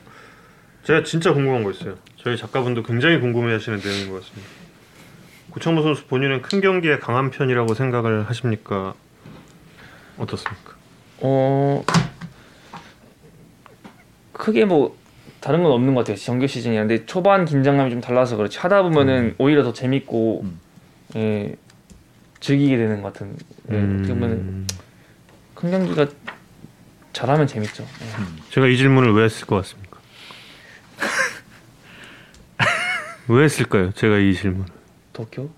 제가 진짜 궁금한 거 있어요. 저희 작가분도 굉장히 궁금해하시는 내용인 것 같습니다. 구창모 선수 본인은 큰 경기에 강한 편이라고 생각을 하십니까? 어떻습니까? 어 크게 뭐 다른 건 없는 것 같아요. 정규 시즌이 근데 초반 긴장감이 좀 달라서 그렇지 하다 보면은 오히려 더 재밌고 음. 예, 즐기게 되는 것 같은. 예, 어떻게 보면 큰 경기가 잘하면 재밌죠. 예. 제가 이 질문을 왜 했을 것 같습니까? 왜 했을까요? 제가 이 질문. 도쿄?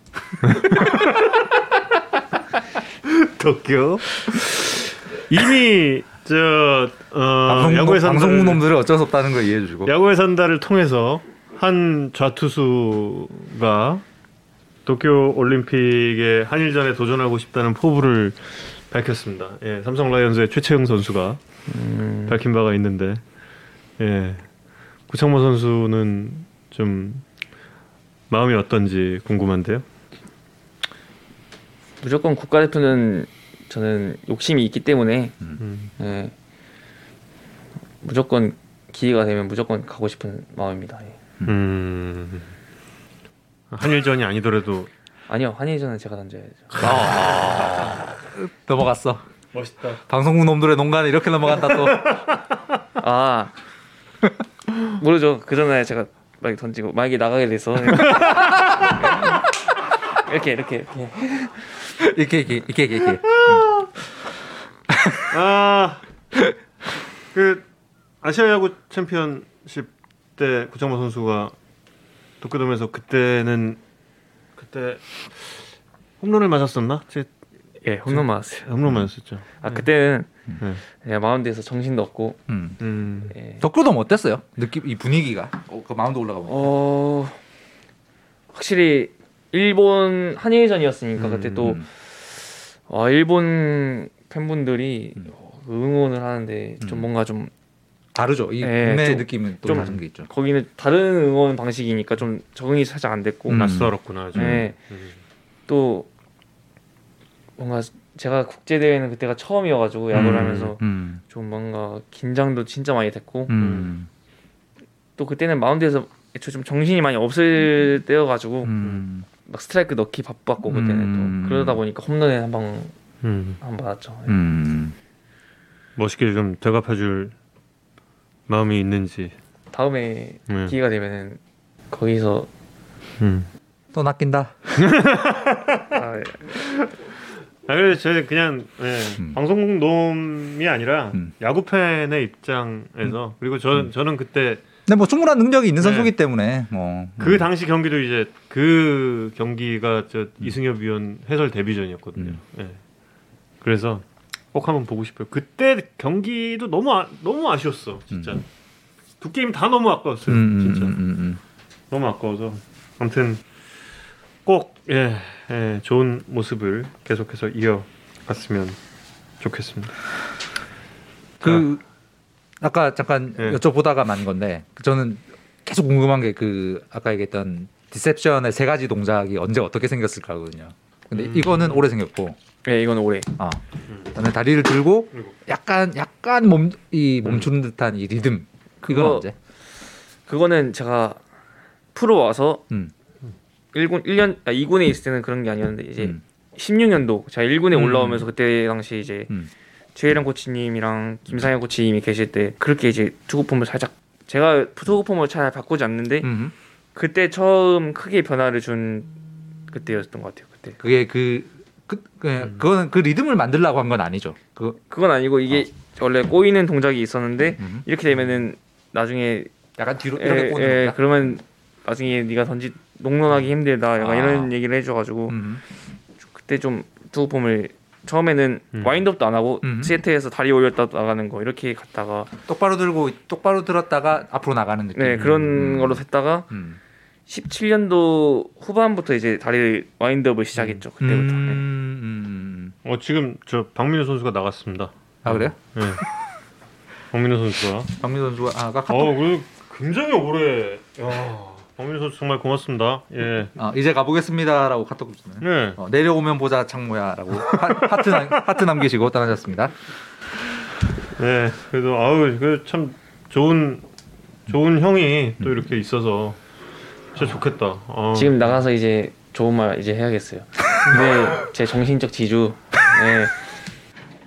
도쿄. 이미 저 어, 방송, 야구의 방송 산다를 놈들은 어쩔 수 없다는 거 이해해 주시고. 야구의 산다를 통해서 한 좌투수가 도쿄 올림픽에 한일전에 도전하고 싶다는 포부를 밝혔습니다. 예, 삼성 라이온즈의 최채영 선수가 음, 밝힌 바가 있는데, 예, 구창모 선수는 좀 마음이 어떤지 궁금한데요. 무조건 국가대표는 저는 욕심이 있기 때문에 음. 예, 무조건 기회가 되면 무조건 가고 싶은 마음입니다. 예. 음. 한일전이 아니더라도 아니요 한일전은 제가 던져야죠. 넘어갔어. 멋있다. 방송국 놈들의 농간에 이렇게 넘어간다 또. 아 모르죠. 그 전에 제가 막 던지고 만약에 나가게 돼서 이렇게 이렇게 이렇게 이렇게 이렇게 이렇게 이렇게. 이렇게. 아, 그 아시아 야구 챔피언십 때 구창모 선수가 도쿄돔에서 그때는 그때 홈런을 맞았었나? 제 예 홈런 맞았어요. 홈런 맞았었죠. 아 그때는 네. 예, 마운드에서 정신도 없고 음. 음. 예. 덕구돔 어땠어요? 느낌 이 분위기가. 어, 그 마운드 올라가 보니까. 어 확실히 일본 한일전이었으니까 음, 그때 또 음. 와, 일본 팬분들이 음. 응원을 하는데 좀 음. 뭔가 좀 다르죠. 이 예, 국내 좀- 느낌은 또 좀 다른 게 있죠. 거기는 다른 응원 방식이니까 좀 적응이 살짝 안 됐고 음. 낯설었구나. 좀. 네. 음. 또 뭔가 제가 국제 대회는 그때가 처음이어가지고 야구를 음, 하면서 음. 좀 뭔가 긴장도 진짜 많이 됐고 음. 또 그때는 마운드에서 애초에 좀 정신이 많이 없을 때여가지고 음. 막 스트라이크 넣기 바빴고 그때는 음. 또 그러다 보니까 홈런에 한방한 음. 받았죠. 음. 멋있게 좀 대갚아줄 마음이 있는지. 다음에 네. 기회가 되면은 거기서 음. 또 낚인다. 아, 예. 아, 그래서 저희 그냥 예, 음. 방송국 놈이 아니라 음. 야구 팬의 입장에서 그리고 저 저는 그때 근데 뭐 충분한 능력이 있는 네. 선수기 때문에 뭐 그 당시 경기도 이제 그 경기가 저 이승엽 위원 해설 데뷔전이었거든요. 음. 예. 그래서 꼭 한번 보고 싶어요. 그때 경기도 너무 아, 너무 아쉬웠어, 진짜. 음. 두 게임 다 너무 아까웠어요, 음, 진짜. 음, 음, 음. 너무 아까워서 아무튼 꼭 예, 예, 좋은 모습을 계속해서 이어갔으면 좋겠습니다. 그 아 까 잠깐 네. 여쭤보다가 만 건데 저는 계속 궁금한 게 그 아까 얘기했던 디셉션의 세 가지 동작이 언제 어떻게 생겼을까거든요. 근데 음. 이거는 오래 생겼고, 예, 이건 올해 아, 그다음에 다리를 들고 약간 약간 몸 이 멈추는 듯한 이 리듬. 이건 그거- 언제? 그거는 제가 프로 와서 음. 1군 1년 아 2군에 있을 때는 그런 게 아니었는데 이제 음. 16년도 제가 1군에 음. 올라오면서 그때 당시 이제 음. 최혜령 코치님이랑 김상현 코치님이 계실 때 그렇게 이제 투구 폼을 살짝 제가 투구 폼을 잘 바꾸지 않는데 음. 그때 처음 크게 변화를 준 그때였던 것 같아요. 그때 그게 그, 그, 그 음. 그거는 그 리듬을 만들려고 한 건 아니죠. 그 그건 아니고 이게 원래 꼬이는 동작이 있었는데 음. 이렇게 되면은 나중에 약간 뒤로 이렇게 에, 꼬는 에, 건가? 그러면 나중에 네가 던지 농론하기 힘들다 약간 아. 이런 얘기를 해줘가지고 음. 그때 좀 투구 폼을 처음에는 음. 와인드업도 안 하고 음. 세트에서 다리 올렸다 나가는 거 이렇게 갔다가 똑바로 들고 똑바로 들었다가 앞으로 나가는 느낌. 네 그런 음. 걸로 했다가 음. 17년도 후반부터 이제 다리 와인드업을 시작했죠 그때부터 음, 네. 음, 음. 어 지금 저 박민호 선수가 나갔습니다. 아 그래요? 네. 박민호 선수가. 박민 선수가 아, 아까 카톡 어, 그 굉장히 오래. 야, 박민호 선수 정말 고맙습니다. 예. 어, 이제 가보겠습니다라고 카톡 주셨네요. 네. 어, 내려오면 보자 창모야라고 하, 하트 남, 하트 남기시고 떠나셨습니다. 네. 그래도 아우 그참 좋은 좋은 형이 또 이렇게 있어서 진짜 좋겠다. 어. 지금 나가서 이제 좋은 말 이제 해야겠어요 근데 제 정신적 지주 네,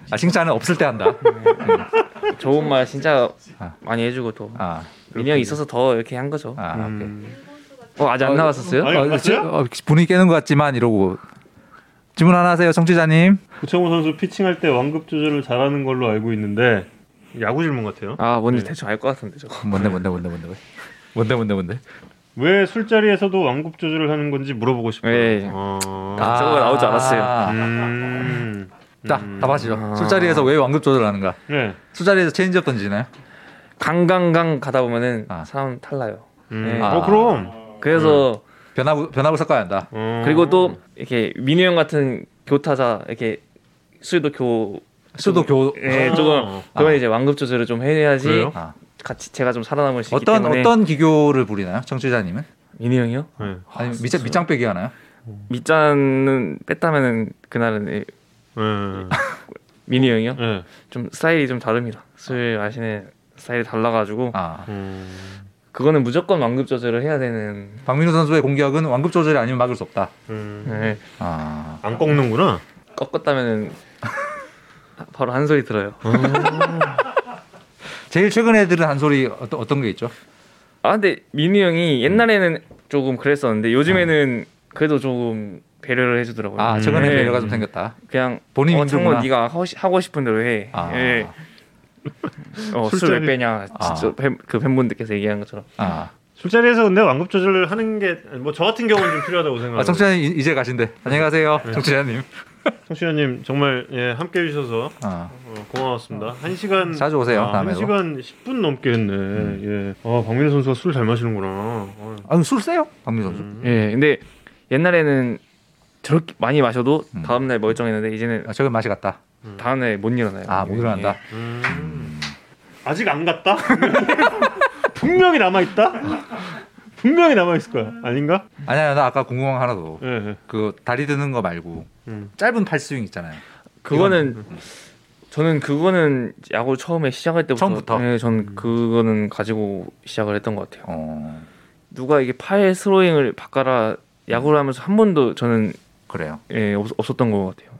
아 칭찬은 없을 때 한다. 좋은 말 진짜 아. 많이 해주고 또 아, 형 있어서 더 이렇게 한 거죠 아. 음. 어 아직 안 어, 나갔었어요? 아니, 어? 지- 어, 분위기 깨는 것 같지만 이러고 질문 하나 하세요, 청취자님. 구창모 선수 피칭할 때 완급 조절을 잘하는 걸로 알고 있는데 야구 질문 같아요. 아 뭔지 네. 대충 알 것 같은데 저거 뭔데 뭔데 뭔데 뭔데 뭔데 뭔데 뭔데. 왜 술자리에서도 완급 조절을 하는 건지 물어보고 싶어요. 네. 어. 아, 저거 나올 줄 알았어요. 음. 자, 음. 답하시죠. 아. 술자리에서 왜 완급 조절하는가? 네. 술자리에서 체인지업 던지나요? 강강강 가다 보면은 아. 사람 탈나요. 음. 네. 어 그럼. 그래서 변화구 변화구 섞어야 한다. 어. 그리고 또 이렇게 민우 형 같은 교타자 이렇게 수도 교 수도 교 예, 아. 조금 그러면 이제 완급 조절을 좀 해야지? 아. 같이 제가 좀 살아남을 수 있기 어떤 때문에 어떤 기교를 부리나요, 청취자님은? 민우 형이요? 네. 아니 밑장 밑장 빼기 하나요? 밑잔은 뺐다면은 그날은 예, 네. 민우 형이요? 네. 좀 스타일이 좀 다릅니다. 술 마시는 스타일이 달라가지고 아 음. 그거는 무조건 완급 조절을 해야 되는. 박민호 선수의 공격은 완급 조절이 아니면 막을 수 없다. 음. 네. 아 안 꺾는구나. 꺾었다면은 바로 한 소리 들어요. 제일 최근에 들은 한 소리 어떤 어떤 게 있죠? 아 근데 민우 형이 옛날에는 조금 그랬었는데 요즘에는 그래도 조금 배려를 해주더라고요. 아 최근에 네. 배려가 좀 생겼다. 그냥 본인이 어, 힘들구나. 네가 하고, 싶- 싶은 대로 해. 아. 예. 어, 술왜 빼냐? 아. 진짜 팬- 그 팬분들께서 얘기한 것처럼. 아, 술자리에서 근데 완급 조절을 하는 게 뭐 저 같은 경우는 좀 필요하다고 생각해요. 아 청취자님 이제 가신대. 안녕히 가세요, 청취자님. 청취자님 정말 예, 함께 해주셔서 아, 어, 고마웠습니다. 한 시간 자주 오세요, 아, 한. 시간 10분 넘게 했네. 예. 아 박민호 선수가 술 잘 마시는구나. 어. 아, 술 세요, 박민 선수. 음. 예. 근데 옛날에는 저렇게 많이 마셔도 음. 다음 날 멀쩡했는데 이제는 아, 최근 맛이 갔다. 다음 날못 일어나요. 아, 못 일어난다. 음. 아직 안 갔다? 분명히 남아 있다. 분명히 남아 있을 거야. 아닌가? 아니야, 나 아까 궁금한 거 하나 더. 예. 예. 그 다리 드는 거 말고 음. 짧은 팔스윙 있잖아요. 그거는 저는 그거는 야구 처음에 시작할 때부터 처음부터? 네, 전 그거는 가지고 시작을 했던 것 같아요. 어, 누가 이게 팔 스로잉을 바꿔라 야구를 하면서 한 번도 저는 그래요. 예, 없, 없었던 것 같아요.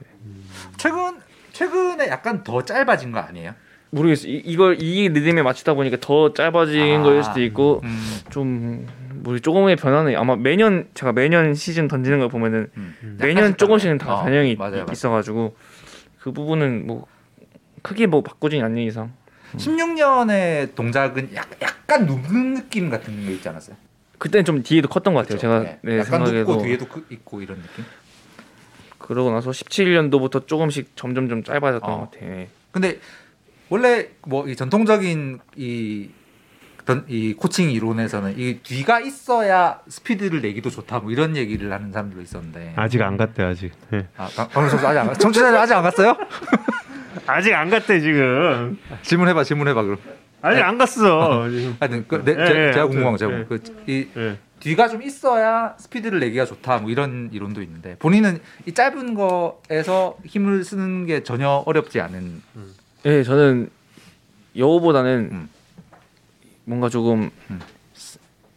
최근 최근에 약간 더 짧아진 거 아니에요? 모르겠어요. 이, 이걸 이 리듬에 맞추다 보니까 더 짧아진 아, 거일 수도 있고 음, 좀 우리 조금의 변화는 아마 매년 제가 매년 시즌 던지는 걸 보면은 음. 매년 조금씩은 다 어, 변형이 맞아요. 있어가지고 그 부분은 뭐 크게 뭐 바꾸진 않는 이상 16년의 동작은 약, 약간 눕는 느낌 같은 거 있지 않았어요? 그때는 좀 뒤에도 컸던 것 같아요. 그렇죠? 제가 네. 네, 약간 생각해도 눕고 뒤에도 크- 있고 이런 느낌. 그러고 나서 17년도부터 조금씩 점점 좀 짧아졌던 어. 것 같아요. 예. 근데 원래 뭐 이 전통적인 이, 어떤 이 코칭 이론에서는 이 뒤가 있어야 스피드를 내기도 좋다 뭐 이런 얘기를 하는 사람들도 있었는데 아직 안 갔대 아직. 예. 아, 강- 강민 선수 아직 안 갔- 청취자들 아직 안 갔어요? 아직 안 갔대 지금. 질문해봐 질문해봐 그럼. 아직 안 갔어. 하여튼 그, 내, 예, 제, 예, 제가 아무튼, 궁금한 거 제가 예. 그, 이 예. 뒤가 좀 있어야 스피드를 내기가 좋다 뭐 이런 이론도 있는데 본인은 이 짧은 거에서 힘을 쓰는 게 전혀 어렵지 않은 예, 저는 여우보다는 음. 뭔가 조금 음.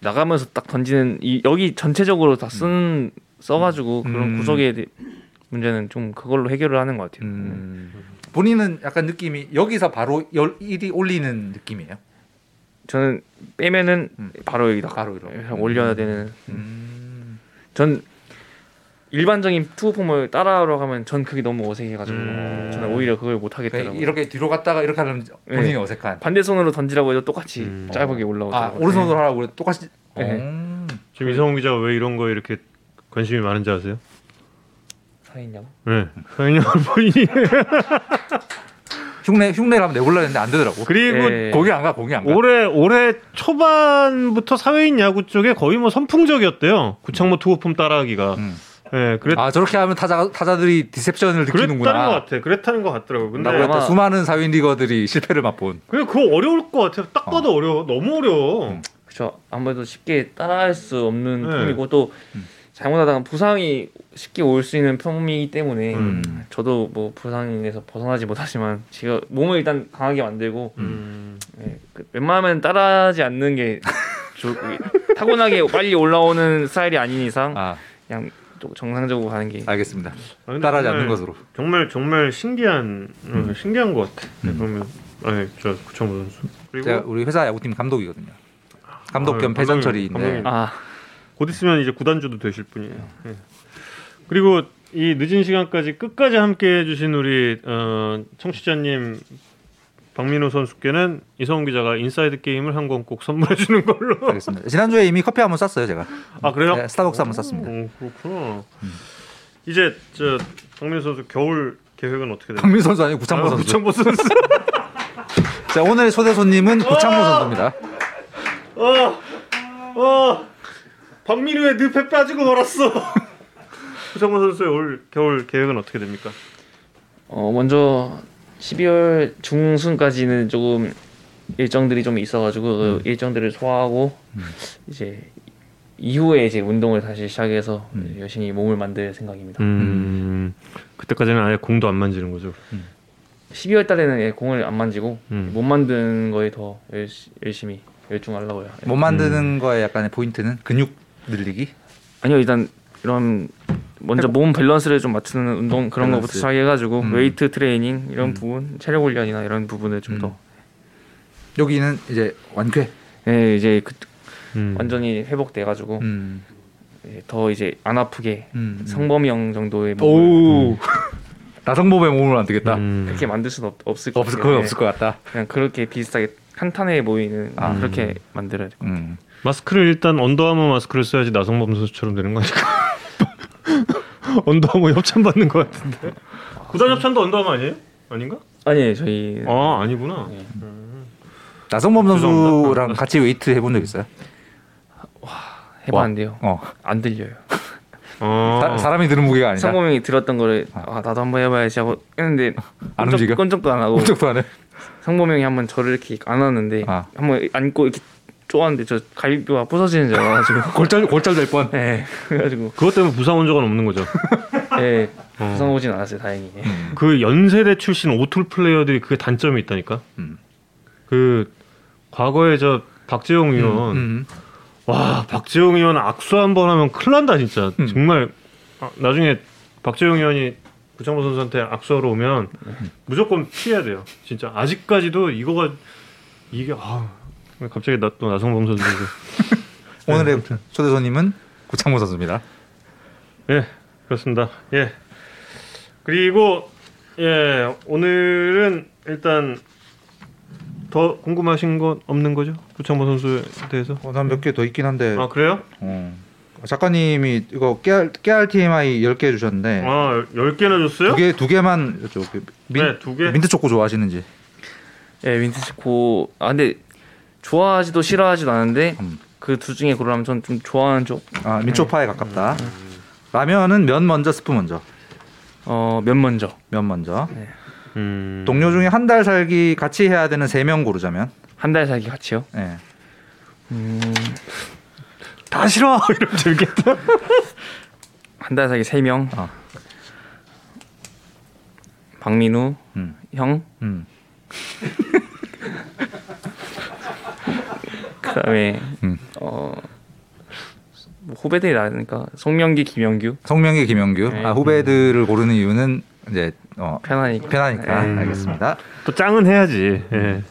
나가면서 딱 던지는 이 여기 전체적으로 다 쓴 써가지고 그런 음. 구석에 대- 문제는 좀 그걸로 해결을 하는 것 같아요. 음, 본인은 약간 느낌이 여기서 바로 열 1이 올리는 느낌이에요. 저는 빼면은 음. 바로 여기다 바로 이렇게. 예, 올려야 되는. 음. 전 일반적인 투구폼을 따라하러 가면 전 그게 너무 어색해가지고 음. 저는 오히려 그걸 못 그러니까 하겠더라고요. 이렇게 뒤로 갔다가 이렇게 하면 본인이 네. 어색한. 반대 손으로 던지라고 해도 똑같이 음. 짧게 올라오더라고요. 아 오른손으로 하라고 그래 똑같이. 네. 음. 지금 이성훈 기자가 왜 이런 거에 이렇게 관심이 많은지 아세요? 사인냐고? 네. 서인영 본인이 흉내 흉내 가면 내볼라 했는데 안 되더라고. 그리고 예. 거기 안 가, 거기 안 가. 올해 올해 초반부터 사회인 야구 쪽에 거의 뭐 선풍적이었대요. 구창모 투호폼 따라하기가. 음. 예, 그랬 아 저렇게 하면 타자 타자들이 디셉션을 그랬다는 느끼는구나. 것 같아. 그랬다는 것 같더라고. 근데 아마-. 수많은 사회인 리거들이 실패를 맛본. 그냥 그거 어려울 것 같아. 딱 봐도 어. 려워 너무 어려워. 음. 그렇죠. 아무래도 쉽게 따라할 수 없는 네. 폼이고 또 음. 잘못하다가 부상이 쉽게 올 수 있는 폼이기 때문에 음. 저도 뭐 부상에서 벗어나지 못하지만 제가 몸을 일단 강하게 만들고 음. 예, 그 웬만하면 따라하지 않는 게 좋- 타고나게 빨리 올라오는 스타일이 아닌 이상 아 그냥 좀 정상적으로 가는 게 알겠습니다. 아, 따라하지 정말- 않는 것으로. 정말 정말 신기한 어, 신기한 것 같아. 네, 음. 그러면 아니 저 구창모 선수. 그리고 제가 우리 회사 야구팀 감독이거든요. 감독 아유, 겸 패전처리인데 감독님. 아 곧 있으면 이제 구단주도 되실 분이에요. 예. 그리고 이 늦은 시간까지 끝까지 함께 해주신 우리 어, 청취자님 박민호 선수께는 이성훈 기자가 인사이드 게임을 한 권 꼭 선물해 주는 걸로. 알겠습니다. 지난주에 이미 커피 한 번 쐈어요 제가. 아 그래요? 네, 스타벅스 한 번 쐈습니다. 오, 그렇구나. 음. 이제 저 박민호 선수 겨울 계획은 어떻게 돼요? 박민 선수 아니고 구창모 아, 선수. 구창모 선수. 자 오늘의 초대 손님은 구창모 선수입니다. 어, 어, 박민우의 늪에 빠지고 말았어. 구창모 선수의 올 겨울 계획은 어떻게 됩니까? 어, 먼저 12월 중순까지는 조금 일정들이 좀 있어가지고 그 일정들을 소화하고 이제 이후에 이제 운동을 다시 시작해서 음. 열심히 몸을 만들 생각입니다. 음, 그때까지는 아예 공도 안 만지는 거죠. 12월 달에는 예, 공을 안 만지고 음. 몸 만드는 거에 더 열시, 열심히 열중하려고요. 예. 몸 만드는 거에 약간의 포인트는 근육 늘리기. 아니요 일단 이런 먼저 몸 밸런스를 좀 맞추는 운동 그런 밸런스. 거부터 시작해가지고 음. 웨이트 트레이닝 이런 음. 부분 체력 훈련이나 이런 부분을 좀 음. 더 여기는 이제 완쾌. 예, 이제 그, 음. 완전히 회복돼가지고 음. 예, 더 이제 안 아프게 음. 성범형 정도의 몸을 오. 나성범의 몸을 안 되겠다. 음. 그렇게 만들 수는 없, 없을 것 없을 같아요. 거 예. 없을 것 같다. 그냥 그렇게 비슷하게 탄탄해 보이는 아. 그렇게 만들어야 돼. 음. 마스크를 일단 언더아머 마스크를 써야지 나성범 선수처럼 되는 거 아닐까? 언더아머 협찬 받는 것 같은데. 구단 협찬도 Under Armour 아니에요? 아닌가? 아니에요 저희 아 아니구나. 예. 나성범 선수랑. 같이 웨이트 해본 적 있어요? 해봤는데요. 어. 안 들려요. 어. 사, 사람이 드는 무게가 아니다. 성범 형이 들었던 거를 아 나도 한번 해봐야지 하고 했는데 안 움직여? 끔쩍도 안 하고 꼼짝도 안 해. 성범 형이 한번 저를 이렇게 안았는데 아. 한번 안고 이렇게 쪼았는데 저 갈비뼈가 부서지는 줄 알아가지고 골절 골절 될 뻔. 네 그래가지고 그것 때문에 부상 온 적은 없는 거죠. 네 어. 부상 오진 않았어요 다행히 그 연세대 출신 오툴 플레이어들이 그게 단점이 있다니까. 음. 그 과거에 저 박재홍 의원 음. 와 박재홍 의원 악수 한 번 하면 큰일 난다 진짜 음. 정말 아, 나중에 박재홍 의원이 구창모 선수한테 악수하러 오면 무조건 피해야 돼요 진짜 아직까지도 이거가 이게 아 갑자기 나 또 나성범 선수 오늘의 초대 손님은 구창모 선수입니다. 예 그렇습니다 예 그리고 예 오늘은 일단 더 궁금하신 건 없는 거죠 구창모 선수에 대해서 어, 난몇 개 더 있긴 한데 아 그래요 어. 작가님이 이거 깨알, 깨알 TMI 10개 주셨는데 아 10개나 줬어요? 두 개 두 개만 여쭤볼게요. 민, 네, 두 개. 민트 초코 좋아하시는지. 예 민트 초코 아 근데 좋아하지도 싫어하지도 않은데 음. 그둘 중에 고르라면 전좀 좋아하는 쪽 아 민초파에 가깝다. 라면은 면 먼저 스프 먼저. 어, 면 먼저 면 먼저. 음. 동료 중에 한 달 살기 같이 해야 되는 세 명 고르자면. 한 달 살기 같이요. 예. 음, 다 싫어 이러면 재밌겠다. 한 달 살기 세 명. 어. 박민우 음. 형 음. 그다음에 음. 어 뭐 후배들이 나니까 송명기 김영규 성명기 김영규. 네. 아, 후배들을 고르는 이유는 이제 어, 편하니까 편하니까 네. 알겠습니다. 또 짱은 해야지. 예.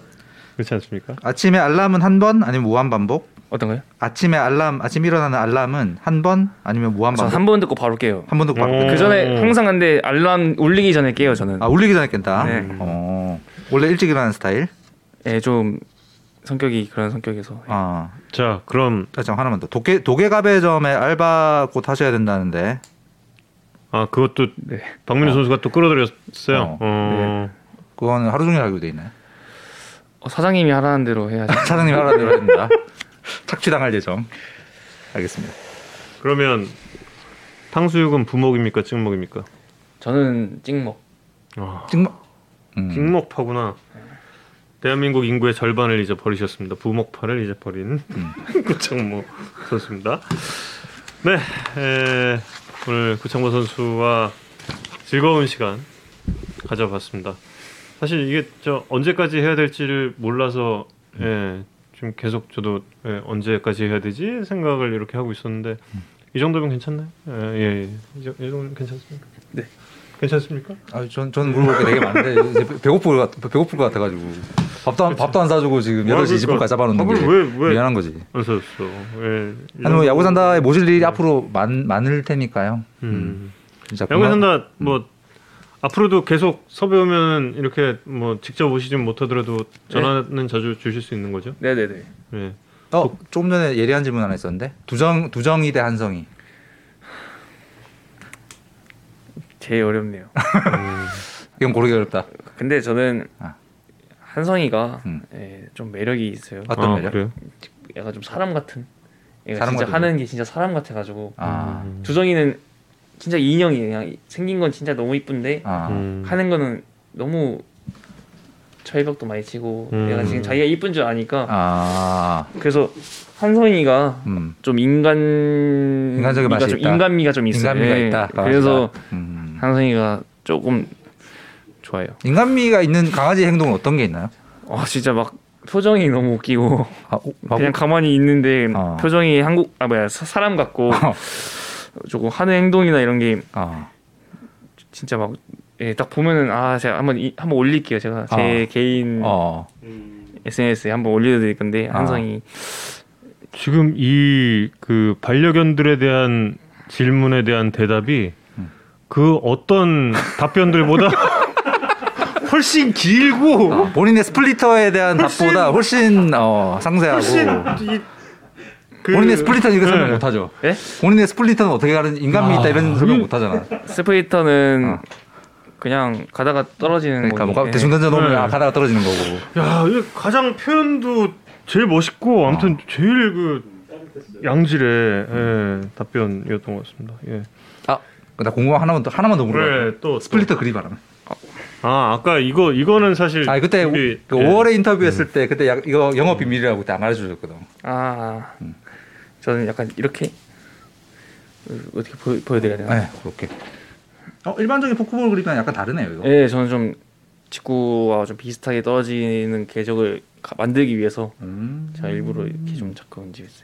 그렇지 않습니까? 아침에 알람은 한 번 아니면 무한 반복? 어떤가요? 아침에 알람 아침 일어나는 알람은 한 번 아니면 무한 번 듣고 바로 깨요. 한 번도 바로 오. 그 전에 항상 근데 알람 울리기 전에 깨요 저는. 아 울리기 전에 깬다. 네. 어 원래 일찍 일어나는 스타일. 예, 좀 성격이 그런 성격에서 아 자, 그럼 잠깐 하나만 더. 도계 도계가배점에 알바 곧 하셔야 된다는데. 아 그것도 네. 박민우 어. 선수가 또 끌어들였어요. 어. 어. 그거는 하루 종일 하기로 돼 있나요? 어, 사장님이 하라는 대로 해야죠. 사장님 하라 대로 된다. 착취당할 예정. 알겠습니다. 그러면 탕수육은 부먹입니까, 찍먹입니까? 저는 찍먹. 아, 찍먹. 음. 찍먹파구나. 대한민국 인구의 절반을 이제 버리셨습니다. 부먹파를 이제 버린 음. 구창모 선수입니다. 네, 에, 오늘 구창모 선수와 즐거운 시간 가져봤습니다. 사실 이게 저 언제까지 해야 될지를 몰라서 예, 좀 계속 저도 예, 언제까지 해야 되지 생각을 이렇게 하고 있었는데 이 정도면 괜찮나요? 예, 예, 예. 이 정- 이 정도면 괜찮습니까? 네. 괜찮습니까? 아, 전, 전 물어볼 게 되게 많은데 이제 배- 배고플 것 같, 배고플 것 같아가지고 밥도 안, 밥도 안 사주고 지금 와, 8시 20분까지 그러니까 잡아놓는 게 밥을 왜- 왜- 미안한 거지. 안 썼어. 예. 이 아니 뭐 야구 산다에 모실 일이 앞으로 많, 많을 테니까요. 음. 진짜 야구 그만- 산다 뭐 앞으로도 계속 섭외 오면 이렇게 뭐 직접 오시진 못하더라도 전화는 자주 주실 수 있는 거죠? 네네네. 예. 어 조금 전에 예리한 질문 하나 있었는데 두정 두정이 대 한성이. 제일 어렵네요. 이건 고르기 어렵다. 근데 저는 아. 한성이가 음. 예, 좀 매력이 있어요. 어떤 아, 매력? 그래요? 약간 좀 사람 같은. 얘가 사람 진짜 같은 하는 게 진짜 사람 같아가지고 아, 음. 두정이는 진짜 인형이에요. 그냥 생긴 건 진짜 너무 이쁜데 아, 음. 하는 거는 너무 철벽도 많이 치고 음. 내가 지금 자기가 이쁜 줄 아니까 아, 그래서 한성이가 음, 좀 인간 인간적인 맛이 좀 있다. 인간미가 좀 있어요. 인간미가 예. 있다. 그래서 음, 한성이가 조금 좋아해요. 인간미가 있는 강아지 행동은 어떤 게 있나요? 아 진짜 막 표정이 너무 웃기고 아, 오, 아, 그냥 가만히 있는데 어. 표정이 한국 아 뭐야 사, 사람 같고 어. 조금 하는 행동이나 이런 게 아, 진짜 막 예, 딱 보면은 아 제가 한번 이, 한번 올릴게요 제가 제 어. 개인 어, SNS에 한번 올려드릴 건데 아. 한성이 지금 이 그 반려견들에 대한 질문에 대한 대답이 음. 그 어떤 답변들보다 훨씬 길고 어, 본인의 splitter에 대한 훨씬- 답보다 훨씬 어, 상세하고 훨씬 이, 그, 본인의 splitter는 이거 설명 네. 못하죠. 예? 본인의 splitter는 어떻게 가는 인간미 있다 이런 설명 못하잖아. splitter는 어. 그냥 가다가 떨어지는 그러니까 뭐 거지. 대충 던져 놓으면 네. 아, 가다가 떨어지는 거고. 야, 이 가장 표현도 제일 멋있고 아무튼 제일 그 양질의 예, 답변이었던 것 같습니다. 예. 아, 나거 하나만 더 하나만 더 물어봐. 네, 또 splitter 그립 알아? 아, 아까 이거 이거는 사실 아 그때 우리- 그 예. 5월에 인터뷰했을 때 그때 약- 이거 영업 비밀이라고 그때 안 알려주셨거든. 아 음. 저는 약간 이렇게 어, 어떻게 보여, 보여 드려야 되나? 네, 그렇게. 어, 일반적인 포크볼 그립이랑 약간 다르네요 이거. 예, 저는 좀 직구와 좀 비슷하게 떨어지는 궤적을 가- 만들기 위해서 음. 제가 일부러 이렇게 좀 잡고 움직였어요.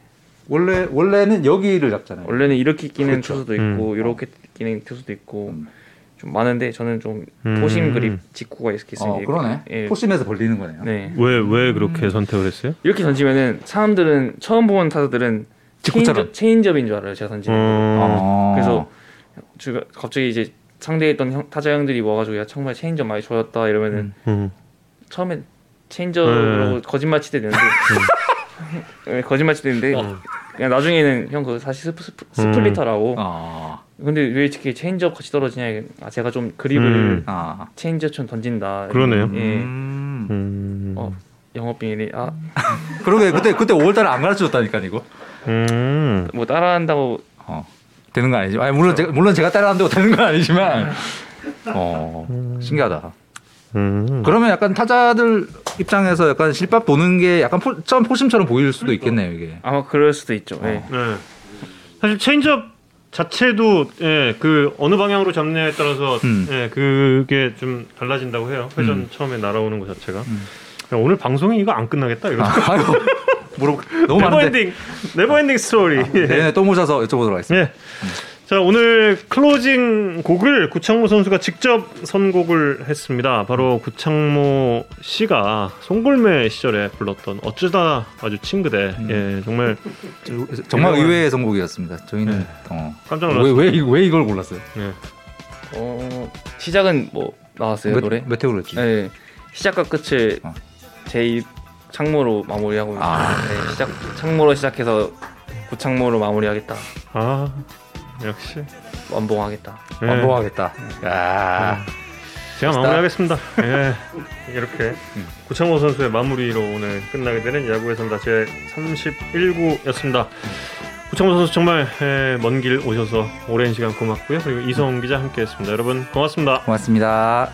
원래 원래는 여기를 잡잖아요. 원래는 이렇게 끼는 그렇죠. 투수도 있고 이렇게 끼는 투수도 있고 음. 좀 많은데 저는 좀 음. 포심 그립 직구가 이렇게 있으니까 어, 그러네. 예. 포심에서 벌리는 거네요. 네. 왜왜 그렇게 선택을 했어요? 이렇게 던지면은 사람들은 처음 보는 타자들은 직구처럼. 체인저, 체인지업인 줄 알아요. 제가 던지는 거. 어, 어. 그래서 제가 갑자기 이제 상대했던 형, 타자 형들이 와가지고 야 정말 체인지업 많이 좋았다 이러면은 음. 처음엔 체인저라고 네. 거짓말 치대 되는데 네, 거짓말 치대 되는데 그냥 나중에는 형 그거 사실 스프, 스프, splitter라고 아, 근데 왜 이렇게 체인저 같이 떨어지냐 아 제가 좀 그립을 음. 아. 체인저처럼 던진다 그러네요. 예 음. 음. 어, 영업 비밀이 아뭐 그러게 그때 그때 5월달에 안 가르쳐줬다니까 이거. 음. 뭐 따라한다고 어. 되는 거 아니지? 아니 물론 제가 물론 제가 따라한다고 되는 건 아니지만. 어, 신기하다. 음. 그러면 약간 타자들 입장에서 약간 실밥 도는 게 약간 포, 처음 four-seam처럼 보일 수도 있겠네요 이게. 아마 그럴 수도 있죠 예. 네. 사실 체인지업 자체도 예, 그 어느 방향으로 잡느냐에 따라서 음. 예, 그게 좀 달라진다고 해요. 회전 음. 처음에 날아오는 것 자체가. 야, 오늘 방송이 이거 안 끝나겠다. 이거. 아, 아유 물어 너무 많은데. never ending never ending story. 내년에 또 모셔서 여쭤보도록 하겠습니다. 예. 자 오늘 closing 곡을 구창모 선수가 직접 선곡을 했습니다. 바로 구창모 씨가 송골매 시절에 불렀던 어쩌다 마주친 그대. 예, 정말 정말 유명한- 의외의 선곡이었습니다. 저희는 네. 어. 깜짝 왜, 놀랐어요. 왜, 이- 왜 이걸 골랐어요? 예. 어, 시작은 뭐 나왔어요 몇, 노래 몇 회로 했지? 네 시작과 끝을 어. 제 창모로 마무리하고 아. 네, 시작 창모로 시작해서 구창모로 마무리하겠다 아 역시 완봉하겠다 예. 완봉하겠다. 야. 제가 멋있다. 마무리하겠습니다. 예. 이렇게 구창모 선수의 마무리로 오늘 끝나게 되는 야구의 선다 제 31구였습니다. 구창모 선수 정말 예, 먼길 오셔서 오랜 시간 고맙고요. 그리고 이성 기자 함께했습니다. 여러분 고맙습니다. 고맙습니다.